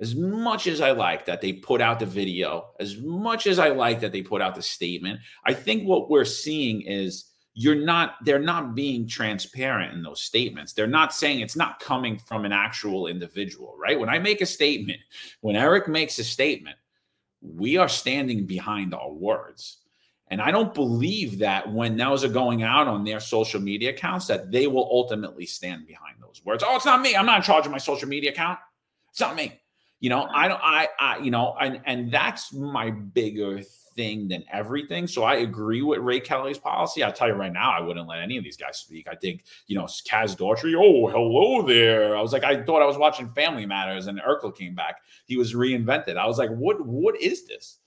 As much as I like that they put out the video, as much as I like that they put out the statement, I think what we're seeing is you're not they're not being transparent in those statements. They're not saying it's not coming from an actual individual, right? When I make a statement, when Eric makes a statement, we are standing behind our words. And I don't believe that when those are going out on their social media accounts, that they will ultimately stand behind those words. Oh, it's not me. I'm not in charge of my social media account. It's not me. You know, I don't, I, I, you know, and and that's my bigger thing than everything. So I agree with Ray Kelly's policy. I'll tell you right now, I wouldn't let any of these guys speak. I think, you know, Kaz Daughtry, oh, hello there. I was like, I thought I was watching Family Matters and Urkel came back. He was reinvented. I was like, what, what is this?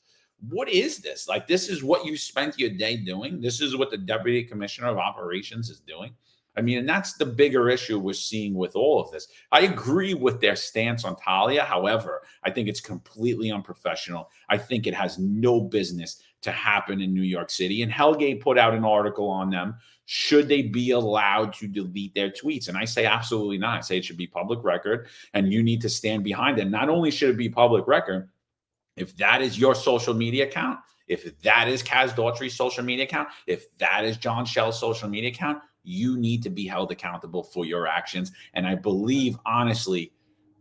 what is this? Like, this is what you spent your day doing. This is what the deputy commissioner of operations is doing. I mean, and that's the bigger issue we're seeing with all of this. I agree with their stance on Talia. However, I think it's completely unprofessional. I think it has no business to happen in New York City. And Hellgate put out an article on them. Should they be allowed to delete their tweets? And I say absolutely not. I say it should be public record, and you need to stand behind it. Not only should it be public record, if that is your social media account, if that is Kaz Daughtry's social media account, if that is John Chell's social media account, you need to be held accountable for your actions. And I believe, honestly,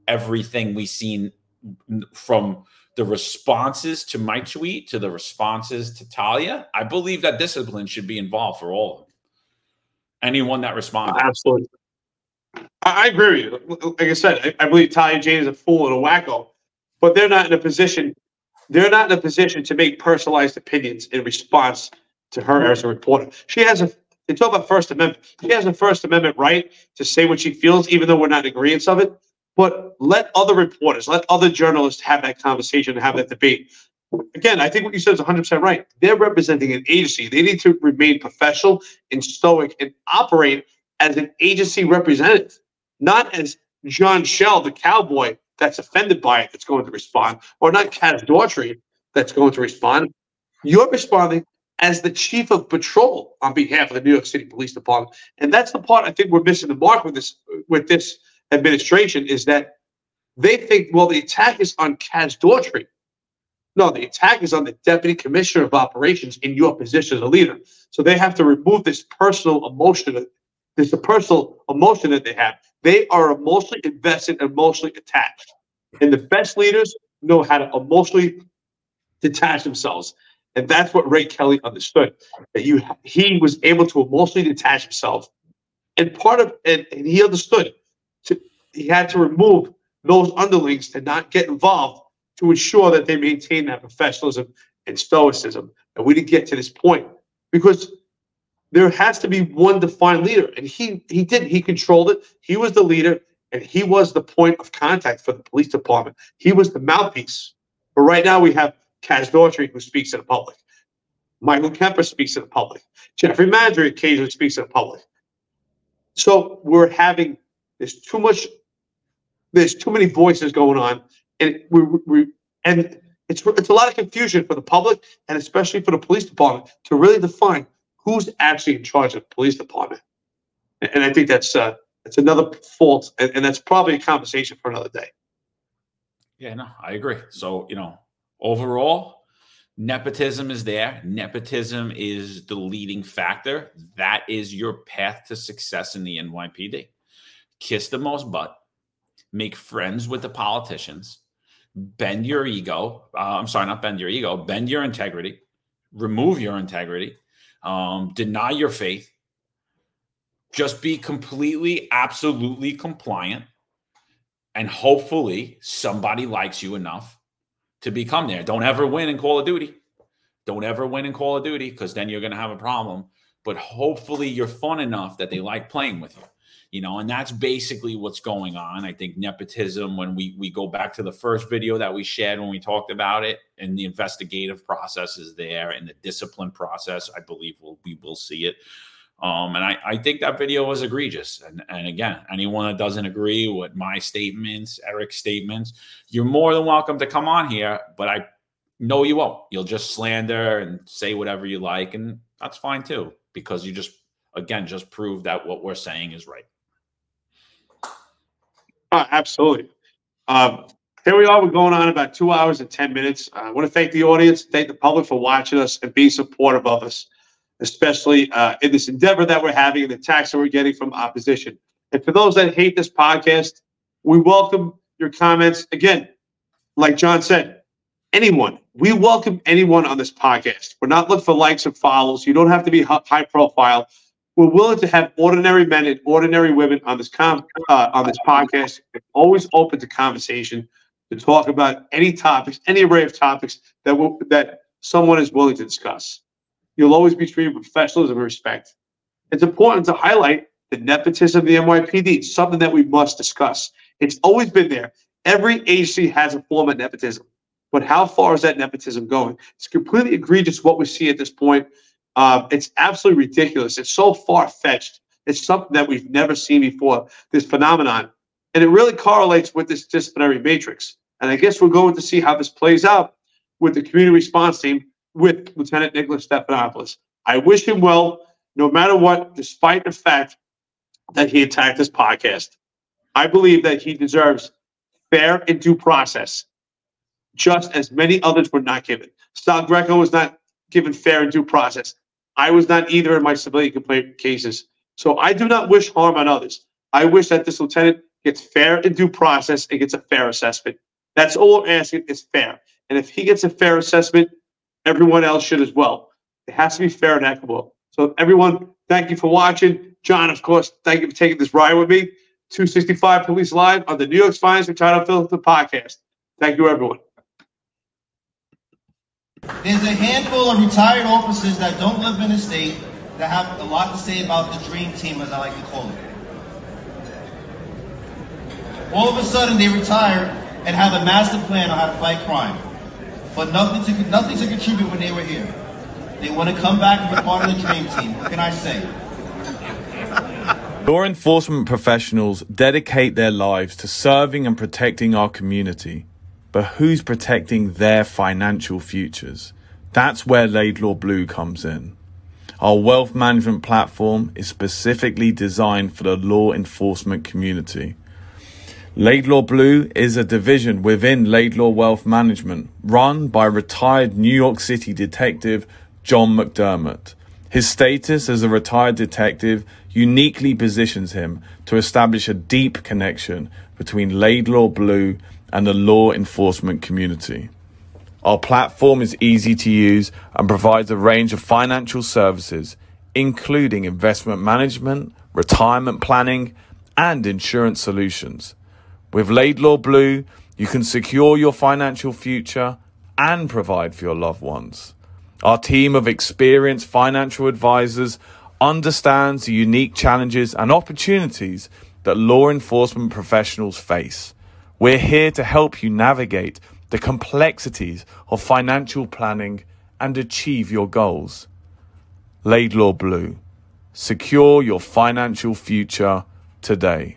everything we've seen from the responses to my tweet to the responses to Talia, I believe that discipline should be involved for all of them. Anyone that responded. Absolutely. I, agree with you. Like I said, I, I believe Talia Jane is a fool and a wacko, but they're not in a position they're not in a position to make personalized opinions in response to her as a reporter. She has a they talk about First Amendment. She has a First Amendment right to say what she feels, even though we're not in agreement of it. but let other reporters, let other journalists have that conversation and have that debate. Again, I think what you said is 100% right. They're representing an agency. They need to remain professional and stoic and operate as an agency representative, not as John Chell, the cowboy that's offended by it, that's going to respond, or not Kaz Daughtry that's going to respond. You're responding as the chief of patrol on behalf of the New York City Police Department, and that's the part I think we're missing the mark with this with this administration is that they think, well, the attack is on Kaz Daughtry. No, the attack is on the deputy commissioner of operations in your position as a leader. So they have to remove this personal emotion, this personal emotion that they have. They are emotionally invested, emotionally attached. And the best leaders know how to emotionally detach themselves. And that's what Ray Kelly understood. That you he was able to emotionally detach himself. And part of and, and he understood to, he had to remove those underlings to not get involved to ensure that they maintain that professionalism and stoicism. And we didn't get to this point because there has to be one defined leader. And he he did. He controlled it. He was the leader and he was the point of contact for the police department. He was the mouthpiece. But right now we have Kaz Daughtry who speaks to the public. Michael Kemper speaks to the public. Jeffrey Maddrey occasionally speaks in the public. So we're having there's too much. There's too many voices going on, and we, we and it's it's a lot of confusion for the public and especially for the police department to really define who's actually in charge of the police department. And, and I think that's uh, that's another fault, and, and that's probably a conversation for another day. Yeah, no, I agree. So you know, overall, nepotism is there. Nepotism is the leading factor. That is your path to success in the NYPD kiss the most butt, make friends with the politicians, bend your ego. Uh, I'm sorry, not bend your ego, bend your integrity, remove your integrity, um, deny your faith, just be completely, absolutely compliant. And hopefully somebody likes you enough to become there. Don't ever win in Call of Duty. Don't ever win in Call of Duty because then you're going to have a problem. But hopefully you're fun enough that they like playing with you you know and that's basically what's going on i think nepotism when we we go back to the first video that we shared when we talked about it and the investigative process is there and the discipline process i believe we'll, we will see it um, and I, I think that video was egregious. And, and again, anyone that doesn't agree with my statements, Eric's statements, you're more than welcome to come on here. But I know you won't. You'll just slander and say whatever you like. And that's fine too, because you just, again, just prove that what we're saying is right. Uh, absolutely. Um, here we are. We're going on about two hours and 10 minutes. Uh, I want to thank the audience, thank the public for watching us and being supportive of us, especially uh, in this endeavor that we're having and the attacks that we're getting from opposition. And for those that hate this podcast, we welcome your comments. Again, like John said, anyone. We welcome anyone on this podcast. We're not looking for likes and follows. You don't have to be high profile we're willing to have ordinary men and ordinary women on this com uh, on this podcast. We're always open to conversation to talk about any topics, any array of topics that will, that someone is willing to discuss. You'll always be treated with professionalism and respect. It's important to highlight the nepotism of the NYPD. It's something that we must discuss. It's always been there. Every agency has a form of nepotism. But how far is that nepotism going? It's completely egregious what we see at this point uh, it's absolutely ridiculous. It's so far fetched. It's something that we've never seen before, this phenomenon. And it really correlates with this disciplinary matrix. And I guess we're going to see how this plays out with the community response team with Lieutenant Nicholas Stephanopoulos. I wish him well, no matter what, despite the fact that he attacked this podcast. I believe that he deserves fair and due process, just as many others were not given. Sal Greco was not given fair and due process. I was not either in my civilian complaint cases. So I do not wish harm on others. I wish that this lieutenant gets fair and due process and gets a fair assessment. That's all we're asking is fair. And if he gets a fair assessment, everyone else should as well. It has to be fair and equitable. So everyone, thank you for watching. John, of course, thank you for taking this ride with me. 265 Police Live on the New York's Finest Retired Filter podcast. Thank you, everyone. There's a handful of retired officers that don't live in the state that have a lot to say about the dream team, as I like to call it. All of a sudden, they retire and have a master plan on how to fight crime, but nothing to nothing to contribute when they were here. They want to come back and be part of the dream team. What can I say? Law enforcement professionals dedicate their lives to serving and protecting our community. But who's protecting their financial futures? That's where Laidlaw Blue comes in. Our wealth management platform is specifically designed for the law enforcement community. Laidlaw Blue is a division within Laidlaw Wealth Management run by retired New York City detective John McDermott. His status as a retired detective uniquely positions him to establish a deep connection between Laidlaw Blue and the law enforcement community. Our platform is easy to use and provides a range of financial services, including investment management, retirement planning, and insurance solutions. With Laidlaw Blue, you can secure your financial future and provide for your loved ones. Our team of experienced financial advisors understands the unique challenges and opportunities that law enforcement professionals face. We're here to help you navigate the complexities of financial planning and achieve your goals. Laidlaw Blue. Secure your financial future today.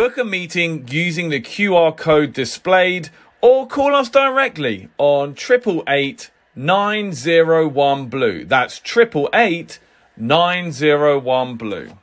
Book a meeting using the QR code displayed or call us directly on triple eight nine zero one blue. That's triple eight nine zero one blue.